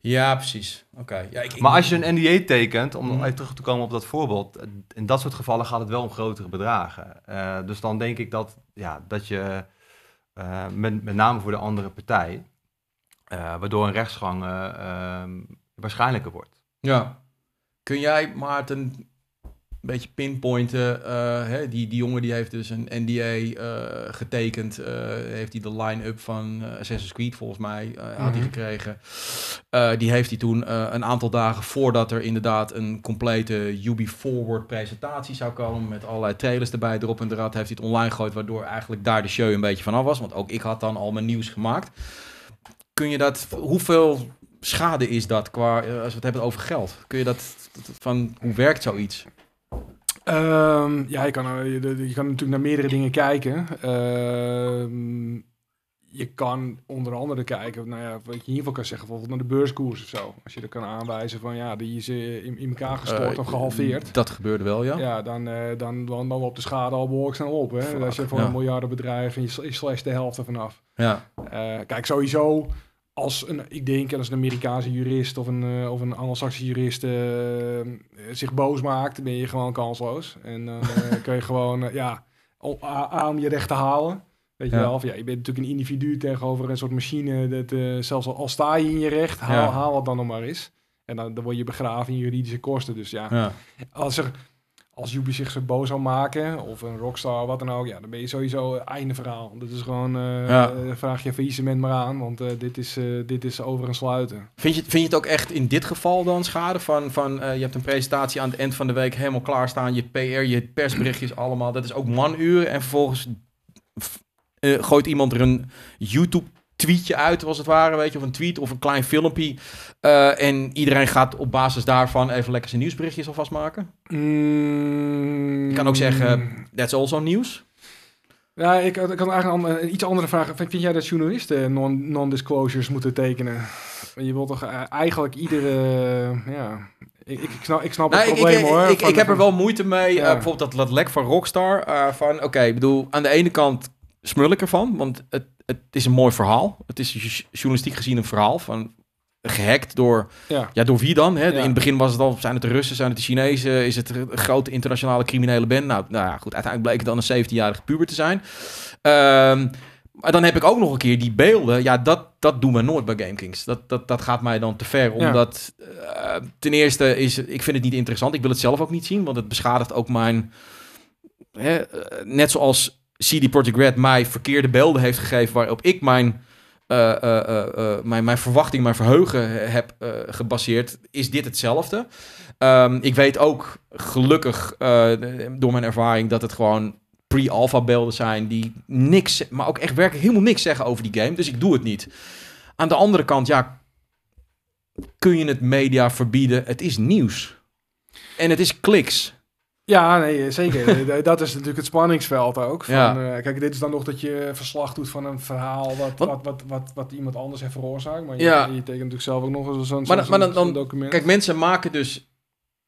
Ja, precies. Oké. Ja, ik, ik- Maar als je een NDA tekent, om Mhm. even terug te komen op dat voorbeeld, eh, in dat soort gevallen gaat het wel om grotere bedragen. Eh, dus dan denk ik dat, ja, dat je, met, met name voor de andere partij, waardoor een rechtsgang eh, ehm, waarschijnlijker wordt. Ja. Kun jij, Maarten, beetje pinpointen? eh, hè, die, die jongen die heeft dus een NDA eh, getekend. eh, heeft hij de line-up van Assassin's Creed volgens mij had hij Mhm. gekregen. Die heeft hij toen een aantal dagen voordat er inderdaad een complete Ubi Forward presentatie zou komen. Met allerlei trailers erbij, erop en eraan. Heeft hij het online gegooid, waardoor eigenlijk daar de show een beetje vanaf was. Want ook ik had dan al mijn nieuws gemaakt. Kun je dat, hoeveel schade is dat qua, als we het hebben over geld? Kun je dat, van, hoe werkt zoiets? Ehm, ja, je kan, eh, je, kan natuurlijk naar meerdere dingen kijken. Ehm, je kan onder andere kijken, nou ja, wat je in ieder geval kan zeggen, bijvoorbeeld naar de beurskoers of zo. Als je er kan aanwijzen van, ja, die is eh, in, in elkaar gestort Eh, of gehalveerd. Dat gebeurde wel, ja. Ja, dan, eh, dan, dan, dan loopt de schade al behoorlijk snel op. Hè? Als je voor ja. een miljardenbedrijf en je, sl- je slasht de helft ervan af. Ja, kijk, sowieso als een, ik denk als een Amerikaanse jurist of een, eh, of een Anglo-Saxische jurist eh, eh, zich boos maakt, ben je gewoon kansloos. En dan eh, kun je gewoon, ja, aan je recht te halen. Weet je Ja. wel, of, ja, je bent natuurlijk een individu tegenover een soort machine. Dat, zelfs al, al sta je in je recht, haal, Ja. haal het dan nog maar eens. En dan, dan word je begraven in juridische kosten. Dus ja, ja. als er als Ubi zich zo boos zou maken, of een Rockstar, wat dan ook, ja, dan ben je sowieso eh, einde verhaal. Dat is gewoon, eh, Ja. eh, vraag je faillissement maar aan, want dit, is, dit is over en sluiten. Vind, je, vind je het ook echt in dit geval dan schade? Van, van je hebt een presentatie aan het eind van de week helemaal klaarstaan. Je PR, je persberichtjes allemaal. Dat is ook manuren. En vervolgens gooit iemand er een YouTube tweetje uit, als het ware, weet je, of een tweet of een klein filmpje. Eh, en iedereen gaat op basis daarvan even lekker zijn nieuwsberichtjes alvast maken. Mm, Je kan ook zeggen, that's also nieuws. Ja, ik, ik kan eigenlijk een, iets andere vraag. Vind, jij dat journalisten non- non-disclosures moeten tekenen? Je wilt toch eh, eigenlijk iedere... ja, ik, ik, snap, ik snap Nou, het ik, probleem ik, hoor. ik, van- heb er wel moeite mee. Ja. eh, bijvoorbeeld dat, dat lek van Rockstar. van, oké, ik bedoel, aan de ene kant smul ik ervan, want het, het is een mooi verhaal. Het is journalistiek gezien een verhaal van gehackt door, Ja. ja, door wie dan? Hè? Ja. In het begin was het al, zijn het de Russen, zijn het de Chinezen, is het een grote internationale criminele band? Nou, nou ja, goed, uiteindelijk bleek het dan een 17-jarige puber te zijn. Ehm, maar dan heb ik ook nog een keer die beelden. Ja, dat, dat doen we nooit bij GameKings. Dat, dat, dat gaat mij dan te ver. Ja. Omdat eh, ten eerste is, ik vind het niet interessant. Ik wil het zelf ook niet zien, want het beschadigt ook mijn... Hè, eh, net zoals CD Projekt Red mij verkeerde beelden heeft gegeven waarop ik mijn, eh, eh, eh, mijn, mijn verwachting, mijn verheugen heb gebaseerd, is dit hetzelfde. Ehm, ik weet ook gelukkig door mijn ervaring dat het gewoon pre-alpha beelden zijn die niks, maar ook echt werkelijk helemaal niks zeggen over die game. Dus ik doe het niet. Aan de andere kant, ja, kun je het media verbieden? Het is nieuws. En het is kliks. Ja, nee, zeker. Dat is natuurlijk het spanningsveld ook. Van, Ja. eh, kijk, dit is dan nog dat je verslag doet van een verhaal wat, Wat- wat, wat, wat, wat iemand anders heeft veroorzaakt. Maar je, Ja. je tekent natuurlijk zelf ook nog eens zo'n dan- document. Kijk, mensen maken dus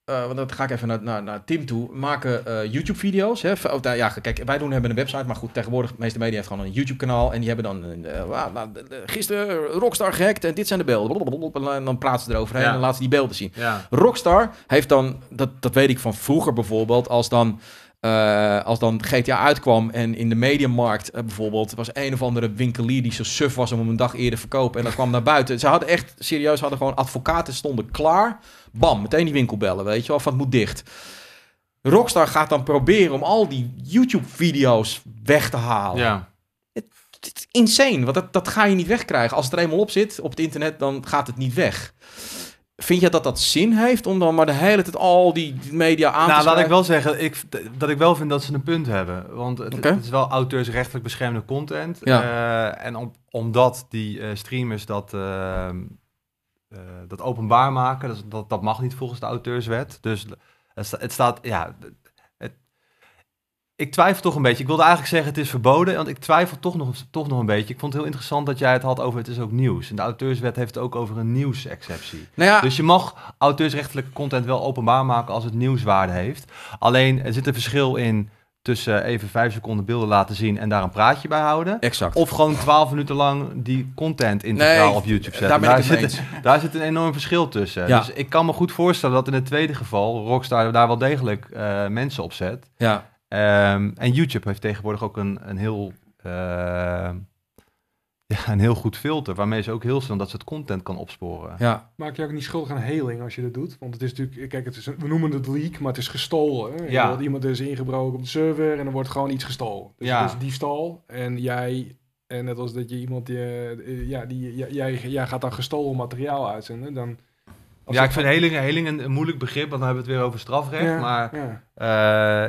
eh, want dat ga ik even naar, naar, naar Tim toe, maken eh, YouTube-video's. Hè? Of, nou, ja, kijk, wij doen hebben een website, maar goed, tegenwoordig, de meeste media heeft gewoon een YouTube-kanaal. En die hebben dan, uh, nou, gisteren Rockstar gehackt en dit zijn de beelden. En dan praten ze eroverheen en laten ze die beelden zien. Ja. Rockstar heeft dan, dat, dat weet ik van vroeger bijvoorbeeld, als dan... Uh, als dan GTA uitkwam en in de mediamarkt uh, bijvoorbeeld was een of andere winkelier die zo suf was om hem een dag eerder verkopen en dat kwam naar buiten. Ze hadden echt serieus hadden gewoon advocaten stonden klaar. Bam, meteen die winkel bellen, weet je wel, van het moet dicht. Rockstar gaat dan proberen om al die YouTube-video's weg te halen. Ja. Het, het, is insane, want dat, dat ga je niet wegkrijgen. Als het er eenmaal op zit op het internet, dan gaat het niet weg. Vind je dat dat zin heeft om dan maar de hele tijd al die media aan nou, te laat ik wel zeggen ik, dat ik wel vind dat ze een punt hebben. Want het, is wel auteursrechtelijk beschermde content. Ja. Eh, en om, omdat die eh, streamers dat, eh, dat openbaar maken, dat, dat, dat mag niet volgens de auteurswet. Dus het, het staat, ja... Ik twijfel toch een beetje. Ik wilde eigenlijk zeggen het is verboden, want ik twijfel toch nog, toch nog een beetje. Ik vond het heel interessant dat jij het had over het is ook nieuws. En de auteurswet heeft het ook over een nieuwsexceptie. Nou ja, Dus je mag auteursrechtelijke content wel openbaar maken als het nieuwswaarde heeft. Alleen er zit een verschil in tussen even vijf seconden beelden laten zien en daar een praatje bij houden. exact. Of gewoon twaalf minuten lang die content integraal Nee, op YouTube zetten. daar ben ik het zit, eens. daar zit een enorm verschil tussen. Ja. Dus ik kan me goed voorstellen dat in het tweede geval Rockstar daar wel degelijk eh, mensen op zet. Ja, Ehm, en YouTube heeft tegenwoordig ook een, een heel... eh, ja, een heel goed filter, waarmee ze ook heel snel dat soort content kan opsporen. ja. Maak je ook niet schuldig aan heling als je dat doet? Want het is natuurlijk, kijk, het is een- we noemen het leak, maar het is gestolen. Hè? Ja. Iemand is ingebroken op de server en er wordt gewoon iets gestolen. Dus Ja. het is diefstal en jij, en net als dat je iemand, die, eh, ja, die, jij- jij, jij gaat dan gestolen materiaal uitzenden, dan... Ja, ik vind heling, heling een, moeilijk begrip, want dan hebben we het weer over strafrecht. Ja, Maar ja.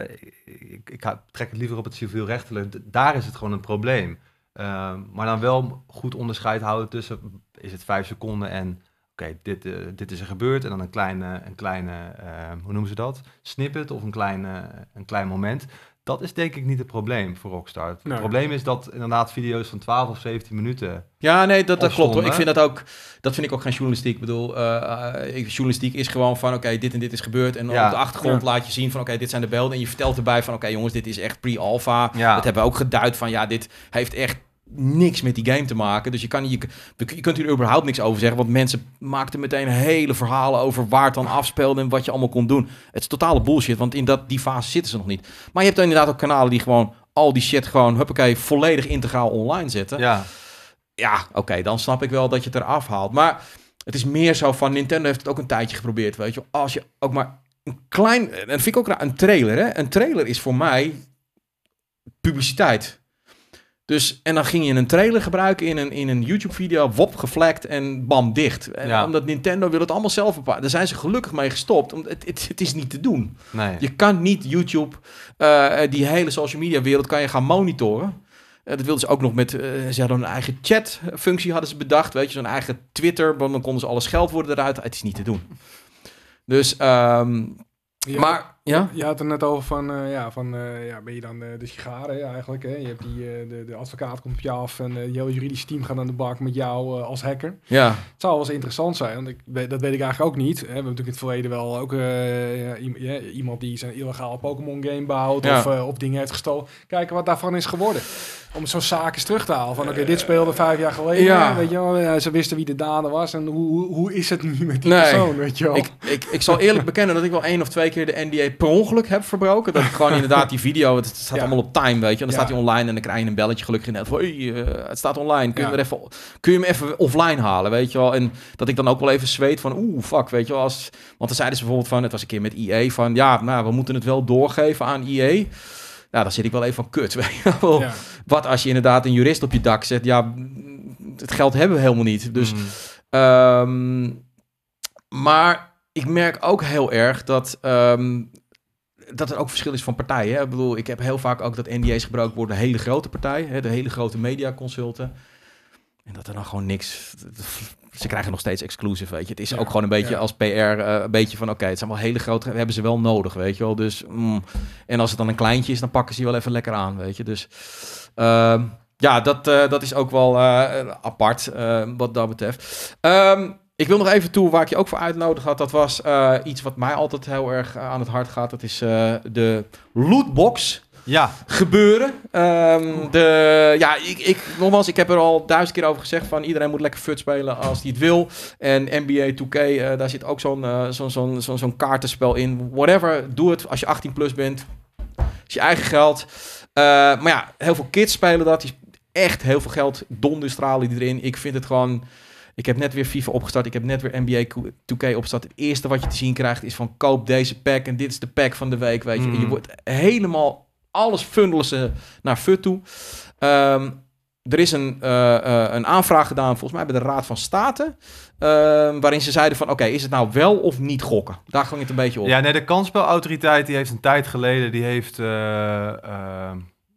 eh, ik, ik trek het liever op het civielrechtelijk. Daar is het gewoon een probleem. Ehm, maar dan wel goed onderscheid houden tussen, is het vijf seconden en, oké, dit, eh, dit is er gebeurd. En dan een kleine, een kleine eh, hoe noemen ze dat? Snippet of een klein, eh, een klein moment. Dat is denk ik niet het probleem voor Rockstar. Het Nee. probleem is dat inderdaad video's van 12 of 17 minuten... Ja, nee, dat, dat klopt. Hoor. Ik vind dat ook, dat vind ik ook geen journalistiek. Ik bedoel, eh, eh, journalistiek is gewoon van, oké, dit en dit is gebeurd. En Ja. op de achtergrond Ja. laat je zien van, oké, dit zijn de beelden. En je vertelt erbij van, oké, jongens, dit is echt pre-alpha. Ja. Dat hebben we ook geduid van, ja, dit heeft echt niks met die game te maken. Dus je, kan, je, je kunt hier überhaupt niks over zeggen. Want mensen maakten meteen hele verhalen over waar het dan afspeelde en wat je allemaal kon doen. Het is totale bullshit, want in dat, die fase zitten ze nog niet. Maar je hebt dan inderdaad ook kanalen die gewoon al die shit gewoon, huppakee, volledig integraal online zetten Ja, ja, oké, dan snap ik wel dat je het eraf haalt. Maar het is meer zo van Nintendo heeft het ook een tijdje geprobeerd, weet je. Als je ook maar een klein, en vind ik ook raar, een trailer, hè. Een trailer is voor mij publiciteit. Dus, en dan ging je een trailer gebruiken in een, in een YouTube-video, wop, geflekt en bam, dicht. En Ja. Omdat Nintendo wil het allemaal zelf bepalen. Daar zijn ze gelukkig mee gestopt, omdat het, het, het is niet te doen. nee. Je kan niet YouTube, eh, die hele social media wereld, kan je gaan monitoren. Eh, dat wilden ze ook nog met, eh, ze hadden een eigen chat-functie hadden ze bedacht, weet je, zo'n eigen Twitter, want dan konden ze alle scheldwoorden eruit. Het is niet te doen. Dus, ehm, Ja. maar, ja? Je had het net over van, eh, ja, van eh, ja, ben je dan eh, de sigaren hè, eigenlijk? Hè? Je hebt die, de, de advocaat komt op je af en je hele juridische team gaat aan de bak met jou als hacker. Ja, Het zou wel eens interessant zijn, want ik, dat weet ik eigenlijk ook niet. Hè. We hebben natuurlijk in het verleden wel ook ja, iemand die zijn illegaal Pokémon game bouwt Ja. of, of dingen heeft gestolen. Kijken wat daarvan is geworden. Om zo'n zaak eens terug te halen. Van oké, dit speelde vijf jaar geleden. Ja. Weet je wel, ja, ze wisten wie de dader was en hoe, hoe, hoe is het nu met die Nee. persoon, weet je wel. ik, ik, ik zal eerlijk bekennen dat ik wel één of twee keer de NDA per ongeluk heb verbroken. Dat ik gewoon inderdaad die video, het staat Ja. allemaal op time, weet je. En dan staat hij online en dan krijg je een belletje gelukkig net van, hey, eh, het staat online, kun je, hem even, kun je hem even offline halen, weet je wel. En dat ik dan ook wel even zweet van, oeh, fuck, weet je wel. Als, want dan zeiden ze bijvoorbeeld van, het was een keer met EA, van ja, nou, we moeten het wel doorgeven aan EA. Nou, dan zit ik wel even van kut, weet je wel. Ja. Wat als je inderdaad een jurist op je dak zet, ja, het geld hebben we helemaal niet. Dus Mm. Ehm, maar ik merk ook heel erg dat, ehm, dat er ook verschil is van partijen. Hè? Ik bedoel, ik heb heel vaak ook dat NDA's gebruikt worden door hele grote partijen, hè? de hele grote mediaconsulten. En dat er dan gewoon niks. Ze krijgen nog steeds exclusive, weet je. Het is Ja, ook gewoon een beetje ja. als PR, eh, een beetje van, oké, het zijn wel hele grote, we hebben ze wel nodig, weet je wel. Dus, mm. en als het dan een kleintje is, dan pakken ze je wel even lekker aan, weet je. Dus, ehm, ja, dat, eh, dat is ook wel eh, apart, wat dat betreft. Ehm, Ik wil nog even toe waar ik je ook voor uitnodigd had. Dat was eh, iets wat mij altijd heel erg eh, aan het hart gaat. Dat is eh, de lootbox Ja, gebeuren. Ehm, de, ja, ik, ik, nogmaals, ik heb er al duizend keer over gezegd van iedereen moet lekker fut spelen als hij het wil. En NBA 2K, eh, daar zit ook zo'n zo'n zo'n zo'n kaartenspel in. Whatever, doe het als je 18 plus bent. is je eigen geld. Maar ja, heel veel kids spelen dat. Die echt heel veel geld donder stralen die erin. Ik vind het gewoon... Ik heb net weer FIFA opgestart. Ik heb net weer NBA 2K opgestart. Het eerste wat je te zien krijgt is van koop deze pack. En dit is de pack van de week, weet je. En je Mm. wordt helemaal... Alles fundelen ze naar FUT toe. Ehm, er is een, eh, eh, een aanvraag gedaan, volgens mij bij de Raad van State. ehm, waarin ze zeiden van, oké, is het nou wel of niet gokken? Daar ging het een beetje op. ja nee, de kansspelautoriteit die heeft een tijd geleden, die heeft eh, eh,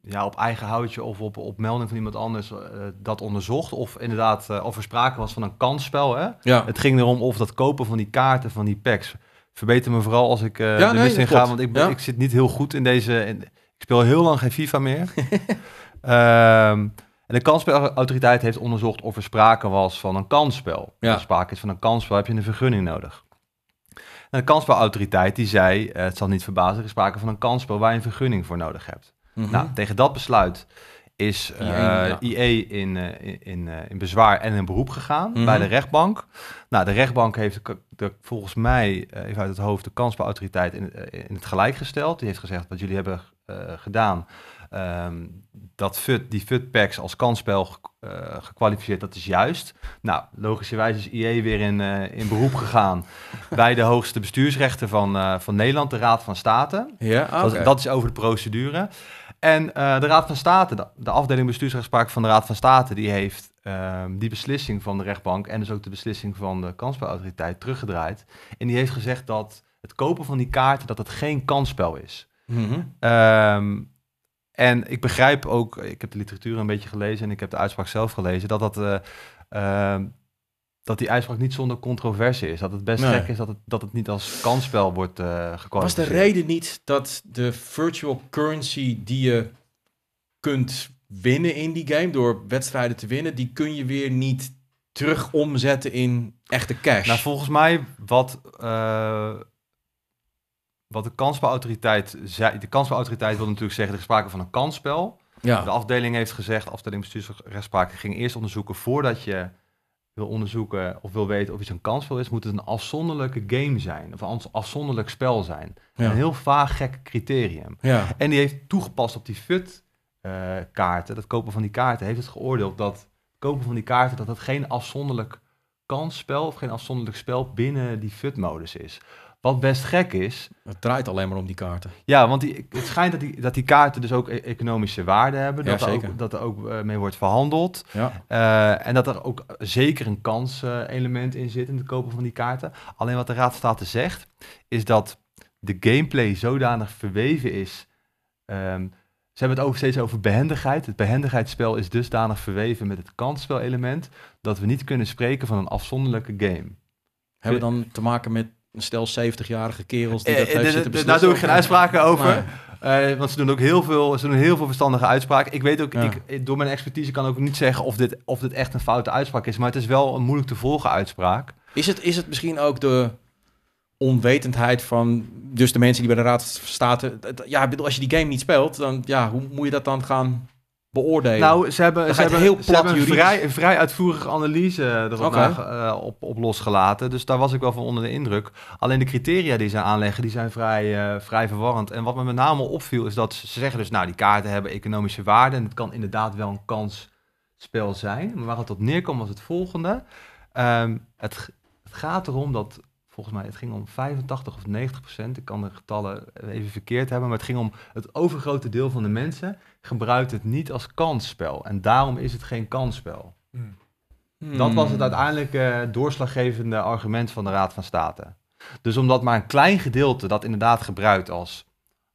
ja, op eigen houtje of op, op melding van iemand anders eh, dat onderzocht. Of inderdaad, eh, of er sprake was van een kansspel. Hè? Ja. Het ging erom of dat kopen van die kaarten, van die packs. Verbeter me vooral als ik eh Ja, de nee, mist in ga, want ik, ben- Ja. ik zit niet heel goed in deze... in- ik speel heel lang geen FIFA meer. Ehm, en de kansspelautoriteit heeft onderzocht of er sprake was van een kansspel. Ja. Als er sprake is van een kansspel, heb je een vergunning nodig. En de kansspelautoriteit die zei, het zal niet verbazen, er is sprake van een kansspel waar je een vergunning voor nodig hebt. Mhm. Nou, tegen dat besluit is eh IE, ja. IE in, eh, in, in, eh, in bezwaar en in beroep gegaan Mhm. bij de rechtbank. Nou, de rechtbank heeft de, volgens mij, eh, even uit het hoofd, de kansspelautoriteit in, eh, in het gelijk gesteld. Die heeft gezegd wat jullie hebben eh, gedaan, ehm, dat FUT, die FUT-packs als kansspel eh, gekwalificeerd, dat is juist. Nou, logischerwijs is IE weer in, eh, in beroep gegaan bij de hoogste bestuursrechter van, eh, van Nederland, de Raad van State. ja, Dat, dat is over de procedure. En eh, de Raad van State, de, de afdeling bestuursrechtspraak van de Raad van State, die heeft ehm, die beslissing van de rechtbank en dus ook de beslissing van de kansspelautoriteit teruggedraaid. En die heeft gezegd dat het kopen van die kaarten, dat het geen kansspel is. Mhm. Ehm, en ik begrijp ook, ik heb de literatuur een beetje gelezen en ik heb de uitspraak zelf gelezen, dat, dat, eh, ehm, dat die uitspraak niet zonder controverse is. Dat het best Nee. gek is dat het, dat het niet als kansspel wordt eh Was de reden niet dat de virtual currency die je kunt winnen in die game, door wedstrijden te winnen, die kun je weer niet terug omzetten in echte cash? Nou, volgens mij wat, eh, wat de kansspelautoriteit zei. De kansspelautoriteit wil natuurlijk zeggen, er is sprake van een kansspel. ja. De afdeling heeft gezegd, de afdeling bestuursrechtspraak ging eerst onderzoeken voordat je wil onderzoeken of wil weten of iets een kansspel is, moet het een afzonderlijke game zijn. Of een afzonderlijk spel zijn. Ja. Een heel vaag gek criterium. ja. En die heeft toegepast op die FUT-kaarten, dat kopen van die kaarten, heeft het geoordeeld dat het kopen van die kaarten, dat het geen afzonderlijk kansspel of geen afzonderlijk spel binnen die FUT-modus is. Wat best gek is, Het draait alleen maar om die kaarten. ja, want die, het schijnt dat die, dat die kaarten dus ook e- economische waarde hebben, Ja, dat, er ook, dat er ook eh, mee wordt verhandeld. Ja. Eh, en dat er ook zeker een kanselement in zit in het kopen van die kaarten. Alleen wat de Raad State zegt, is dat de gameplay zodanig verweven is. ehm, ze hebben het ook steeds over behendigheid. Het behendigheidsspel is dusdanig verweven met het kansspelelement dat we niet kunnen spreken van een afzonderlijke game. Hebben we dan te maken met een stel 70-jarige kerels die dat Eh, heeft eh, zitten beslissen? Daar doe ik geen uitspraken over. Eh, want ze doen ook heel veel, ze doen heel veel verstandige uitspraken. Ik weet ook, Ja. ik, door mijn expertise kan ik ook niet zeggen of dit, of dit echt een foute uitspraak is. Maar het is wel een moeilijk te volgen uitspraak. Is het, is het misschien ook de onwetendheid van dus de mensen die bij de Raad van State... het- Ja, als je die game niet speelt, dan ja, hoe moet je dat dan gaan beoordelen? Nou, ze hebben, ze hebben, ze heel hebben plat een vrij, vrij uitvoerige analyse erop na- eh, op, op losgelaten. Dus daar was ik wel van onder de indruk. Alleen de criteria die ze aanleggen, die zijn vrij, eh, vrij verwarrend. En wat me met name opviel, is dat ze zeggen dus, nou, die kaarten hebben economische waarde. En het kan inderdaad wel een kansspel zijn. Maar waar het op neerkomt was het volgende. Ehm, het, het gaat erom dat, volgens mij, het ging om 85 of 90 procent. Ik kan de getallen even verkeerd hebben. Maar het ging om het overgrote deel van de mensen gebruikt het niet als kansspel. En daarom is het geen kansspel. Dat was het uiteindelijk doorslaggevende argument van de Raad van State. Dus omdat maar een klein gedeelte dat inderdaad gebruikt als,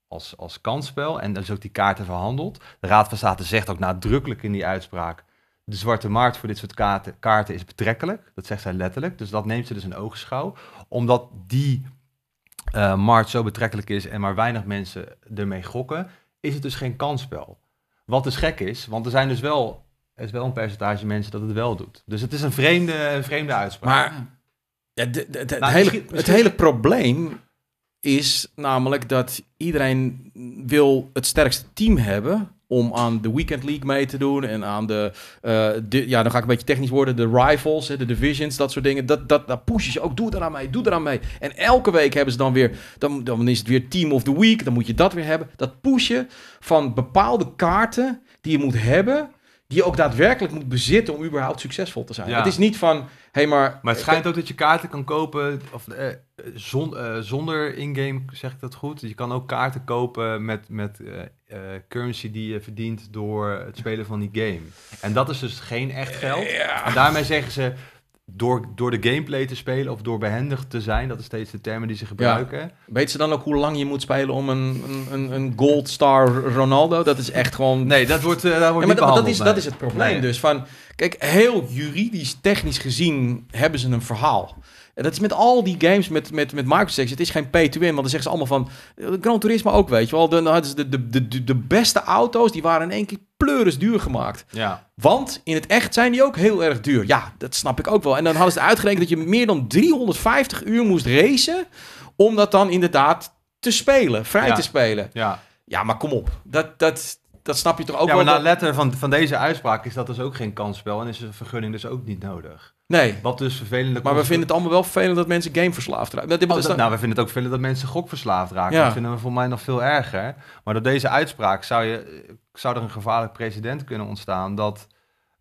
als, als kansspel en dus ook die kaarten verhandelt. De Raad van State zegt ook nadrukkelijk in die uitspraak. De zwarte markt voor dit soort kaarten, kaarten is betrekkelijk. Dat zegt zij letterlijk. Dus dat neemt ze dus in oogschouw. Omdat die eh, markt zo betrekkelijk is en maar weinig mensen ermee gokken, is het dus geen kansspel. Wat dus gek is, want er zijn dus wel, er is wel een percentage mensen dat het wel doet. Dus het is een vreemde, vreemde uitspraak. Maar Ja, de- de- de- het, Nou, hele, misschien- het hele probleem is namelijk dat iedereen wil het sterkste team hebben om aan de Weekend League mee te doen en aan de, eh, de ja, dan ga ik een beetje technisch worden, de rivals, hè, de divisions, dat soort dingen. Dat, dat, dat pushen ze ook, doe eraan mee, doe eraan mee. En elke week hebben ze dan weer, dan, dan is het weer Team of the Week, dan moet je dat weer hebben. Dat pushen van bepaalde kaarten die je moet hebben, die je ook daadwerkelijk moet bezitten om überhaupt succesvol te zijn. Ja. Het is niet van, hé hey, maar... Maar het schijnt ook dat je kaarten kan kopen of, eh, zon- eh, zonder in-game, zeg ik dat goed? Je kan ook kaarten kopen met, met eh, eh, currency die je verdient door het spelen van die game. En dat is dus geen echt geld. En daarmee zeggen ze, door, door de gameplay te spelen of door behendig te zijn, dat is steeds de termen die ze gebruiken. Weet ze dan ook hoe lang je moet spelen om een, een, een, gold star Ronaldo? Dat is echt gewoon... Nee, dat wordt, eh, daar wordt Ja, maar dat, is, dat is het probleem Nee. dus. Van, kijk, heel juridisch, technisch gezien hebben ze een verhaal. En dat is met al die games met, met, met microtransactions. Het is geen pay-to-win, want dan zeggen ze allemaal van... eh, Gran Turismo ook, weet je wel. Dan hadden ze de, de, de, de, de beste auto's, die waren in één keer pleuris duur gemaakt. Ja, Want in het echt zijn die ook heel erg duur. Ja, dat snap ik ook wel. En dan hadden ze uitgerekend dat je meer dan 350 uur moest racen... om dat dan inderdaad te spelen, vrij Ja. te spelen. ja. Ja, maar kom op. Dat, dat, dat snap je toch ook ja, wel? maar na dat- letter van, van deze uitspraak is dat dus ook geen kansspel en is een vergunning dus ook niet nodig. Nee, Wat dus vervelende maar we vinden het allemaal wel vervelend dat mensen gameverslaafd raken. Dat, Oh, dat dan- nou, we vinden het ook vervelend dat mensen gokverslaafd raken. Ja. Dat vinden we voor mij nog veel erger. Maar door deze uitspraak zou, je, zou er een gevaarlijk precedent kunnen ontstaan dat,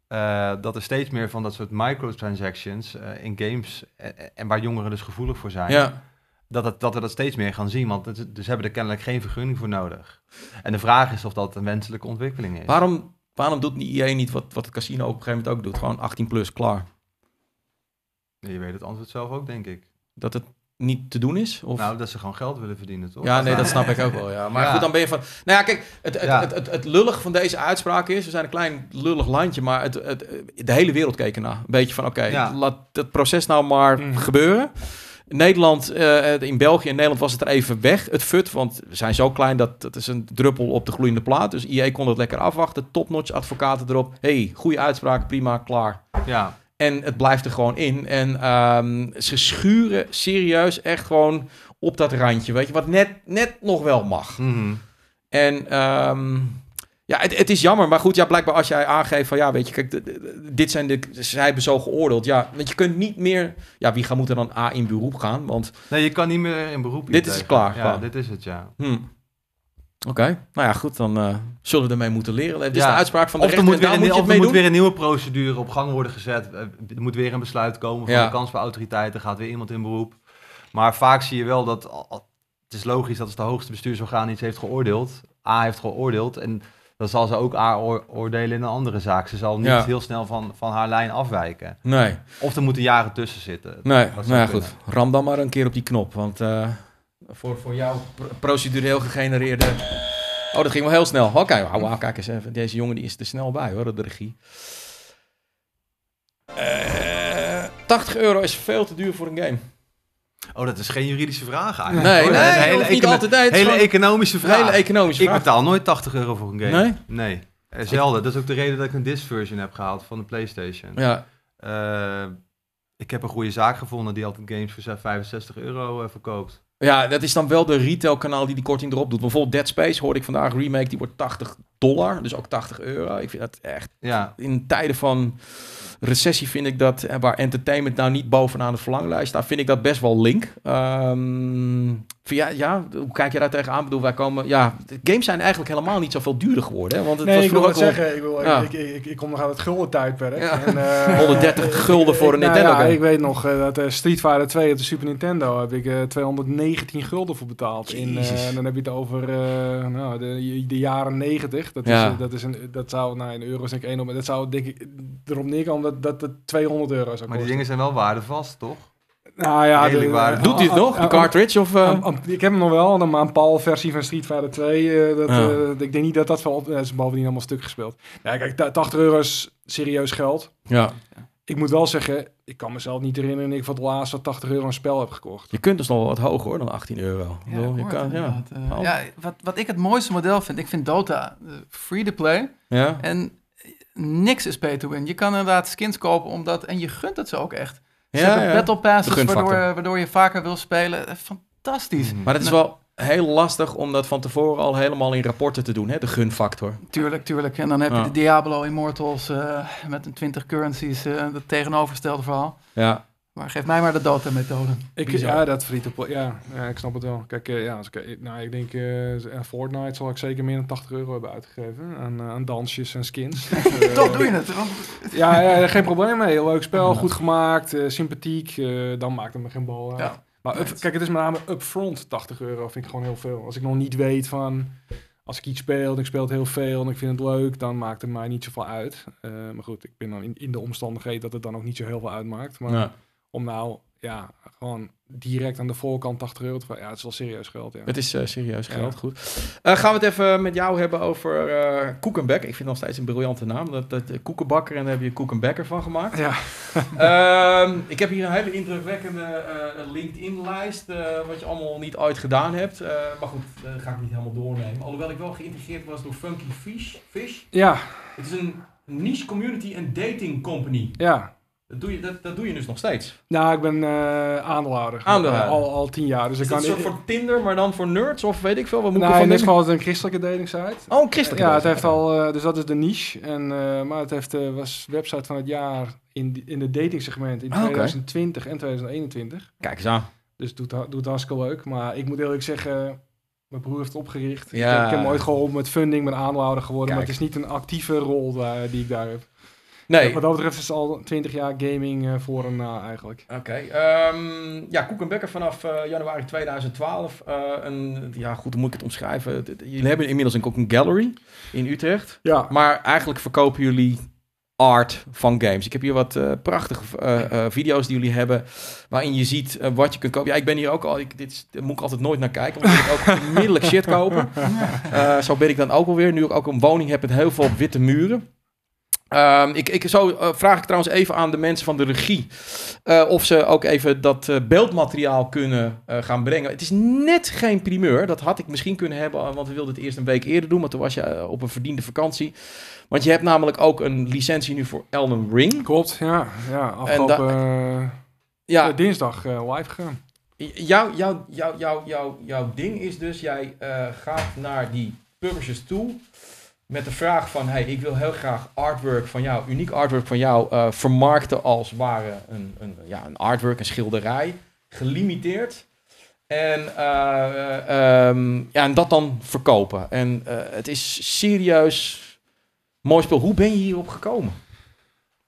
eh, dat er steeds meer van dat soort microtransactions eh, in games eh, en waar jongeren dus gevoelig voor zijn, ja. dat, het, dat we dat steeds meer gaan zien. Want het, dus hebben er kennelijk geen vergunning voor nodig. En de vraag is of dat een wenselijke ontwikkeling is. Waarom, waarom doet EA niet wat, wat het casino op een gegeven moment ook doet? Gewoon 18 plus, klaar. Je weet het antwoord zelf ook, denk ik. Dat het niet te doen is? Of? Nou, dat ze gewoon geld willen verdienen, toch? ja, nee, dat snap ik ook wel. Ja. Maar Ja. goed, dan ben je van... Nou ja, kijk, het, het, Ja. het, het, het lullig van deze uitspraak is... We zijn een klein lullig landje, maar het, het, de hele wereld keek ernaar. Een beetje van, oké, Ja. laat het proces nou maar Mhm. gebeuren. Nederland, eh, in België en Nederland was het er even weg, het fut. Want we zijn zo klein dat dat is een druppel op de gloeiende plaat. Dus IE kon het lekker afwachten. Topnotch advocaten erop. hey, goede uitspraak, prima, klaar. Ja, En het blijft er gewoon in. En ehm, ze schuren serieus echt gewoon op dat randje. Weet je, wat net, net nog wel mag. Mhm. En ehm, ja, het, het is jammer. Maar goed, ja, blijkbaar als jij aangeeft van ja, weet je, kijk, dit zijn de. Zij hebben zo geoordeeld. Ja, want je kunt niet meer. Ja, wie gaat moet er dan A in beroep gaan? Want. Nee, je kan niet meer in beroep. Dit is klaar, Ja, klaar. dit is het, ja. Hm. Oké, nou ja, goed, dan eh, zullen we ermee moeten leren. Dit is Ja. de uitspraak van de Of er rechter. moet, weer en een, moet of er het moet weer een nieuwe procedure op gang worden gezet. Eh, Er moet weer een besluit komen van Ja. de kansspelautoriteiten. Gaat weer iemand in beroep. Maar vaak zie je wel dat... Het is logisch dat als het hoogste bestuursorgaan iets heeft geoordeeld... A heeft geoordeeld en dan zal ze ook A oor- oordelen in een andere zaak. Ze zal niet Ja. heel snel van, van haar lijn afwijken. Nee, Of er moeten jaren tussen zitten. nee, nou ja, goed. Ram dan maar een keer op die knop. Want eh, voor, voor jou pro- procedureel gegenereerde... Oh, dat ging wel heel snel. Oké, wauw, wauw, kijk eens even. Deze jongen die is er snel bij, hoor, de regie. Eh 80 euro is veel te duur voor een game. Oh, dat is geen juridische vraag eigenlijk. nee, hoor. Een nee, hele, econo- altijd. Nee, hele gewoon economische vraag. hele economische Ik vraag. betaal nooit 80 euro voor een game. Nee? Nee. Eh, Zelden. Dat is ook de reden dat ik een disc version heb gehaald van de PlayStation. Ja, Eh, ik heb een goede zaak gevonden die altijd games voor 65 euro verkoopt. Ja, dat is dan wel de retailkanaal die die korting erop doet. Bijvoorbeeld Dead Space hoorde ik vandaag, remake, die wordt 80 dollar, dus ook 80 euro. Ik vind dat echt, Ja, in tijden van recessie vind ik dat, eh, waar entertainment nou niet bovenaan de verlanglijst staat, vind ik dat best wel link. Ehm, jij- ja, hoe kijk je daar tegenaan? Ik bedoel, wij komen, ja, de games zijn eigenlijk helemaal niet zoveel duurder geworden, hè? want het Nee, was ik wil zeggen. Ik, wil, Ja. ik, ik, ik, kom nog uit het gulden tijdperk. Ja. En, eh, 130 gulden voor een nou Nintendo Ja, game. ik weet nog eh, dat eh, Street Fighter 2 op de Super Nintendo heb ik eh, 219 gulden voor betaald. In, eh, en dan heb je het over eh, nou, de, de jaren 90. Dat, Ja. is, eh, dat, is een, dat zou, nou in euro's denk ik één op, maar dat zou denk ik erop neerkomen dat, dat het 200 euro zou maar die kosten. dingen zijn wel waardevast, toch? Nou ja. Doet hij het nog, de cartridge? Of, eh? ik heb hem nog wel, maar een PAL-versie van Street Fighter 2. eh, dat, Ja. eh, ik denk niet dat dat wel... Dat is bovendien allemaal stuk gespeeld. Ja, kijk, ta- 80 euro is serieus geld. ja. Ik moet wel zeggen, ik kan mezelf niet herinneren ik van het laatste 80 euro een spel heb gekocht. Je kunt dus nog wel wat hoger hoor dan 18 euro. Ja, bedoel, je kan, ja. Oh. ja, wat, wat ik het mooiste model vind, ik vind Dota eh, free to play. ja. En niks is pay to win. Je kan inderdaad skins kopen omdat, en je gunt het ze ook echt. Ze Ja, hebben ja. battle passes, De gunfactor. waardoor, waardoor je vaker wil spelen. Eh, Fantastisch. Mm. Maar het is wel heel lastig om dat van tevoren al helemaal in rapporten te doen, hè? de gunfactor. Tuurlijk, tuurlijk. En dan heb je Ja. de Diablo Immortals eh, met een 20 currencies, eh het tegenovergestelde verhaal. Ja. Maar geef mij maar de Dota-methode. Ik, ja, dat free to play. Ja, ja, ik snap het wel. Kijk, eh, ja, als ik, eh, nou, ik denk, eh aan Fortnite zal ik zeker meer dan 80 euro hebben uitgegeven. Aan, eh, aan dansjes en skins. Eh, Toch doe je het. Want Ja, ja, geen probleem mee. Heel leuk spel, goed gemaakt, eh, sympathiek. eh, dan maakt het me geen bal uit. Ja. Maar up- kijk, het is met name upfront 80 euro. Vind ik gewoon heel veel. Als ik nog niet weet van... Als ik iets speel en ik speel het heel veel en ik vind het leuk, dan maakt het mij niet zoveel uit. Eh, maar goed, ik ben dan in, in de omstandigheden dat het dan ook niet zo heel veel uitmaakt. Maar Ja. Om nou, ja, gewoon direct aan de voorkant 80 euro. Ja, het is wel serieus geld, ja. Het is eh, serieus Ja. geld, goed. Eh, gaan we het even met jou hebben over Koekenbekker. Ik vind het nog steeds een briljante naam. Dat, dat, Koekenbakker en daar heb je Koekenbekker van gemaakt. Ja, Ehm, ik heb hier een hele indrukwekkende LinkedIn-lijst, wat je allemaal niet ooit gedaan hebt. Maar goed, dat ga ik niet helemaal doornemen. Alhoewel ik wel geïntegreerd was door Funky Fish. Fish. ja, Het is een niche community en dating company. ja. Dat doe je, dat, dat doe je dus nog steeds. Nou, ik ben eh, aandeelhouder. Aandeelhouder. Al, al tien jaar. Dus Is ik kan een soort van Tinder, maar dan voor nerds of weet ik veel? Wat moet ik Nee, ervan in dit denken? geval is het een christelijke dating site. Oh, een christelijke Ja, het heeft al, eh, dus dat is de niche. En, eh, maar het heeft, eh, was website van het jaar in, in de datingsegment in Ah, oké. 2020 en 2021. Kijk eens aan. Dus doet, doet hartstikke leuk. Maar ik moet eerlijk zeggen, mijn broer heeft het opgericht. Ja. Ik, heb, ik heb hem ooit geholpen met funding, met aandeelhouder geworden. Kijk. Maar het is niet een actieve rol die ik daar heb. Nee. Wat dat betreft is het al 20 jaar gaming eh, voor en na eigenlijk. Oké. ehm, ja, Koek en Bekker vanaf eh, januari 2012. eh, een, ja, goed, hoe moet ik het omschrijven? Jullie hebben inmiddels een, ook een gallery in Utrecht. Ja, Maar eigenlijk verkopen jullie art van games. Ik heb hier wat prachtige video's die jullie hebben, waarin je ziet wat je kunt kopen. Ja, ik ben hier ook al, ik, dit is, moet ik altijd nooit naar kijken, want ik ook onmiddellijk shit kopen. Zo ben ik dan ook alweer, nu ik ook een woning heb met heel veel witte muren. Ehm, ik, ik, zo eh, vraag ik trouwens even aan de mensen van de regie eh, of ze ook even dat eh, beeldmateriaal kunnen gaan brengen. Het is net geen primeur, dat had ik misschien kunnen hebben, want we wilden het eerst een week eerder doen, maar toen was je op een verdiende vakantie. Want je hebt namelijk ook een licentie nu voor Elden Ring. klopt. Ja, ja afgelopen Ja, dinsdag live gegaan. jouw jou, jou, jou, jou, jouw ding is dus, jij gaat naar die publishers toe met de vraag van, hey, ik wil heel graag artwork van jou, uniek artwork van jou, eh, vermarkten als ware een, een, ja, een artwork, een schilderij, gelimiteerd. En, eh, eh, ehm, ja, en dat dan verkopen. En het is serieus mooi spel. Hoe ben je hierop gekomen?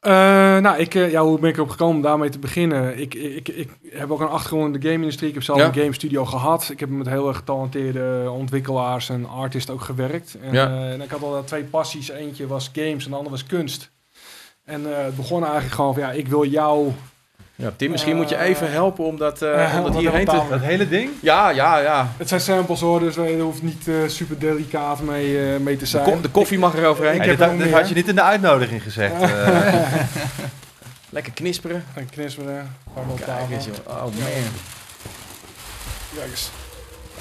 Eh, nou, ik, eh, ja, hoe ben ik erop gekomen om daarmee te beginnen? Ik, ik, ik heb ook een achtergrond in de game-industrie. Ik heb zelf Ja. een game studio gehad. Ik heb met heel erg getalenteerde ontwikkelaars en artists ook gewerkt. En, Ja. eh, en ik had al twee passies. Eentje was games en de andere was kunst. En eh, het begon eigenlijk gewoon van, ja, ik wil jou... Ja, Tim, misschien moet je even helpen om dat, eh, Eh, om om dat hierheen te... Dat hele ding? Ja, ja, ja. Het zijn samples hoor, dus er hoeft niet eh, super delicaat mee, eh, mee te De, zijn. ko- de koffie mag er overheen. Ik Hey, heb dit had- dit je niet in de uitnodiging gezegd. eh. Lekker knisperen. En knisperen, Kijk eens. Oh man. Kijk eens.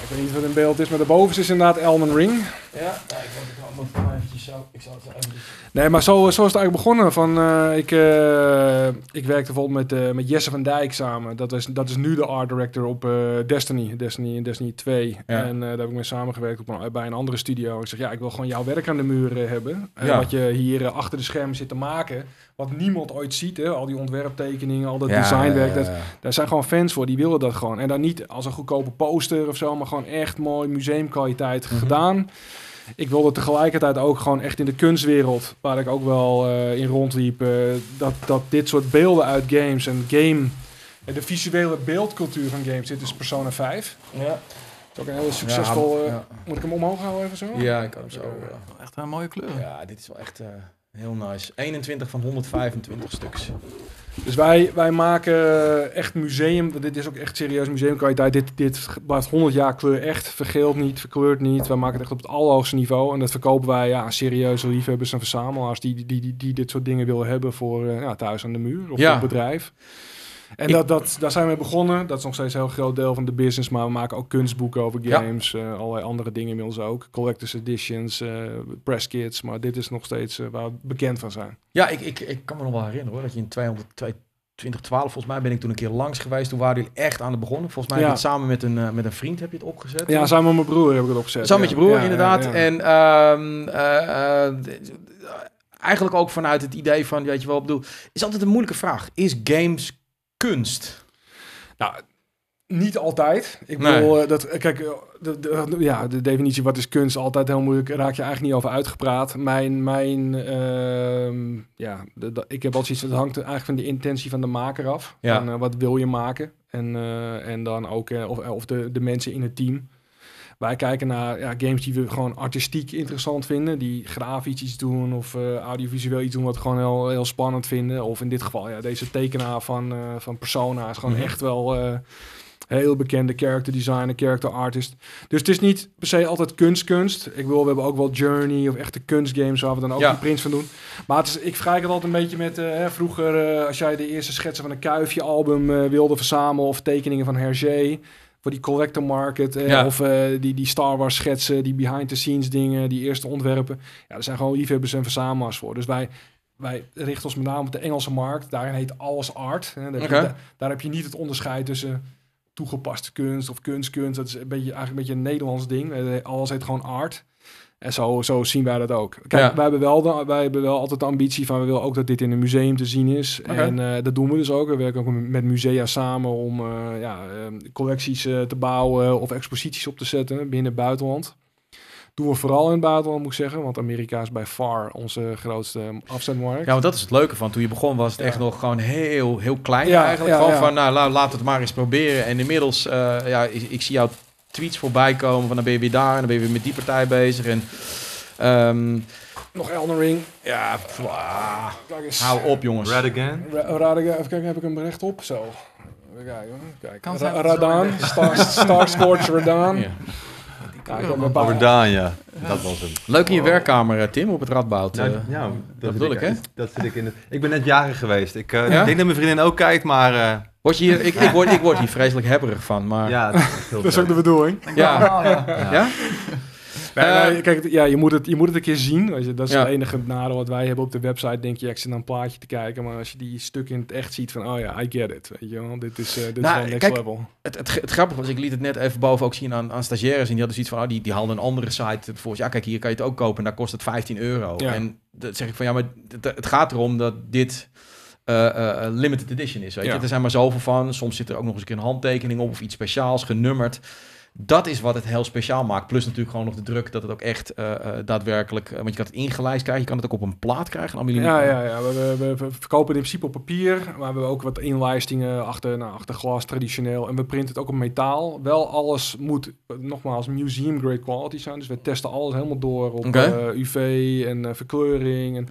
Ik weet niet wat in beeld is, maar daarboven is inderdaad Elden Ring. Ja, nou, ik moet het gewoon eventjes zo... Ik zal het eventjes... Nee, maar zo, zo is het eigenlijk begonnen. Van, eh, ik, eh, ik werkte bijvoorbeeld met, eh, met Jesse van Dijk samen. Dat is, dat is nu de art director op eh, Destiny. Destiny en Destiny 2. Ja. En eh, daar heb ik mee samengewerkt op een, bij een andere studio. Ik zeg, ja, ik wil gewoon jouw werk aan de muur eh, hebben. Eh, Ja. Wat je hier achter de schermen zit te maken. Wat niemand ooit ziet. Hè? Al die ontwerptekeningen, al dat Ja, designwerk. ja, Dat, ja. daar zijn gewoon fans voor, die willen dat gewoon. En dan niet als een goedkope poster of zo, maar gewoon echt mooi museumkwaliteit Mhm. gedaan. Ik wilde tegelijkertijd ook gewoon echt in de kunstwereld, waar ik ook wel eh, in rondliep, eh, dat, dat dit soort beelden uit games en game, eh, de visuele beeldcultuur van games, dit is Persona 5. Ja. Dat is ook een hele succesvol... eh, Ja, Moet ik hem omhoog houden even zo? ja, ik kan hem zo... eh, Echt een mooie kleur. ja, dit is wel echt eh, heel nice. 21 van 125 stuks. Dus wij, wij maken echt museum. Dit is ook echt serieus museumkwaliteit. Dit, dit blijft 100 jaar kleur echt. Vergeeld niet, verkleurt niet. Wij maken het echt op het allerhoogste niveau. En dat verkopen wij ja, aan serieuze liefhebbers en verzamelaars die, die, die, die dit soort dingen willen hebben voor eh, ja, thuis aan de muur of Ja. het bedrijf. En Ik- dat, dat, daar zijn we begonnen. Dat is nog steeds een heel groot deel van de business. Maar we maken ook kunstboeken over Ja. games. eh, allerlei andere dingen inmiddels ook. Collectors editions, eh press kits. Maar dit is nog steeds eh, waar we bekend van zijn. Ja, ik, ik, ik kan me nog wel herinneren hoor, dat je in 200, twee- 2012, volgens mij ben ik toen een keer langs geweest. Toen waren jullie echt aan het begonnen. Volgens mij Ja. heb je het samen met een, met een vriend heb je het opgezet. Ja, samen met mijn broer heb ik het opgezet. Samen met je broer, Ja, inderdaad. En ehm, eh, eh, eigenlijk ook vanuit het idee van, weet je wel, ik bedoel, is altijd een moeilijke vraag. Is games kunst? Nou, niet altijd. Ik bedoel, eh, dat, kijk, eh, de, de- ja, de definitie wat is kunst altijd heel moeilijk. Raak je eigenlijk niet over uitgepraat. Mijn, mijn ehm, ja, de, ik heb al zoiets, het hangt eigenlijk van de intentie van de maker af. Ja. Van, eh, wat wil je maken? En, eh, en dan ook, eh, of, of de, de mensen in het team. Wij kijken naar ja, games die we gewoon artistiek interessant vinden. Die grafisch iets doen of eh, audiovisueel iets doen wat we gewoon heel, heel spannend vinden. Of in dit geval, ja, deze tekenaar van, eh, van Persona is gewoon Mhm. echt wel eh, heel bekende character designer, character artist. Dus het is niet per se altijd kunst kunst. Ik wil, we hebben ook wel Journey of echte kunstgames waar we dan ook Ja. die prints van doen. Maar het is, ik vergelijk het altijd een beetje met hè, vroeger als jij de eerste schetsen van een Kuifje album eh, wilde verzamelen of tekeningen van Hergé voor die collector market eh, Ja. of eh, die, die Star Wars schetsen, die behind the scenes dingen, die eerste ontwerpen. Ja, er zijn gewoon liefhebbers en verzamelaars voor. Dus wij wij richten ons met name op de Engelse markt. Daarin heet alles art. Hè. Daar, heb je- daar heb je niet het onderscheid tussen toegepaste kunst of kunstkunst. Dat is een beetje, eigenlijk een beetje een Nederlands ding. Eh, Alles heet gewoon art. En zo, zo zien wij dat ook. Kijk, Ja. wij, hebben wel de, wij hebben wel altijd de ambitie van... we willen ook dat dit in een museum te zien is. En eh, dat doen we dus ook. We werken ook met musea samen om eh, ja, eh, collecties eh, te bouwen... of exposities op te zetten binnen het buitenland. Doen we vooral in het buitenland, moet ik zeggen. Want Amerika is bij far onze grootste afzetmarkt. Ja, want dat is het leuke van toen je begon was het Ja. echt nog gewoon heel, heel klein Ja, eigenlijk. ja, gewoon ja. van, nou, la- laat het maar eens proberen. En inmiddels, ja, ik, ik zie jouw tweets voorbij komen van dan ben je weer daar en dan ben je weer met die partij bezig. En ehm, Nog Elden Ring. ja, ah, hou op jongens. Red again. Ra- even kijken, heb ik hem rechtop? Zo. Even kijken. Kijk. Kan Ra- dat Radan. Star, Star Scorch Radan. Ja. Ja. Dat was hem. Leuk in je werkkamer, eh, Tim, op het Radboud. Nou, eh. ja, dat bedoel ik, hè? Dat zit ik in het, ik ben net jarig geweest. Ik eh, Ja? denk dat mijn vriendin ook kijkt, maar eh, Word je hier, ik, ik, word, ik word hier vreselijk hebberig van, maar... ja, het is echt heel Dat is ook de bedoeling. Ja. Oh, ja. Ja? Nee, Eh, nee, kijk, ja, je, moet het, je moet het een keer zien. Weet je, dat is Ja. het enige nadeel wat wij hebben op de website. Denk je, ik zit naar een plaatje te kijken. Maar als je die stuk in het echt ziet van, oh ja, I get it. Weet je wel, dit is, eh dit Nou, is wel next kijk, level. Het, het, het grappige was, ik liet het net even boven ook zien aan, aan stagiaires. En die hadden zoiets van, oh, die, die haalden een andere site. Volgens ja, kijk, hier kan je het ook kopen en daar kost het 15 euro. Ja. En dat zeg ik van, ja, maar het, het gaat erom dat dit eh, eh, eh, limited edition is. Weet je? Er zijn maar zoveel van. Soms zit er ook nog eens een keer een handtekening op of iets speciaals, genummerd. Dat is wat het heel speciaal maakt. Plus natuurlijk gewoon nog de druk dat het ook echt daadwerkelijk... want je kan het ingelijst krijgen, je kan het ook op een plaat krijgen. Ja, ja, ja. We, we, we verkopen in principe op papier. Maar we hebben ook wat inlijstingen achter, nou, achter glas traditioneel. En we printen het ook op metaal. Wel alles moet, nogmaals, museum grade quality zijn. Dus we testen alles helemaal door op UV en verkleuring. En,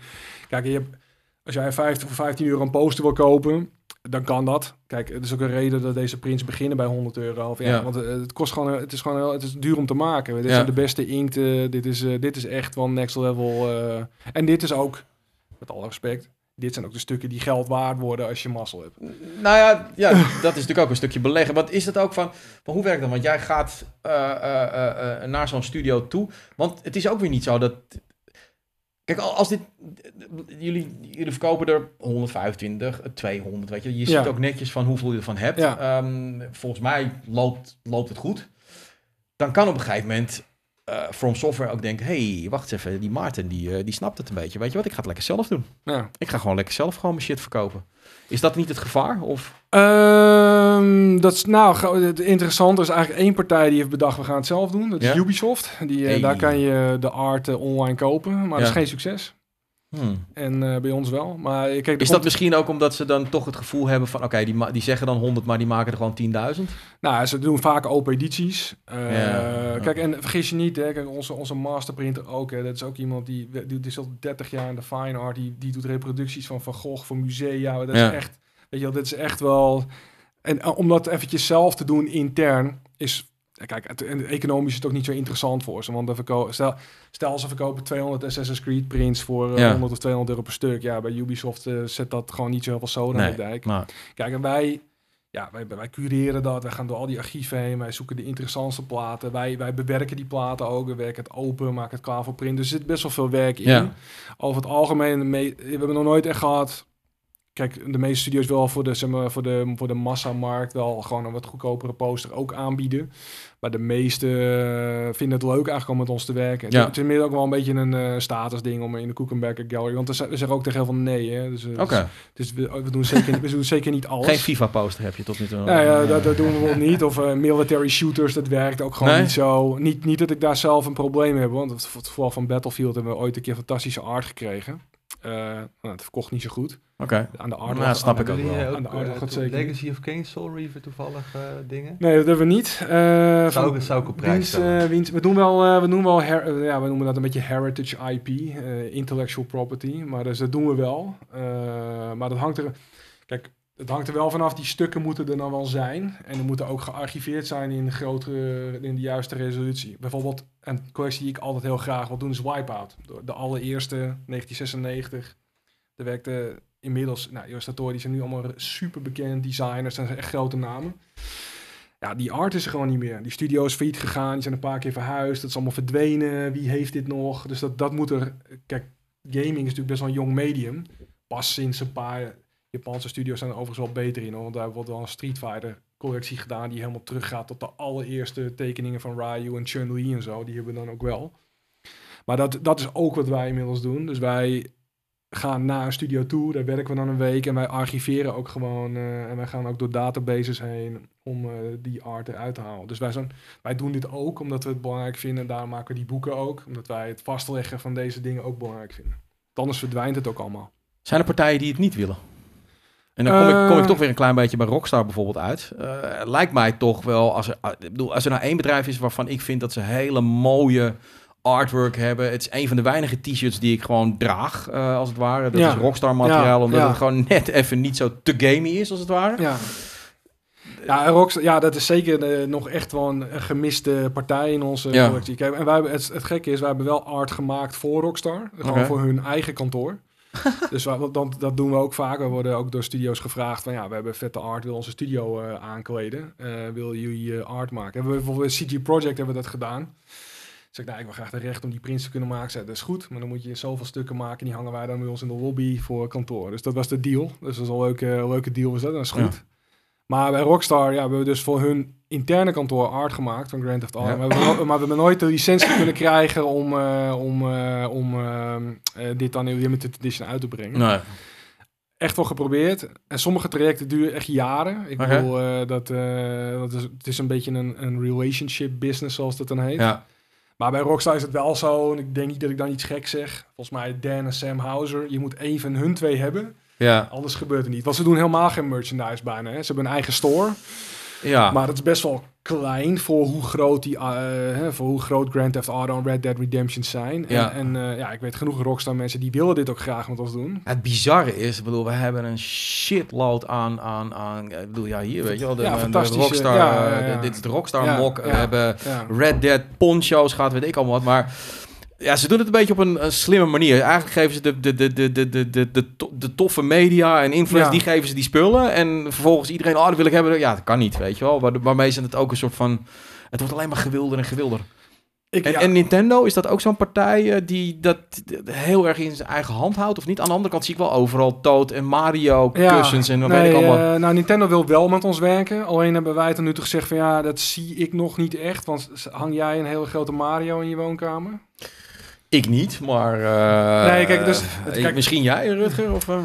kijk, je hebt, als jij 50 voor 15 euro een poster wil kopen, dan kan dat. Kijk, het is ook een reden dat deze prints beginnen bij 100 euro. Of, ja, Ja. Want eh, het kost gewoon, het is gewoon het is duur om te maken. Dit Ja. zijn de beste inkt. eh, dit, is, eh, dit is echt wel next level. en dit is ook, met alle respect, dit zijn ook de stukken die geld waard worden als je mazzel hebt. Nou ja, ja, dat is natuurlijk ook een stukje beleggen. Wat is het ook van, van hoe werkt dat? Want jij gaat naar zo'n studio toe. Want het is ook weer niet zo dat... Kijk, al- als dit... Jullie, jullie verkopen er 125, 200, weet je. Je Ja. ziet ook netjes van hoeveel je ervan hebt. Ja. Ehm, volgens mij loopt, loopt het goed. Dan kan op een gegeven moment eh From Software ook denken... hey, wacht eens even, die Maarten, die, eh, die snapt het een beetje. Weet je wat, ik ga het lekker zelf doen. Ja. Ik ga gewoon lekker zelf gewoon mijn shit verkopen. Is dat niet het gevaar? Of... Ehm, dat is nou het interessante is eigenlijk één partij die heeft bedacht we gaan het zelf doen. Dat is Ja? Ubisoft. Die, eh, Hey. Daar kan je de art eh, online kopen, maar dat is geen succes. Hmm. En eh, bij ons wel. Maar eh, kijk, Is dat misschien ook omdat ze dan toch het gevoel hebben van... oké, die, die zeggen dan 100, maar die maken er gewoon 10.000? Nou, ze doen vaak open edities. Eh, Ja. Kijk, en vergis je niet, hè, kijk, onze, onze masterprinter ook. Hè, dat is ook iemand die, die, die is al 30 jaar in de fine art. Die, die doet reproducties van Van Gogh voor musea. Dat Ja. is echt, weet je wel, dit is echt wel... En eh, om dat eventjes zelf te doen intern is... Kijk, het, en economisch is het ook niet zo interessant voor ze. Want stel, stel ze verkopen 200 Assassin's Creed prints voor eh, Ja. 100 of 200 euro per stuk. Ja, bij Ubisoft eh, zet dat gewoon niet zo heel veel zoden aan de dijk. maar Kijk, en wij, ja, wij, wij cureren dat. Wij gaan door al die archieven heen. Wij zoeken de interessantste platen. Wij, wij bewerken die platen ook. We werken het open, maken het klaar voor print. Dus er zit best wel veel werk in. Ja. Over het algemeen, me- we hebben nog nooit echt gehad... kijk, de meeste studios wel voor de, zeg maar, voor de, voor de massamarkt wel gewoon een wat goedkopere poster ook aanbieden. Maar de meeste eh, vinden het leuk eigenlijk om met ons te werken. Ja. Het is inmiddels ook wel een beetje een eh, statusding om in de Koekenberger Gallery. Want we ze- we zeggen ook tegen heel veel nee. Hè? Dus, eh, Oké. dus we, we, doen zeker, we doen zeker niet alles. Geen FIFA-poster heb je tot nu toe. Ja, ja dat, dat doen we wel niet. Of military shooters, dat werkt ook gewoon Nee? niet zo. Niet, niet dat ik daar zelf een probleem heb, want vooral van Battlefield hebben we ooit een keer fantastische art gekregen. Eh, nou, het verkocht niet zo goed. Oké. Aan de art lag- dat snap ik ook wel. Aan de eh, zeker Legacy of Kings, Soul Reaver toevallig eh, dingen? Nee, dat hebben we niet. Eh, Zou zou ik op prijs wiens, stellen. eh, wiens- we doen wel, eh, we doen wel her- ja, we noemen dat een beetje heritage IP, intellectual property. Maar dus dat doen we wel. Eh, maar dat hangt er, kijk, het hangt er wel vanaf. Die stukken moeten er dan wel zijn. En die moeten ook gearchiveerd zijn in, grotere, in de juiste resolutie. Bijvoorbeeld een collectie die ik altijd heel graag wil doen is Wipeout. De, allereerste, 1996. Daar werkte inmiddels, nou, illustratoren die zijn nu allemaal super bekend, designers, zijn echt grote namen. Ja, die art is er gewoon niet meer. Die studio is failliet gegaan, die zijn een paar keer verhuisd, dat is allemaal verdwenen. Wie heeft dit nog? Dus dat, dat moet er... Kijk, gaming is natuurlijk best wel een jong medium. Pas sinds een paar Japanse studio's zijn er overigens wel beter in. Want daar wordt wel een Street Fighter collectie gedaan die helemaal teruggaat tot de allereerste tekeningen van Ryu en Chun-Li en zo. Die hebben we dan ook wel. Maar dat, dat is ook wat wij inmiddels doen. Dus wij gaan naar een studio toe, daar werken we dan een week en wij archiveren ook gewoon eh, en wij gaan ook door databases heen om eh, die art eruit te halen. Dus wij, zijn, wij doen dit ook omdat we het belangrijk vinden en daarom maken we die boeken ook, omdat wij het vastleggen van deze dingen ook belangrijk vinden. Anders verdwijnt het ook allemaal. Zijn er partijen die het niet willen? En dan kom, ik, kom ik Eh. toch weer een klein beetje bij Rockstar bijvoorbeeld uit. Eh, lijkt mij toch wel, als er, ik bedoel, als er nou één bedrijf is waarvan ik vind dat ze hele mooie artwork hebben. Het is een van de weinige t-shirts die ik gewoon draag, eh, als het ware. Dat Ja. is Rockstar materiaal, Ja, omdat ja. het gewoon net even niet zo te gamey is, als het ware. Ja. Ja, Rockstar, ja, dat is zeker nog echt wel een, gemiste partij in onze Ja. collectie. En wij hebben, het, het gekke is, wij hebben wel art gemaakt voor Rockstar. Gewoon voor hun eigen kantoor. dus wij, dat, dat doen we ook vaak. We worden ook door studio's gevraagd van ja, we hebben vette art, wil onze studio eh, aankleden. Eh, wil jullie eh, art maken? Hebben we bijvoorbeeld bij CG Project hebben we dat gedaan. Dus ik, nou, ik wil graag de recht om die prints te kunnen maken. Zei, dat is goed, maar dan moet je zoveel stukken maken. Die hangen wij dan bij ons in de lobby voor kantoor. Dus dat was de deal. Dus dat is een leuke, leuke deal was dat. Dat is goed. Maar bij Rockstar ja, hebben we dus voor hun interne kantoor art gemaakt van Grand Theft Auto. Ja. Maar, we hebben, maar we hebben nooit de licentie kunnen krijgen om, eh, om, eh, om eh, dit dan in limited edition uit te brengen. Nee. Echt wel geprobeerd. En sommige trajecten duren echt jaren. Ik bedoel, dat, dat is, het is een beetje een, een relationship business, zoals dat dan heet. Ja. Maar bij Rockstar is het wel zo, en ik denk niet dat ik dan iets gek zeg. Volgens mij Dan en Sam Houser, je moet één van hun twee hebben. Ja. Anders gebeurt het niet. Want ze doen helemaal geen merchandise bijna. Hè. Ze hebben een eigen store. Ja. Maar het is best wel klein voor hoe groot, die, eh, hè, voor hoe groot Grand Theft Auto en Red Dead Redemption zijn. Ja. En, en eh, ja, ik weet genoeg Rockstar mensen die willen dit ook graag met ons doen. Het bizarre is, ik bedoel, we hebben een shitload aan, aan, aan ik bedoel, ja, hier, weet je wel, de, Ja, de Rockstar, ja, ja, ja. de- dit is de Rockstar Ja, mok, ja, we hebben Ja. Red Dead poncho's gaat, weet ik allemaal wat, maar ja, ze doen het een beetje op een, slimme manier. Eigenlijk geven ze de, de, de, de, de, de, de, de toffe media en influencers, die geven ze die spullen. En vervolgens iedereen, oh, dat wil ik hebben. Ja, dat kan niet, weet je wel. Waar, waarmee ze het ook een soort van... Het wordt alleen maar gewilder en gewilder. En, Nintendo, is dat ook zo'n partij eh, die dat heel erg in zijn eigen hand houdt of niet? Aan de andere kant zie ik wel overal Toad en Mario kussens en wat weet ik allemaal. Eh, nou, Nintendo wil wel met ons werken. Alleen hebben wij tot nu toe gezegd van ja, dat zie ik nog niet echt. Want hang jij een hele grote Mario in je woonkamer? Ik niet, maar... eh, Nee, kijk, dus- het- eh, kijk- misschien jij, Rutger? Of, eh?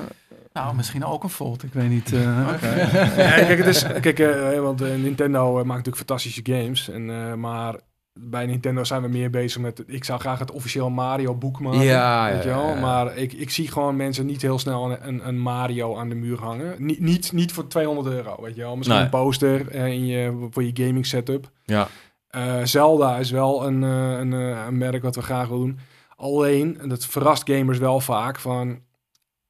Nou, misschien ook een Volt, ik weet niet. eh. Ja, kijk, het is, kijk want Nintendo maakt natuurlijk fantastische games. En, eh, maar bij Nintendo zijn we meer bezig met... Ik zou graag het officieel Mario boek maken. Ja, weet je wel? ja, ja. Maar ik, ik zie gewoon mensen niet heel snel een, een, een Mario aan de muur hangen. Niet, niet, niet voor 200 euro, weet je wel. Misschien Nee. een poster in je, voor je gaming setup. Ja. Eh, Zelda is wel een, eh, een, een merk wat we graag willen doen. Alleen, en dat verrast gamers wel vaak, van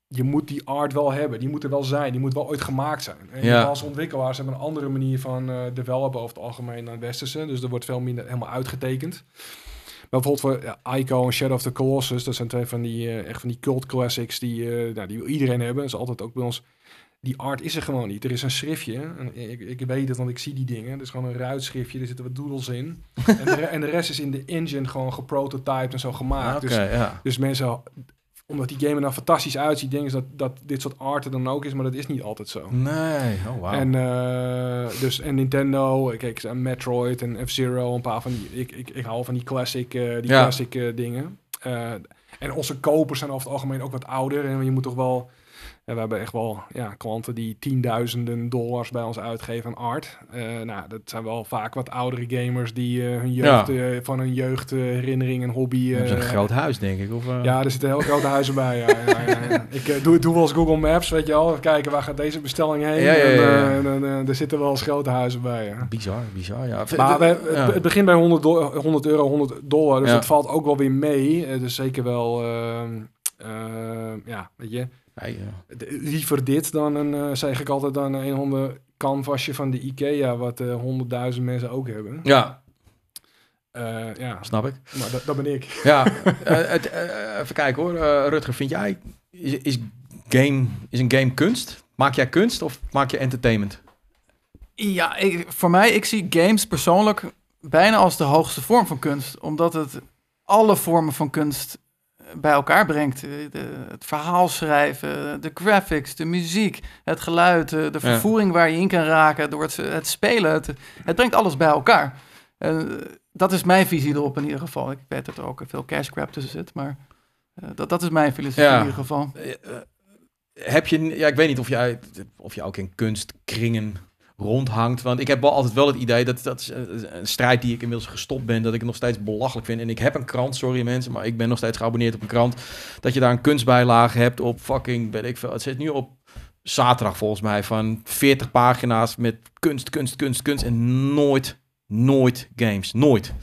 je moet die art wel hebben. Die moet er wel zijn. Die moet wel ooit gemaakt zijn. En Ja. als ontwikkelaars hebben een andere manier van eh, developen over het algemeen dan westerse. Dus er wordt veel minder helemaal uitgetekend. Maar bijvoorbeeld voor ja, Ico en Shadow of the Colossus, dat zijn twee van die, eh, echt van die cult classics die, eh, nou, die wil iedereen hebben. Dat is altijd ook bij ons. Die art is er gewoon niet. Er is een schriftje. En ik, ik weet het, want ik zie die dingen. Er is gewoon een ruitschriftje. Er zitten wat doodles in. en, de, en de rest is in de engine gewoon geprototyped en zo gemaakt. Dus ja. dus mensen omdat die game er nou fantastisch uitziet, denken ze dat, dat dit soort art er dan ook is, maar dat is niet altijd zo. Nee, oh wow. En, uh, dus, en Nintendo, kijk, Metroid en F-Zero, een paar van die, ik, ik, ik hou van die classic, uh, die ja. classic uh, dingen. en onze kopers zijn over het algemeen ook wat ouder en je moet toch wel en we hebben echt wel ja, klanten die tienduizenden dollars bij ons uitgeven aan art. Uh, nou, dat zijn wel vaak wat oudere gamers die uh, hun jeugd, ja. uh, van hun jeugdherinnering en hobby... dat is een groot huis, denk ik. Of, Ja, er zitten heel grote huizen bij. Ja, ja, ja, Ik doe, doe wel eens Google Maps, weet je wel. Even kijken, waar gaat deze bestelling heen? Ja, en, en er zitten wel eens grote huizen bij. Bizar, bizar, ja. Maar we, het, het, begint bij 100, 100 euro, 100 dollar. Dus dat valt ook wel weer mee. dus zeker wel... Ehm, ja, weet je ja. Liever dit dan een, uh, zeg ik altijd, dan een honderd canvasje van de IKEA, wat uh, honderdduizend mensen ook hebben. Ja. Uh, ja. Snap ik. Maar dat, dat ben ik. Ja, het, even kijken hoor. Rutger, vind jij, is, is, game, is een game kunst? Maak jij kunst of maak je entertainment? Ja, ik, voor mij, ik zie games persoonlijk bijna als de hoogste vorm van kunst. Omdat het alle vormen van kunst bij elkaar brengt. Eh, de, het verhaal schrijven, de graphics, de muziek, het geluid, de, de vervoering waar je in kan raken door het, het spelen. Het, het, brengt alles bij elkaar. En dat is mijn visie erop in ieder geval. Ik weet dat er ook veel cash grab tussen zit, maar dat, dat is mijn filosofie in ieder geval. Heb je, ja, ik weet niet of jij, of je ook in kunstkringen rondhangt. Want ik heb wel altijd wel het idee dat dat is een strijd die ik inmiddels gestopt ben, dat ik het nog steeds belachelijk vind. En ik heb een krant, sorry mensen, maar ik ben nog steeds geabonneerd op een krant. Dat je daar een kunstbijlage hebt op fucking, weet ik veel. Het zit nu op zaterdag volgens mij van 40 pagina's met kunst, kunst, kunst, kunst en nooit, nooit games, nooit.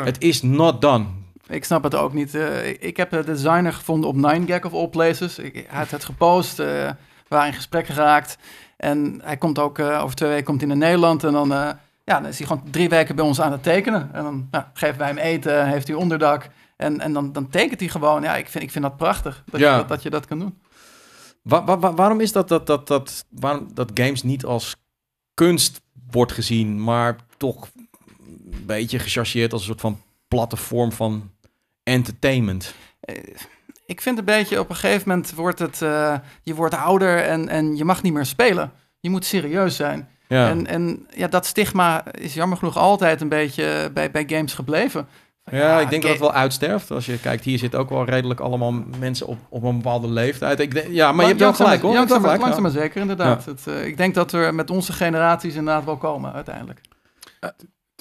Het is not done. Ik snap het ook niet. Uh, ik heb de designer gevonden op 9gag of all places. Ik, hij had het gepost, uh, we waren in gesprek geraakt. En hij komt ook uh, over twee weken komt hij naar Nederland. En dan, uh, ja, dan is hij gewoon drie weken bij ons aan het tekenen. En dan nou, geven wij hem eten, heeft hij onderdak. En, en dan, dan tekent hij gewoon. Ja, ik vind, ik vind dat prachtig dat, ja. je, dat, dat, je dat kan doen. Wa wa wa waarom is dat dat, dat, dat, waarom dat games niet als kunst wordt gezien, maar toch een beetje gechargeerd als een soort van platte vorm van entertainment? Ik vind een beetje op een gegeven moment wordt het, uh, je wordt ouder en, en je mag niet meer spelen. Je moet serieus zijn. Ja. En, en ja, dat stigma is jammer genoeg altijd een beetje bij, bij games gebleven. Ja, ja, ik denk dat het wel uitsterft. Als je kijkt, hier zitten ook wel redelijk allemaal mensen op, op een bepaalde leeftijd. Ik denk, ja, maar, maar je hebt wel gelijk hoor. Langzaam, gelijk, langzaam maar zeker, inderdaad. Het, uh, ik denk dat we met onze generaties inderdaad wel komen uiteindelijk. Uh,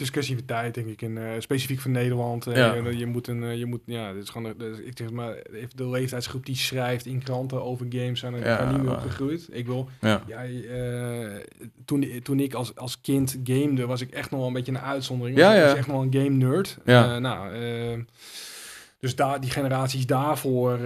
discussieviteit, denk ik, in, uh, specifiek voor Nederland. Uh, ja. je, je, moet een, uh, je moet, ja, dit is gewoon, dus ik zeg maar, de leeftijdsgroep die schrijft in kranten over games zijn er ja, niet meer opgegroeid. Ik wil, ja. ja toen, toen ik als, als kind gamede, was ik echt nog wel een beetje een uitzondering. Ja, ja. Ik was echt nog een game nerd. Ja. nou, dus daar, die generaties daarvoor,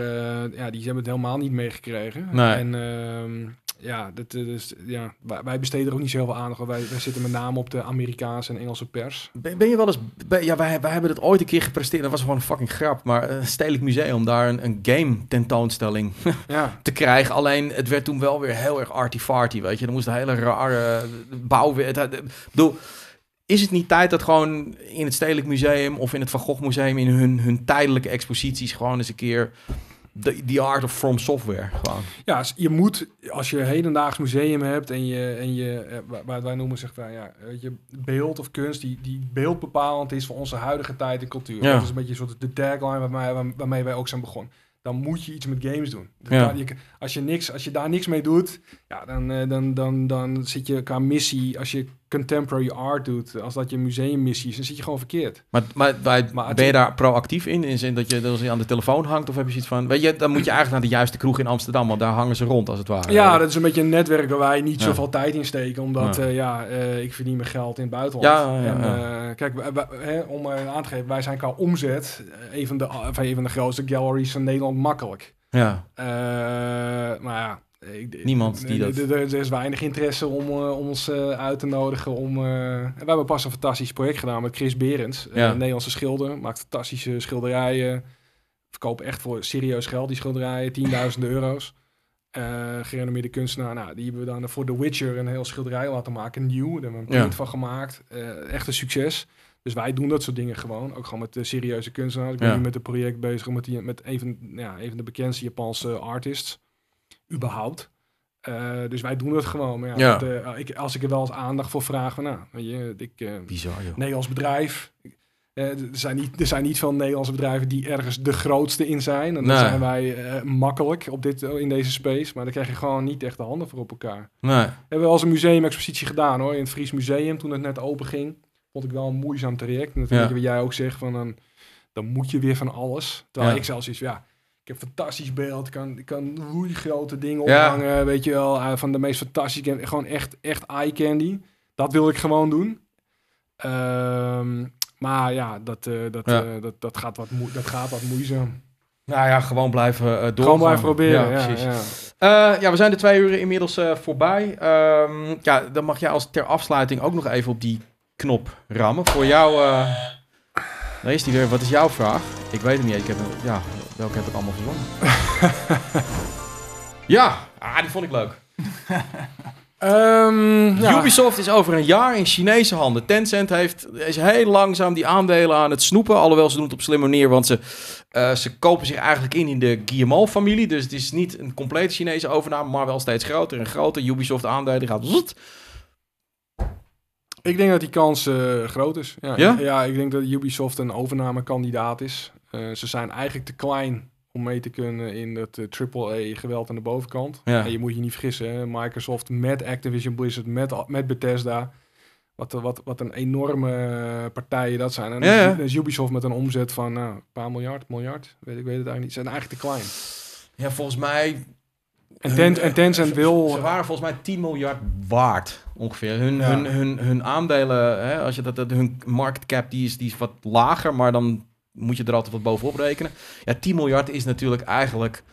ja, die hebben het helemaal niet meegekregen. Nee. En ehm, ja, dat, dus, ja, wij besteden er ook niet zo heel veel aandacht. Wij, wij zitten met name op de Amerikaanse en Engelse pers. Ben, ben je wel eens... Ben, ja, wij, wij hebben het ooit een keer gepresteerd. Dat was gewoon een fucking grap. Maar een stedelijk museum, daar een, een game tentoonstelling ja. te krijgen. Alleen, het werd toen wel weer heel erg arty-farty, weet je. Er moest een hele rare bouw... Ik bedoel... Is het niet tijd dat gewoon in het Stedelijk Museum of in het Van Gogh Museum in hun, hun tijdelijke exposities gewoon eens een keer de art of from software gewoon. Ja, je moet als je hedendaags museum hebt en je en je waar wij noemen zeg van ja, weet je, beeld of kunst die die beeldbepalend is voor onze huidige tijd en cultuur. Ja. Dat is een beetje een soort de tagline waarmee, waarmee wij ook zijn begonnen. Dan moet je iets met games doen. Ja. als je niks, als je daar niks mee doet, ja, dan, dan, dan, dan zit je qua missie. Als je contemporary art doet, als dat je museummissies, dan zit je gewoon verkeerd. Maar, maar, maar, maar ben je daar proactief in? In de zin dat je, dat je aan de telefoon hangt? Of heb je zoiets van, weet je, dan moet je eigenlijk naar de juiste kroeg in Amsterdam, want daar hangen ze rond als het ware. Ja, dat is een beetje een netwerk waar wij niet ja. zoveel tijd in steken, omdat ja, uh, ja uh, ik verdien mijn geld in het buitenland. Ja, en, uh, kijk, hè, om aan te geven, wij zijn qua omzet een van de, van de grootste galleries van Nederland makkelijk. Ja. maar ja, ik, Niemand die dat... Er is weinig interesse om, uh, om ons uh, uit te nodigen. Om, uh, we hebben pas een fantastisch project gedaan met Chris Berends. Ja. Een Nederlandse schilder. Maakt fantastische schilderijen. Verkopen echt voor serieus geld die schilderijen. Tienduizenden euro's. gerenommeerde kunstenaar. Nou, die hebben we dan voor The Witcher een heel schilderij laten maken. Nieuw. Daar hebben we een print ja. van gemaakt. echt een succes. Dus wij doen dat soort dingen gewoon. Ook gewoon met de serieuze kunstenaars. Ik ben Ja. nu met een project bezig met, die, met een, van, ja, een van de bekendste Japanse artists. Überhaupt. Eh, dus wij doen het gewoon. Maar ja, Ja. dat, eh, ik, als ik er wel eens aandacht voor vraag, van nou, weet je, ik, eh, Bizar, joh. Nederlands bedrijf. Er, zijn niet, er zijn niet veel Nederlandse bedrijven die ergens de grootste in zijn. En dan zijn wij makkelijk op dit, in deze space. Maar dan krijg je gewoon niet echt de handen voor op elkaar. Nee. We hebben wel eens een museumexpositie gedaan hoor. In het Fries Museum toen het net open ging. Vond ik wel een moeizaam traject. En dat Ja. wat jij ook zegt. Van dan, dan moet je weer van alles. Terwijl Ja. ik zelfs iets ja. Ik heb een fantastisch beeld. Ik kan, ik kan grote dingen Ja. ophangen. Weet je wel. eh, van de meest fantastische. Gewoon echt, echt eye candy. Dat wil ik gewoon doen. Ehm, maar ja, dat, eh, dat, Ja. eh, dat, dat, gaat wat moe- dat gaat wat moeizaam. Nou ja, gewoon blijven uh, doorgaan. Gewoon blijven proberen. Ja, precies. ja. Eh, ja, we zijn de twee uur inmiddels voorbij. Ehm, ja, dan mag jij als ter afsluiting ook nog even op die knop rammen. Voor jou... eh daar is die weer. Wat is jouw vraag? Ik weet het niet. Ik heb een, ja, welke heb ik allemaal verzonnen? ja, ah, die vond ik leuk. Ehm, ja. Ubisoft is over een jaar in Chinese handen. Tencent heeft, is heel langzaam die aandelen aan het snoepen. Alhoewel ze doen het op slimme manier, want ze, eh, ze kopen zich eigenlijk in in de Guillemot-familie. Dus het is niet een complete Chinese overname, maar wel steeds groter en groter. Ubisoft aandelen gaat... Ik denk dat die kans eh, groot is. Ja, Ja? ja, ik denk dat Ubisoft een overnamekandidaat is. Eh, ze zijn eigenlijk te klein om mee te kunnen in het eh, AAA-geweld aan de bovenkant. Ja. En je moet je niet vergissen, hè. Microsoft met Activision Blizzard, met, met Bethesda. Wat, wat, wat een enorme eh, partijen dat zijn. En Ja, ja. dan is Ubisoft met een omzet van nou, een paar miljard, miljard, weet, ik weet het eigenlijk niet. Ze zijn eigenlijk te klein. Ja, volgens mij... En, Ten, en Tencent wil... Ze waren volgens mij 10 miljard waard, ongeveer. Hun, Ja. hun, hun, hun aandelen, hè, als je dat, dat, hun market cap die is, die is wat lager, maar dan moet je er altijd wat bovenop rekenen. Ja, 10 miljard is natuurlijk eigenlijk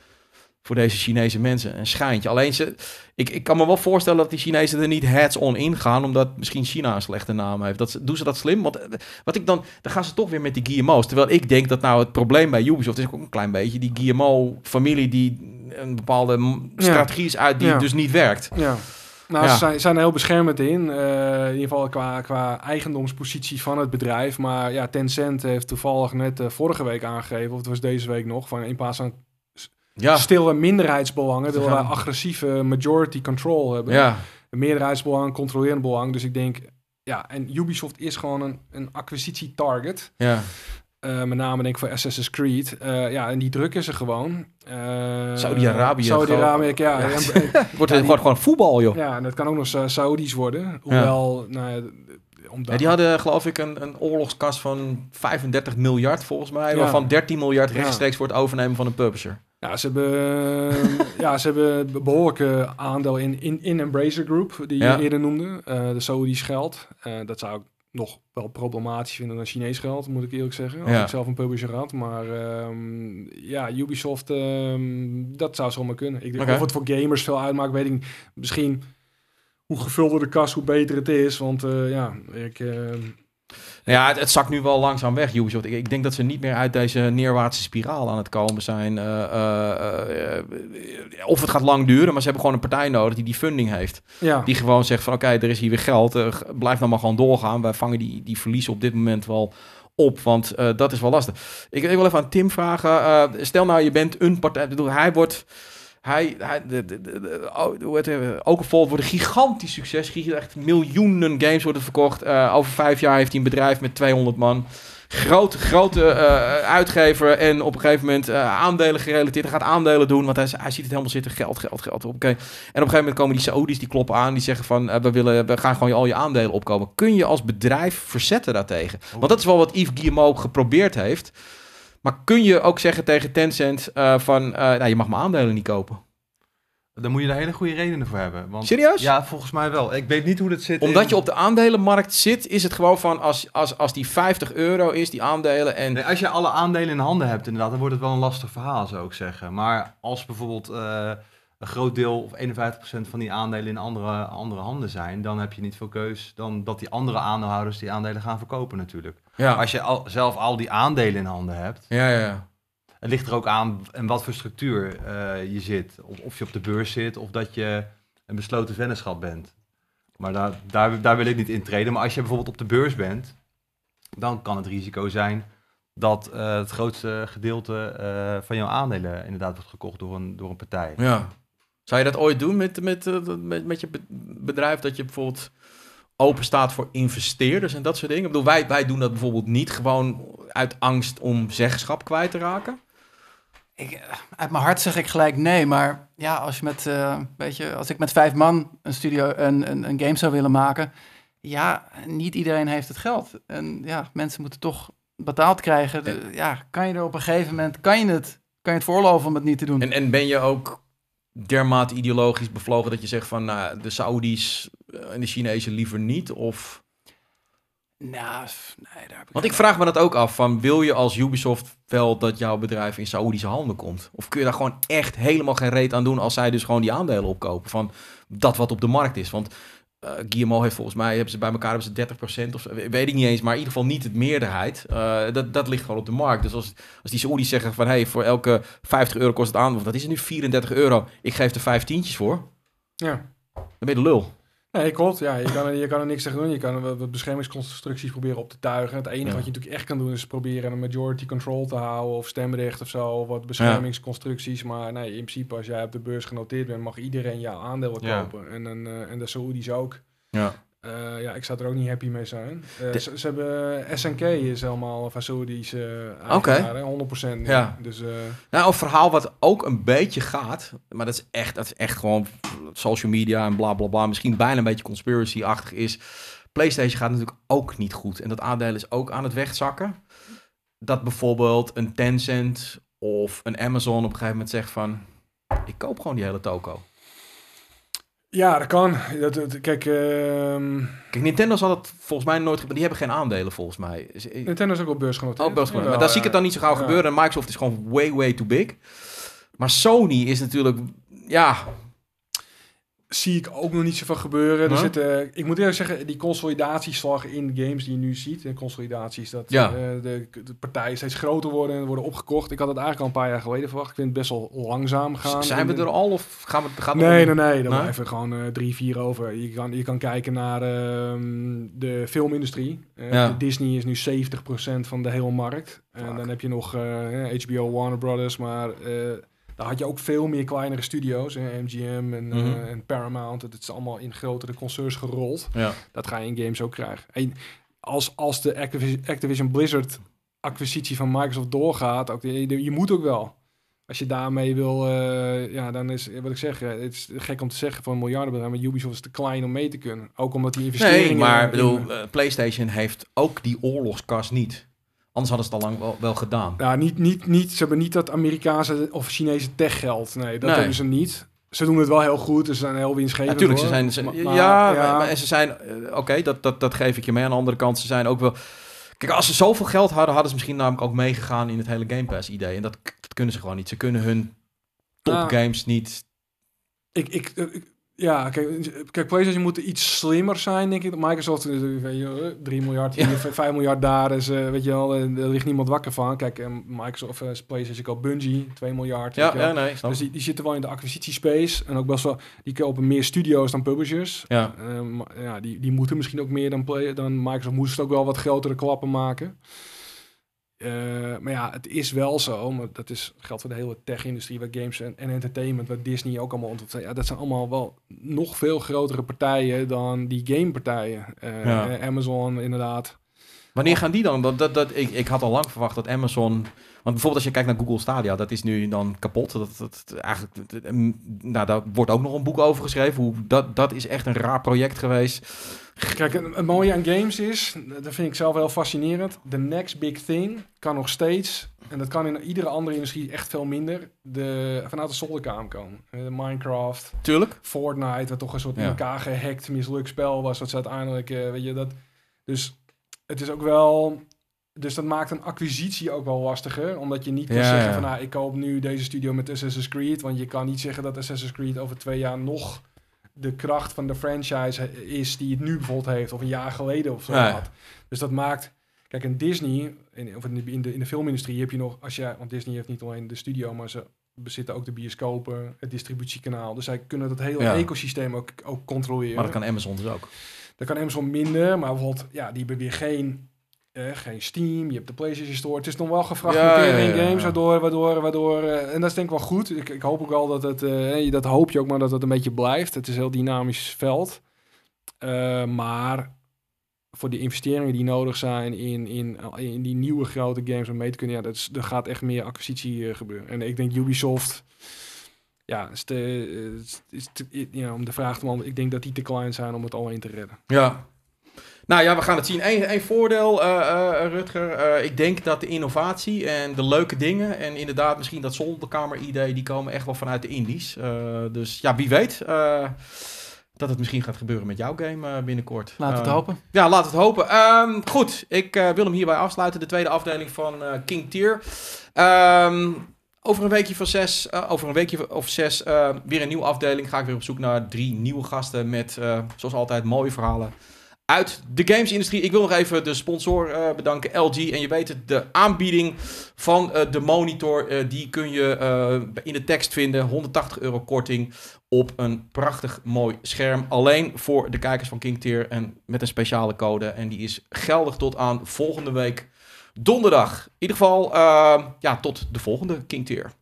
voor deze Chinese mensen een schijntje. Alleen, ze, ik, ik kan me wel voorstellen dat die Chinezen er niet heads-on ingaan, omdat misschien China een slechte naam heeft. Dat, ze- doen ze dat slim? Want eh, wat ik dan, dan gaan ze toch weer met die GMO's. Terwijl ik denk dat nou het probleem bij Ubisoft is ook een klein beetje die GMO-familie die een bepaalde strategie is uit die Ja. dus niet werkt. Ja. Nou, Ja. ze zijn, zijn er heel beschermend in. eh, in ieder geval qua, qua eigendomspositie van het bedrijf. Maar ja, Tencent heeft toevallig net eh, vorige week aangegeven, of het was deze week nog, van in plaats van Ja, stille minderheidsbelangen, willen wij agressieve majority control hebben. ja. Een meerderheidsbelang, controlerend belang. Dus ik denk, ja, en Ubisoft is gewoon een, een acquisitie-target. ja. Eh, met name denk ik voor Assassin's Creed. Eh, ja, en die drukken ze gewoon. Eh, Saudi-Arabië, Saudi-Arabië, ja. Ja. En- en- Het wordt, Ja, het wordt gewoon voetbal, joh. ja, en dat kan ook nog Sa- Saoedi's worden. Hoewel, nou ja, om Ja, die hadden geloof ik een, een oorlogskas van 35 miljard volgens mij, waarvan 13 miljard Ja. rechtstreeks voor het overnemen van een publisher. Ja, ze hebben, ja, ze hebben een behoorlijke aandeel in, in, in Embracer Group, die je eerder noemde. De Saoedi's geld. Dat zou ik nog wel problematisch vinden dan Chinees geld, moet ik eerlijk zeggen. Als Ja. ik zelf een publisher had. Maar ehm, ja, Ubisoft, ehm, dat zou zomaar kunnen. Ik denk Oké. of het voor gamers veel uitmaakt, weet ik niet. Misschien hoe gevulder de kas, hoe beter het is. Want eh, ja, ik... ehm, Ja, het, het zakt nu wel langzaam weg, Ubisoft. Ik, ik denk dat ze niet meer uit deze neerwaartse spiraal aan het komen zijn. Eh, eh, eh, of het gaat lang duren, maar ze hebben gewoon een partij nodig die die funding heeft. ja. Die gewoon zegt van oké, er is hier weer geld. blijf nou maar gewoon doorgaan. Wij vangen die, die verliezen op dit moment wel op. Want dat is wel lastig. Ik, ik wil even aan Tim vragen. stel nou, je bent een partij. Ik bedoel, hij wordt. Hij, hij de, de, de, de- oh, ook een vol wordt een gigantisch succes. Echt miljoenen games worden verkocht. Eh, over vijf jaar heeft hij een bedrijf met 200 man. Grote, grote eh, uitgever. En op een gegeven moment eh, aandelen gerelateerd. Hij gaat aandelen doen, want hij, hij ziet het helemaal zitten. Geld, geld, geld. Oké. En op een gegeven moment komen die Saoedi's, die kloppen aan. Die zeggen van, we, willen, we gaan gewoon je- al je aandelen opkomen. Kun je als bedrijf verzetten daartegen? Want dat is wel wat Yves Guillemot geprobeerd heeft. Maar kun je ook zeggen tegen Tencent eh, van, eh, nou, je mag mijn aandelen niet kopen? Daar moet je er hele goede redenen voor hebben. Want, Serieus? Ja, volgens mij wel. Ik weet niet hoe dat zit. Omdat in- je op de aandelenmarkt zit, is het gewoon van, als, als, als die 50 euro is, die aandelen, en... Nee, als je alle aandelen in handen hebt, inderdaad, dan wordt het wel een lastig verhaal, zou ik zeggen. Maar als bijvoorbeeld eh, een groot deel of 51% van die aandelen in andere, andere handen zijn, dan heb je niet veel keus dan dat die andere aandeelhouders die aandelen gaan verkopen natuurlijk. Ja, Als je al, zelf al die aandelen in handen hebt, ja, ja, het ligt er ook aan in wat voor structuur eh, je zit. Of, of je op de beurs zit of dat je een besloten vennootschap bent. Maar daar, daar, daar wil ik niet in treden. Maar als je bijvoorbeeld op de beurs bent dan kan het risico zijn dat eh, het grootste gedeelte eh, van jouw aandelen inderdaad wordt gekocht door een, door een partij. Ja. Zou je dat ooit doen met, met, met, met je be- bedrijf? Dat je bijvoorbeeld open staat voor investeerders en dat soort dingen? Ik bedoel, wij, wij doen dat bijvoorbeeld niet gewoon uit angst om zeggenschap kwijt te raken. Ik, uit mijn hart zeg ik gelijk nee, maar ja, als, je met, eh, weet je, als ik met vijf man een studio, een, een, een game zou willen maken, ja, niet iedereen heeft het geld. En ja, mensen moeten toch betaald krijgen. De- ja, kan je er op een gegeven moment, kan je het, kan je het veroorloven om het niet te doen? En, en ben je ook dermate ideologisch bevlogen dat je zegt van nou, de Saoedi's eh, en de Chinezen liever niet? Of... Nou, nee, daar heb ik Want ik vraag me dat ook af van wil je als Ubisoft wel dat jouw bedrijf in Saoedische handen komt? Of kun je daar gewoon echt helemaal geen reet aan doen als zij dus gewoon die aandelen opkopen van dat wat op de markt is? Want eh Guillermo heeft volgens mij, hebben ze bij elkaar hebben ze 30% of weet ik niet eens, maar in ieder geval niet het meerderheid. Eh, dat, dat ligt gewoon op de markt. Dus als, als die Saoedi's zeggen van hey, voor elke 50 euro kost het aandeel, of dat is het nu 34 euro, ik geef er vijf tientjes voor, Ja. dan ben je de lul. Nee, klopt. Ja, je, kan er, je kan er niks tegen doen. Je kan wat wat beschermingsconstructies proberen op te tuigen. Het enige Ja. wat je natuurlijk echt kan doen is proberen een majority control te houden of stemrecht of zo. Of wat beschermingsconstructies. Maar nee, in principe als jij op de beurs genoteerd bent, mag iedereen jouw aandelen Ja. kopen. En, dan, eh, en de Saoedi's ook. Ja. Eh, ja, ik zou er ook niet happy mee zijn. Eh, ze, ze hebben SNK is helemaal van Saoedi's uh, Oké. 100%. Ja. Dus eh, Nou, een verhaal wat ook een beetje gaat, maar dat is echt, dat is echt gewoon social media en bla bla bla, misschien bijna een beetje conspiracy-achtig is. PlayStation gaat natuurlijk ook niet goed en dat aandeel is ook aan het wegzakken. Dat bijvoorbeeld een Tencent of een Amazon op een gegeven moment zegt van, ik koop gewoon die hele toko. Ja, dat kan. Dat, dat- kijk, ehm, Kijk, Nintendo zal dat volgens mij nooit. Die hebben geen aandelen volgens mij. Nintendo is ook op beurs genoteerd. Oh. Jawel, Maar daar zie ik het dan niet zo gauw ja. gebeuren. En Microsoft is gewoon way, way too big. Maar Sony is natuurlijk, ja, zie ik ook nog niet zoveel gebeuren. Er Huh? zitten, ik moet eerlijk zeggen, die consolidatieslag in games die je nu ziet, en consolidaties, dat Ja. eh, de, de partijen steeds groter worden en worden opgekocht. Ik had het eigenlijk al een paar jaar geleden verwacht. Ik vind het best wel langzaam gaan. zijn we er al of gaan we, gaat het Nee, nee, nee. Dan Nee? blijven gewoon eh, drie, vier over. Je kan, je kan kijken naar ehm, de filmindustrie. Eh, Ja. de Disney is nu 70% van de hele markt. En dan heb je nog HBO, Warner Brothers, maar daar had je ook veel meer kleinere studio's. Hè, MGM en, eh, Mhm. en Paramount. Het is allemaal in grotere concerns gerold. Ja. Dat ga je in games ook krijgen. En als, als de Activision, Activision Blizzard acquisitie van Microsoft doorgaat, ook de- je moet ook wel. Als je daarmee wil, eh, ja, dan is wat ik zeg, eh, het is gek om te zeggen van een miljardenbedrijf, maar Ubisoft is te klein om mee te kunnen. Ook omdat die investeringen. Nee, maar bedoel, eh, PlayStation heeft ook die oorlogskast niet. Anders hadden ze het al lang wel, wel gedaan. ja, niet, niet, niet, ze hebben niet dat Amerikaanse of Chinese techgeld. Nee, dat Nee. hebben ze niet. Ze doen het wel heel goed, ze zijn heel winstgevend. Natuurlijk, ze zijn. Ze, Maar- ja, maar- en ze zijn. eh, Oké, dat, dat, dat geef ik je mee. Aan de andere kant, ze zijn ook wel. Kijk, als ze zoveel geld hadden, hadden ze misschien namelijk ook meegegaan in het hele Game Pass idee. En dat, dat kunnen ze gewoon niet. Ze kunnen hun topgames niet. Ik, ik, eh, ik- ja, kijk, kijk, PlayStation moet iets slimmer zijn, denk ik. Microsoft, eh, weet je, 3 miljard hier, 5 miljard daar, dus eh, weet je wel, eh, er ligt niemand wakker van. Kijk, eh, Microsoft, eh, PlayStation koopt Bungie, 2 miljard. Ja, ja nee. Dus die, die zitten wel in de acquisitiespace en ook best wel, die kopen meer studio's dan publishers. ja. Eh, ja, die, die moeten misschien ook meer dan, play, dan Microsoft moest ook wel wat grotere klappen maken. Eh, maar ja, het is wel zo, maar dat is, geldt voor de hele tech-industrie, waar games en, en entertainment, waar Disney ook allemaal ontwikkelt. Ja, dat zijn allemaal wel nog veel grotere partijen dan die gamepartijen. Ja. eh, Amazon inderdaad. Wanneer gaan die dan? Dat, dat, dat, ik, ik had al lang verwacht dat Amazon. Want bijvoorbeeld als je kijkt naar Google Stadia, dat is nu dan kapot. Dat, dat, eigenlijk, dat- nou, daar wordt ook nog een boek over geschreven. Hoe, dat, dat is echt een raar project geweest. Kijk, het mooie aan games is, dat vind ik zelf heel fascinerend, the next big thing kan nog steeds, en dat kan in iedere andere industrie echt veel minder, de, vanuit de zolderkamer komen. Eh, Minecraft, Tuurlijk. Fortnite, wat toch een soort in Ja. elkaar gehackt, mislukt spel was, wat ze uiteindelijk, eh, weet je, dat... Dus het is ook wel... Dus dat maakt een acquisitie ook wel lastiger, omdat je niet kan Ja, zeggen ja. van, nou, ik koop nu deze studio met Assassin's Creed, want je kan niet zeggen dat Assassin's Creed over twee jaar nog de kracht van de franchise is die het nu bijvoorbeeld heeft, of een jaar geleden of zo Ja, had. Dus dat maakt... Kijk, een Disney, in, of in de, in, de, in de filmindustrie heb je nog, als jij, want Disney heeft niet alleen de studio, maar ze bezitten ook de bioscopen, het distributiekanaal. Dus zij kunnen dat hele ecosysteem ook, ook controleren. Maar dat kan Amazon dus ook. Dat kan Amazon minder, maar bijvoorbeeld, ja, die hebben weer geen eh, geen Steam, je hebt de PlayStation Store. Het is nog wel gefragmenteerd Ja, ja, ja, in games, waardoor, waardoor, waardoor eh, en dat is denk ik wel goed. Ik, ik hoop ook wel dat het, eh, dat hoop je ook maar dat het een beetje blijft. Het is een heel dynamisch veld. Eh, maar voor de investeringen die nodig zijn in, in, in die nieuwe grote games om mee te kunnen, ja, dat is, er gaat echt meer acquisitie gebeuren. En ik denk Ubisoft, ja, is te, is, is te- ja, om de vraag te beantwoorden, ik denk dat die te klein zijn om het alleen te redden. Ja. Nou ja, we gaan het zien. Eén voordeel, eh, eh, Rutger. Eh, ik denk dat de innovatie en de leuke dingen... en inderdaad misschien dat zolderkamer-idee... die komen echt wel vanuit de indies. Dus ja, wie weet... dat het misschien gaat gebeuren met jouw game binnenkort. Laat het hopen. Ja, laat het hopen. Goed, ik wil hem hierbij afsluiten. De tweede afdeling van King Tier. Ehm, over een weekje van zes, over een weekje of zes, weer een nieuwe afdeling. Ga ik weer op zoek naar drie nieuwe gasten met, zoals altijd, mooie verhalen uit de gamesindustrie. Ik wil nog even de sponsor eh, bedanken, LG. En je weet het, de aanbieding van eh, de monitor, eh, die kun je in de tekst vinden. 180 euro korting op een prachtig mooi scherm. Alleen voor de kijkers van King Tier en met een speciale code. En die is geldig tot aan volgende week donderdag. In ieder geval, ja, tot de volgende King Tier.